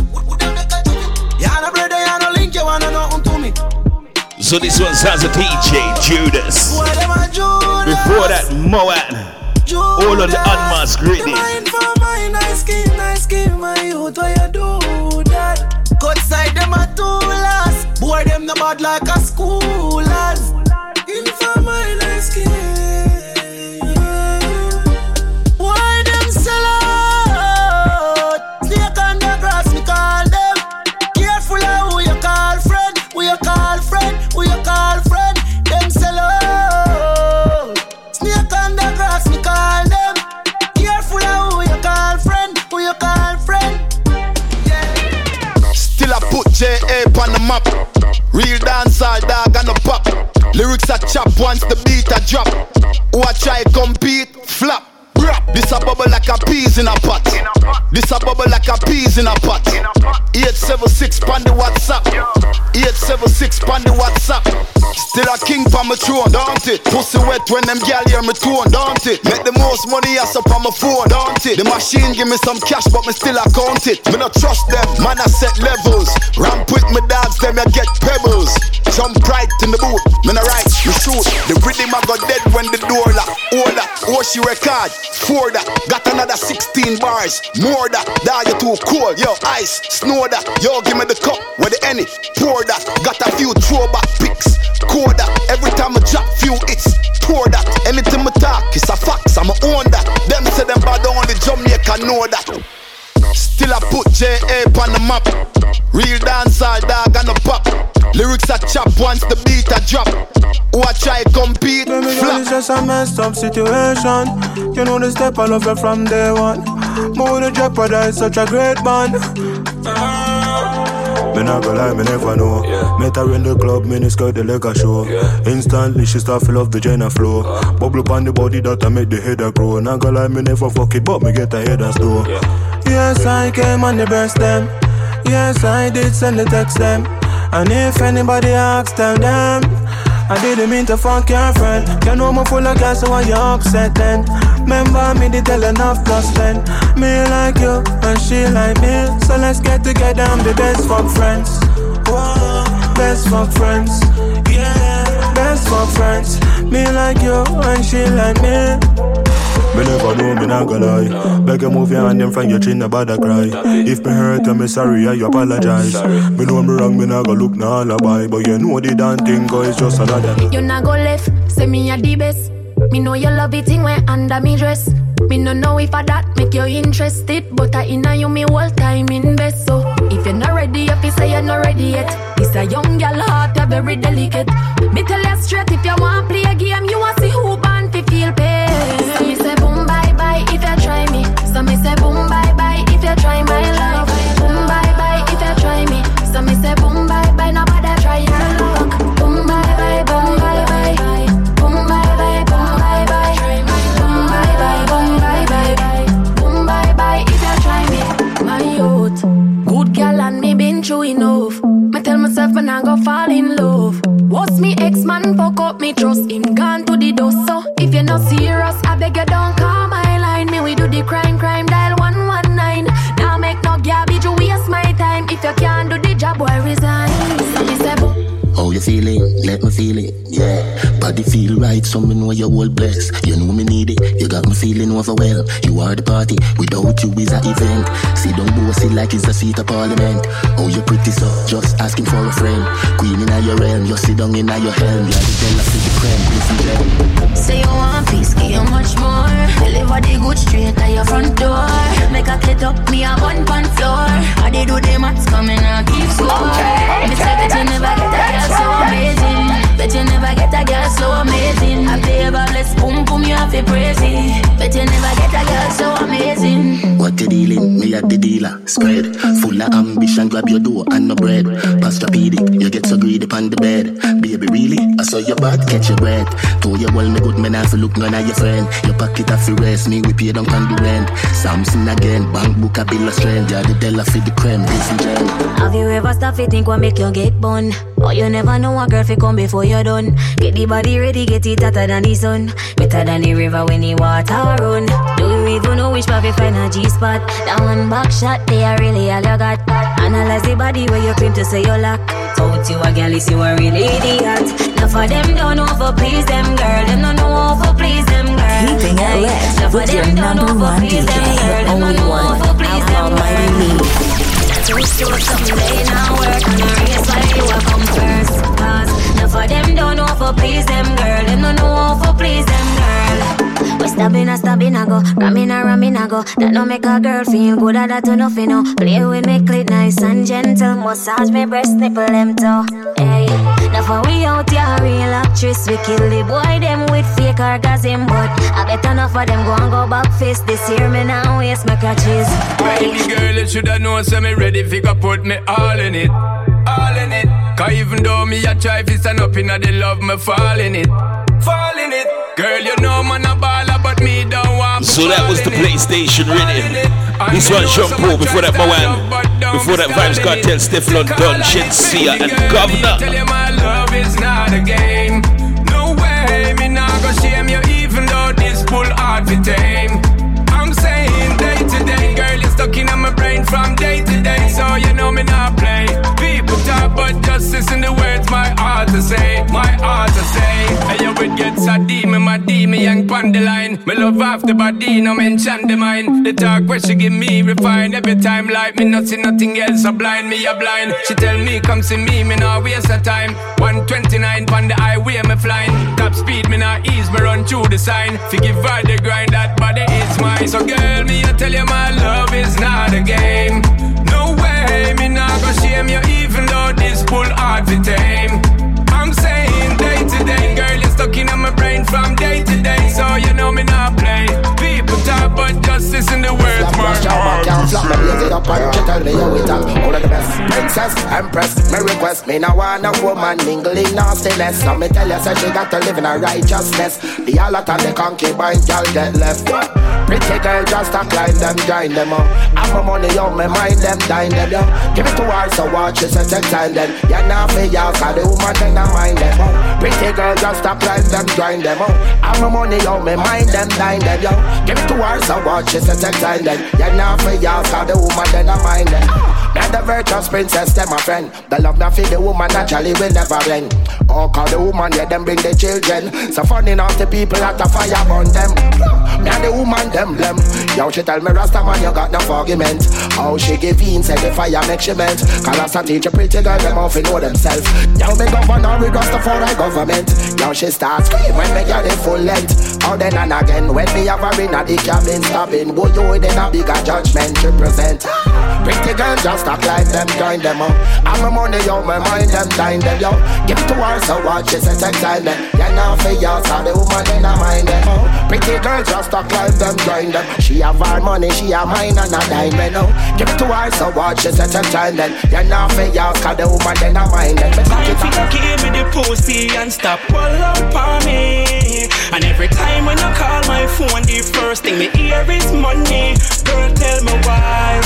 So this one's has a DJ Judas. Before that Moan. All of the unmasked greeting. Skin, my youth, why you do that? Cut side them a two last. Boy, them no bad like map. Real dancehall dog and a pop. Lyrics are chop once the beat a drop. Who I try compete, flop. This a bubble like a peas in a pot. This a bubble like a peas in a pot. 876 on the WhatsApp. 876 on the WhatsApp. Still a king on my throne, don't it? Pussy wet when them gal hear me tone, don't it? Make the most money ass up on my phone, don't it? The machine give me some cash, but me still account it. Me not trust them, man I set levels. Ramp with my dogs, them I get pebbles. Jump right in the boot, me not right, me shoot. The rhythm I got dead when the door lock. Oh, Hold that, oh she record. Four that, got another 16 bars. More that, that you too cold. Yo, ice, snow that. Yo, give me the cup with the any. Pour that, got a few throwback pics. Core that, every time I drop few hits. Pour that, anything I talk, it's a fax, I'ma own that. Them say them bad only Jamaica know that. Still I put J.A. on the map. Real dancehall dog and a pop. Lyrics are chop once the beat a drop. Who I try compete? Baby girl, it's just a messed up situation. You know the step I love you from day one. With the jeopardize such a great band. Me not gonna lie, me never know. Yeah. Met her in the club, me skirt the leg a show. Yeah. Instantly she start feel off the Jenna flow. Uh. Bubble on the body that I make the head a grow. Not gonna lie, me never fuck it, but me get a head as though. Yeah. Yes, I came on the breast them. Yes, I did send the text them. And if anybody asks, tell them. I didn't mean to fuck your friend. You know me full of gas, so why you upset then? Remember me did tell enough plus then. Me like you and she like me, so let's get together and be best fuck friends. Whoa, best fuck friends. Yeah, best fuck friends. Me like you and she like me. Me never know, me not gonna lie. Beg you move your hand in front your chin, about to cry. If me hurt you, me sorry, I apologize. Me know me wrong, me not gonna look no alibi. But you know the damn thing, cause it's just another. You not go left, say me a the best. Me know you love it thing when under me dress. Me no know if I that make you interested, but I inna you me whole time invest. So if you're not ready, if you say you're not ready yet, it's a young girl heart, you very delicate. Me tell you straight, if you want play a game, you want trust him gone to the dust. So if you're not serious, I beg you don't call my line. Me we do the crime crime dial one one nine. Now make no garbage you waste my time. If you can't do the job, why resign? How you feeling? Let me feel it, yeah. Body feel right, so me know you're all blessed. You know me need it, you got me feeling overwhelmed. You are the party, without you is a event. See don't bossy like it's a seat of parliament. Oh, you pretty so, just asking for a friend. Queen in your realm, you sit down in your helm. You're the bella for the creme, listen them. Say you want peace, give you much more. Deliver the good straight at your front door. Make a get up, me a one pan floor. I did do the maths coming and keep score. Me say that you never get a so amazing. Bet you never get a girl so amazing. I play a bless boom boom, you have to praise it. Bet you never get a girl so amazing. What you dealing? Me at the dealer. Spread. Full of ambition, grab your door and no bread. Pastrapedic, you get so greedy upon the bed. Baby, really? I saw your butt, catch your breath. Told you well, me good man, I fi look none of your friend. Your pocket have to rest, me we pay down on the rent. Samson again, bank book a bill of strength. You're the Della for the creme, this and. Have you ever stopped to think what make you get bun? Or you never know a girl fi come before you're done. Get the body ready, get it hotter than the sun. Better than the river when the water run. Do you even know which part fi find a G spot? That one back shot, they are really all you got. Analyze the body where you claim to say you lack. Out you a gal you a real idiot. Now for them don't for please them girl. Them don't know how please them girl. Keeping it lit with your number one DJ, the only one, Outlaw Mighty. Two strokes someday now work on a race you come first. For them don't know for please them girl. Them don't know for please them girl. We stabbing a stabbing a go, ramming a ramming a go. That no make a girl feel good at that to nothing no. Play with me clit nice and gentle, massage me breast nipple them toe. Hey, now for we out here real actress, we kill the boy them with fake orgasm, but I bet enough of them go and go back face this year. Me now waste my catches. Baby girl, you shoulda known, so me ready fi go put me all in it, all in it. Cause even though me a try fi stand up inna the love, me fall in it, fall in it. Girl, you know man a baller, but me don't want. So that was the PlayStation rhythm. This one Sean Paul, before that Moan, before that Vybz Kartel, Stefflon Don, Shenseea, and Governor. Tell you my love is not a game. No way, me not go shame you, even though this pull hard to tame. I'm saying day to day, girl, you're stuck in my brain from day to day, so you know me not play. But just listen the words my heart to say, my heart to say. Hey, you would get sad, demon, my demon, young pon the line. Me love after body, no mention the mind. The talk where she give me refine every time, like me not see nothing else, so blind me a blind. She tell me come see me, me not waste of time. 129 pon the highway, me flying. Top speed, me not ease, me run through the sign. Forgive her the grind, that body is mine. So girl, me I tell you my love is not a game. No way, me not go shame you, even though pull hard to talk, but just listen the words, my heart. Can't flop me blaze it up and tell me it up All of the best Princess, Empress, me request. Me now want a woman mingling nastiness So me tell you say she got to live in a righteousness. The allot of the concubine girl get left. Pretty girl just a climb them, join them up. I'm my money on me mind them, dine them yo. Give it to her so watch it, take time then Yeah now for y'all, cause the woman then I mind them up Pretty girl just a climb them, join them up. I'm my money on me mind them, dine them yo. Give it to her so watch it, so take time then. Yeah now for y'all, cause the woman then I mind them Now the virtuous princess, them my friend. The love now for the woman naturally will never end Oh, cause the woman, yeah, them bring the children? So funny enough the people at the fire burn them. Now the woman, them, them Yo, she tell me, Rasta man, you got no argument. How she give in, say the fire make she melt. Cause Rasta teach a pretty girl, them off know themselves. Yo, me governor with Rastafari government. Yo, she start scream when me get the full length. How then and again, when me have her in the cabin Stopping, boy, you then a bigger judgment to present. Pretty girl, just act like them, join them up. I'm a money, yo, my mind, them, dine them, yo. Give to her, so watch she say take time then Yeah, now for y'all, so the woman, then I mind them. Pretty girl, just act like them, join them. She have her money, she have mine, and a diamond, oh. Give it to her, so watch she take time then. Now for y'all, cause the woman, then I mind them. It If you up give me the pussy and stop pull up on me. And every time when you call my phone The first thing me hear is money. Girl tell me why.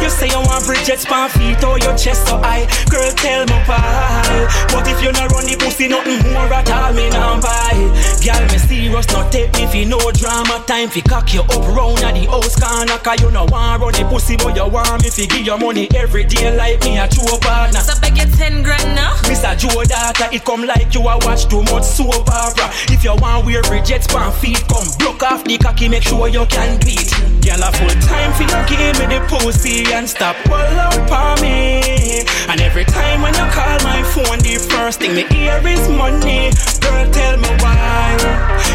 You say you want Bridget span feet or your chest so high Girl tell me why. But if you not run the pussy nothing more at all me not buy Girl me serious not take me for no drama Time fi cock you up round at the house corner Cause you no want run the pussy but you want me fi give your money every day like me a true partner So beg you ten grand now. Mr. Joe Data, it come like you a watch too much soap opera. If you want wear Bridget span feet, come block off the cocky, make sure you can beat. Girl, a full time for you give me the pussy and stop pull up on me. And every time when you call my phone, the first thing me hear is money. Girl, tell me why.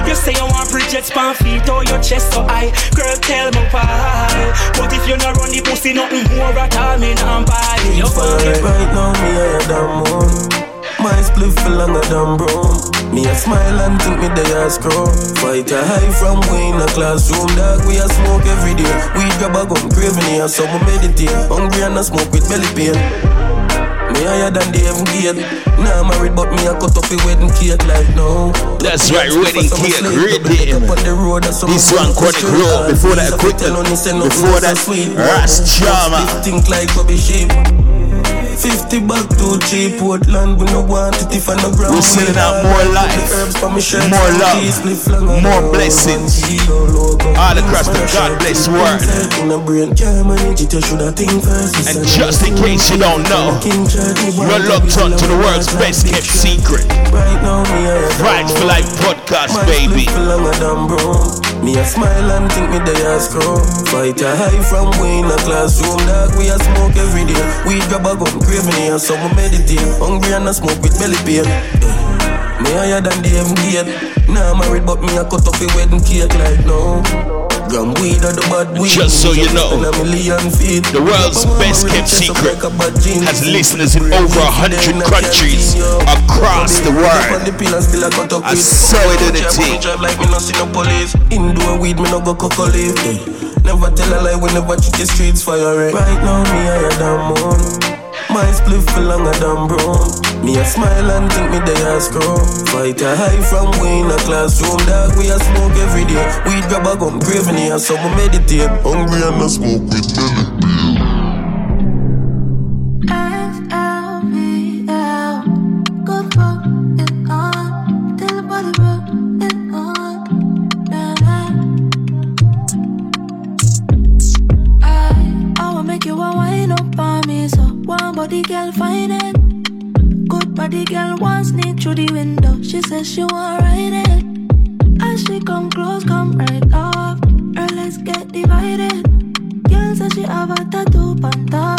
You say you want Bridget span feet or your chest so high. Girl, tell me why. But if you not run the pussy, nothing more at all, me not buy. You Alright, right now me higher than moon My spliff feel longer than broom Me a smile and think me they a screw Fight a high from way in a classroom Dog we a smoke every day We grab a gun craving here So we meditate Hungry and a smoke with belly pain me higher than the heaven gate. Now I'm married but me a cut up a wedding cake like no. That's right, wedding cake, great day. This one Chronic Law, before that Equipment, before that Ras Chama. Think like Bobby Sheep. 50 back to cheap Portland, we no want it if I no ground. We're sending out more life, more love, more blessings. All across the God bless world. And just in case you don't know, you're locked on to the world's best kept secret. Right for Life podcast, baby. Me a smile and think me they a scroll. Fight a high from way in a classroom, dog. We a smoke every day. We grab a gun, craving here, so we meditate. Hungry and a smoke with belly pain. Eh, me higher than the MD. Now nah, married, but me a cut off a wedding cake like no. Gram weed or the bad weed. Just so you know, the world's best kept secret has listeners in over a hundred countries across the world. I saw it in the team. Indoor weed, me no go cocoa leaf. Never tell a lie whenever treat the streets fire. Right now, me higher than moon. My spliff for longer than bro. Me a smile and think me they a scroll. Fight a high from way in a classroom, dog. We a smoke every day. We grab a gun, craving here, so we meditate. Hungry and I smoke with tell me, V L Group, it's got Tillybody I wanna make you a smoke with belly Body girl find it. Good body girl wants sneak through the window. She says she want ride it. As she come close, come right off. Her legs get divided. Girl says she have a tattoo on top.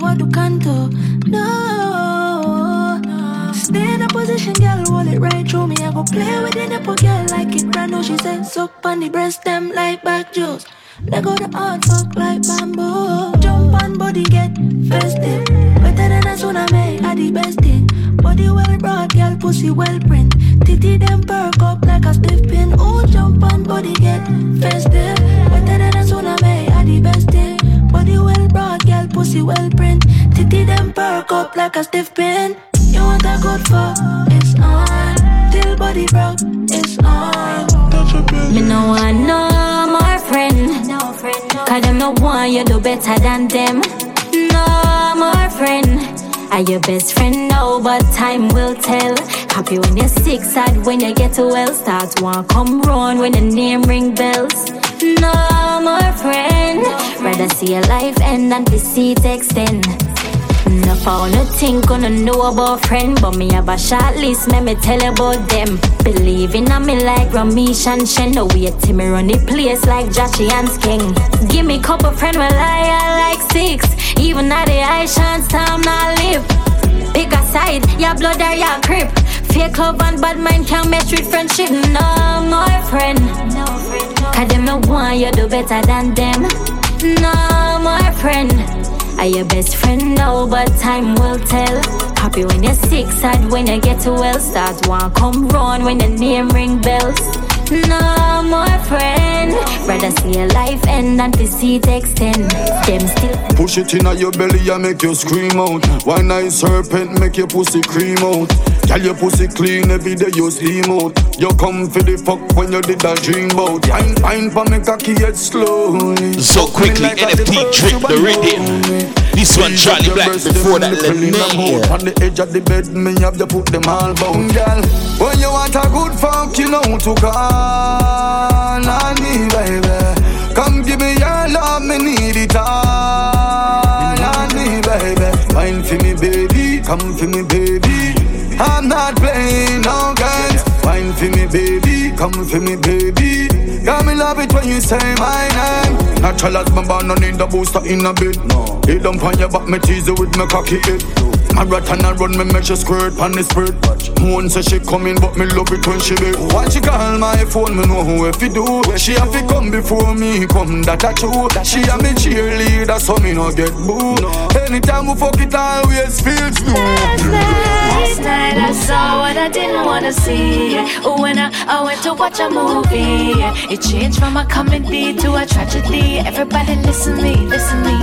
The jail, I'm off a what you can. No. Stay in a position, girl, roll it right through me. I go play with the nipple, girl, like it brand new. She said, suck on the breast, them like back juice. They go the hard fuck like bamboo. Jump on body, get festive. Better than a tsunami, I the best thing. Body well broad, girl, pussy well print. Titty them perk up like a stiff up like a stiff pin. You want a good fuck? It's on. Till body broke, it's on. Me no want no more friend. Cause them no want you do better than them. No more friend. Are your best friend now, but time will tell. Happy when you're sick, sad when you get to well. Start one come round when the name ring bells. No more friend. Rather see your life end than to see it extend. No for no think gonna know about friend, but me have a short list, me me tell about them. Believe in me like Ramesh and Shen. No wait till me run the place like Joshy and King. Give me couple friend, well I, like six. Even at the high chance time not live. Pick a side, your blood or your crip. Fake love and bad mind can't match with friendship. No more friend. Cause them no want you do better than them. No more friend. Are your best friend now, but time will tell. Happy when you're sick, sad when you get well. Start one come round when the name ring bells. No more friend. Rather see your life end than to see it extend. Them still Push it in your belly and make you scream out. One night serpent make your pussy cream out. Girl, your pussy clean every day you steam out. You come for the fuck when you did that dream bout. Fine, fine, for me cocky head slowly. So quickly, NFT drip the rhythm. This one Charlie Black before that let me On the edge of the bed, me have to put them all bound, girl. When you want a good fuck, you know to call on me, baby. Come give me your love, me need it all on me, baby. Wine for me, baby. Come for me, baby. I'm not playing no games. Wine for me, baby. Come for me, baby. Got me love it when you say my name. Natural as my born, no need a booster in a bed. No. Lay down on your back, me tease you with my cocky head. My rat and I run me make she squirt on the spread. Moon say she coming, but me love it when she be. When she call my phone, me know who if you do. She have to come before me, come that a true. She a me cheerleader, so me no get booed. Anytime we fuck it, always feels new. Last night I saw what I didn't wanna see. When I, I went to watch a movie, it changed from a comedy to a tragedy. Everybody listen me, listen me.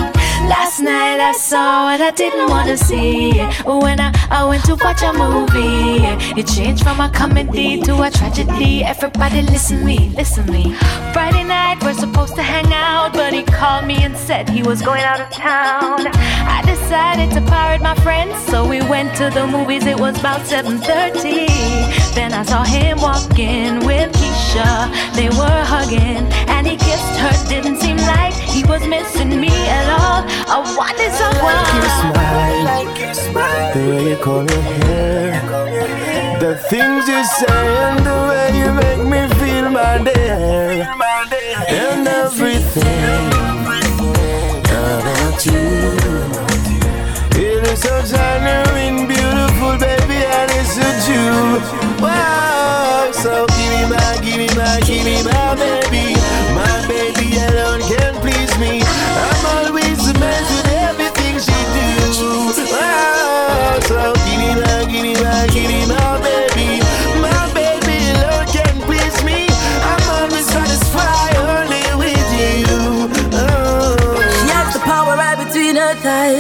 Last night I saw what I didn't wanna see. When I, I went to watch a movie, it changed from a comedy to a tragedy. Everybody listen me, listen me. Friday night we're supposed to hang out, but he called me and said he was going out of town. I decided to pirate my friends, so we went to the movies. It was about 7:30. Then I saw him walking with Keisha. They were hugging, and he kissed her. Didn't seem like he was missing me at all. I want wanted someone. Like your smile, the way you comb your hair, the things you say, and the way you make me feel my day, and everything about you. It is so genuine, beautiful, baby, and it's a Jew. Wow, so give me my, give me my, give me my baby.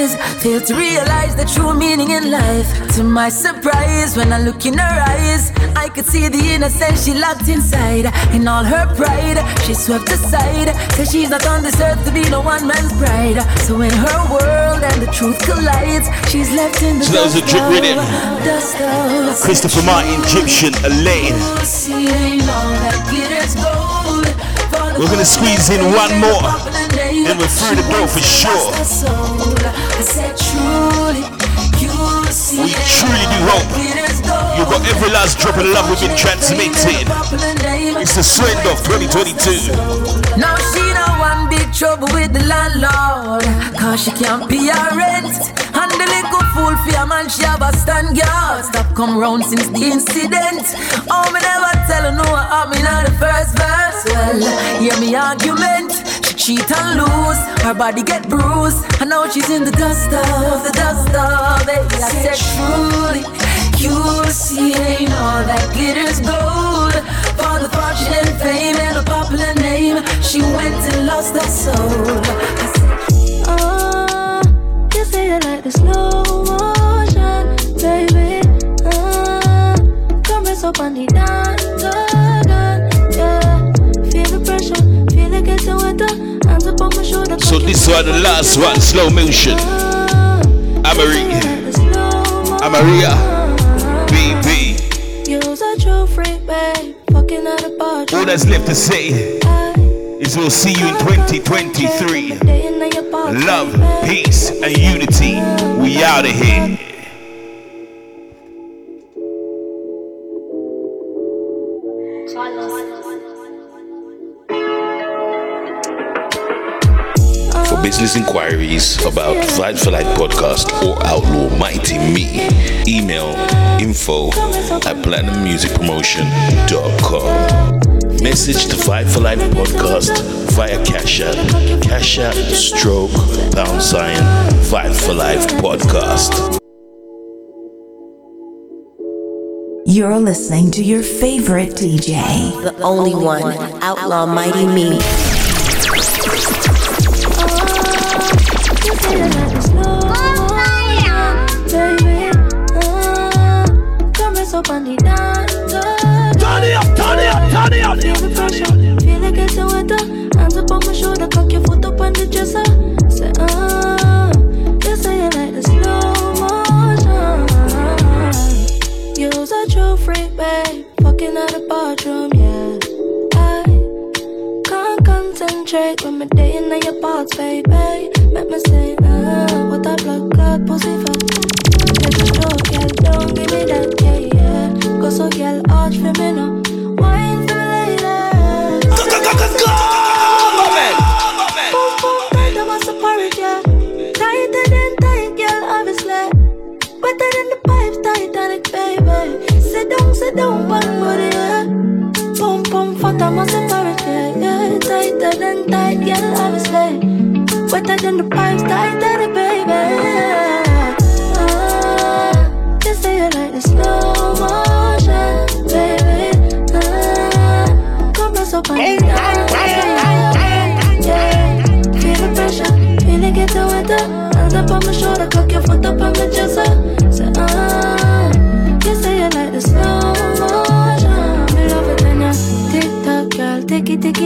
Thighs. Fail to realize the true meaning in life. To my surprise, when I look in her eyes, I could see the innocence she locked inside. In all her pride, she swept aside. Says she's not on this earth to be no one man's bride. So when her world and the truth collides, she's left in the So that was a dust drip of- rhythm. dust Christopher Martin, Egyptian, Elaine. See, ain't all that glitters gold. For the We're gonna squeeze in one more, and we're through the door for sure. We truly do hope you got every last drop of love we've been transmitting. It's the Swend of 2022. Now she know one big trouble with the landlord Cause she can't pay her rent. And the little fool for a man she have a stand guard. Stop come round since the incident. Oh me never tell her no what happened in the first verse. Well, hear me argument cheat and lose Her body get bruised. I know she's in the dust of the dust of it. I said truly You'll see ain't all that glitters gold. For the fortune and fame and a popular name She went and lost her soul. I said, Oh, you say you like the slow motion, baby. Uh, come rest up on the dance So this one, the last one, slow motion. Amarie, Amaria, BB. You's a true freak, babe. Fucking out of bar. All that's left to say is we'll see you in 2023. Love, peace, and unity. We out of here. Business inquiries about Vibe for Life podcast or Outlaw Mighty Me, email info at platinummusicpromotion.com. Message to Vibe for Life podcast via Cash App, Cash App, stroke, pound sign, Vibe for Life podcast. You're listening to your favorite DJ, the only one, Outlaw Mighty Me. Hands on my shoulder, cock your foot up on the dresser. Say, uh, you say you like the slow motion. You's a true freak, babe. Fucking out the bathroom, yeah. I can't concentrate when my day in your parts, baby. Make me say, uh, what that blood clot pussy for? Show, girl, don't give me that, yeah, yeah. Go so, girl, arch for me now. Wine for me later. Go, go, go, go, go! estamos separated, yeah Tighter than tight, yeah, I was late Wetter than the pipes, tighter, baby yeah. Ah, just say it like a slow motion, baby ah, Compress up on the yeah, yeah. Feel the pressure, feel it get the weather Hands up on my shoulder, cock your foot up on my dresser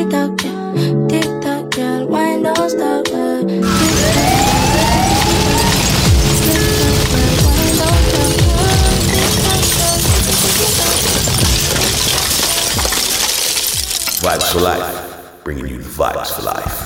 girl, wine don't stop. Vibes for life, bringing you the vibes for life.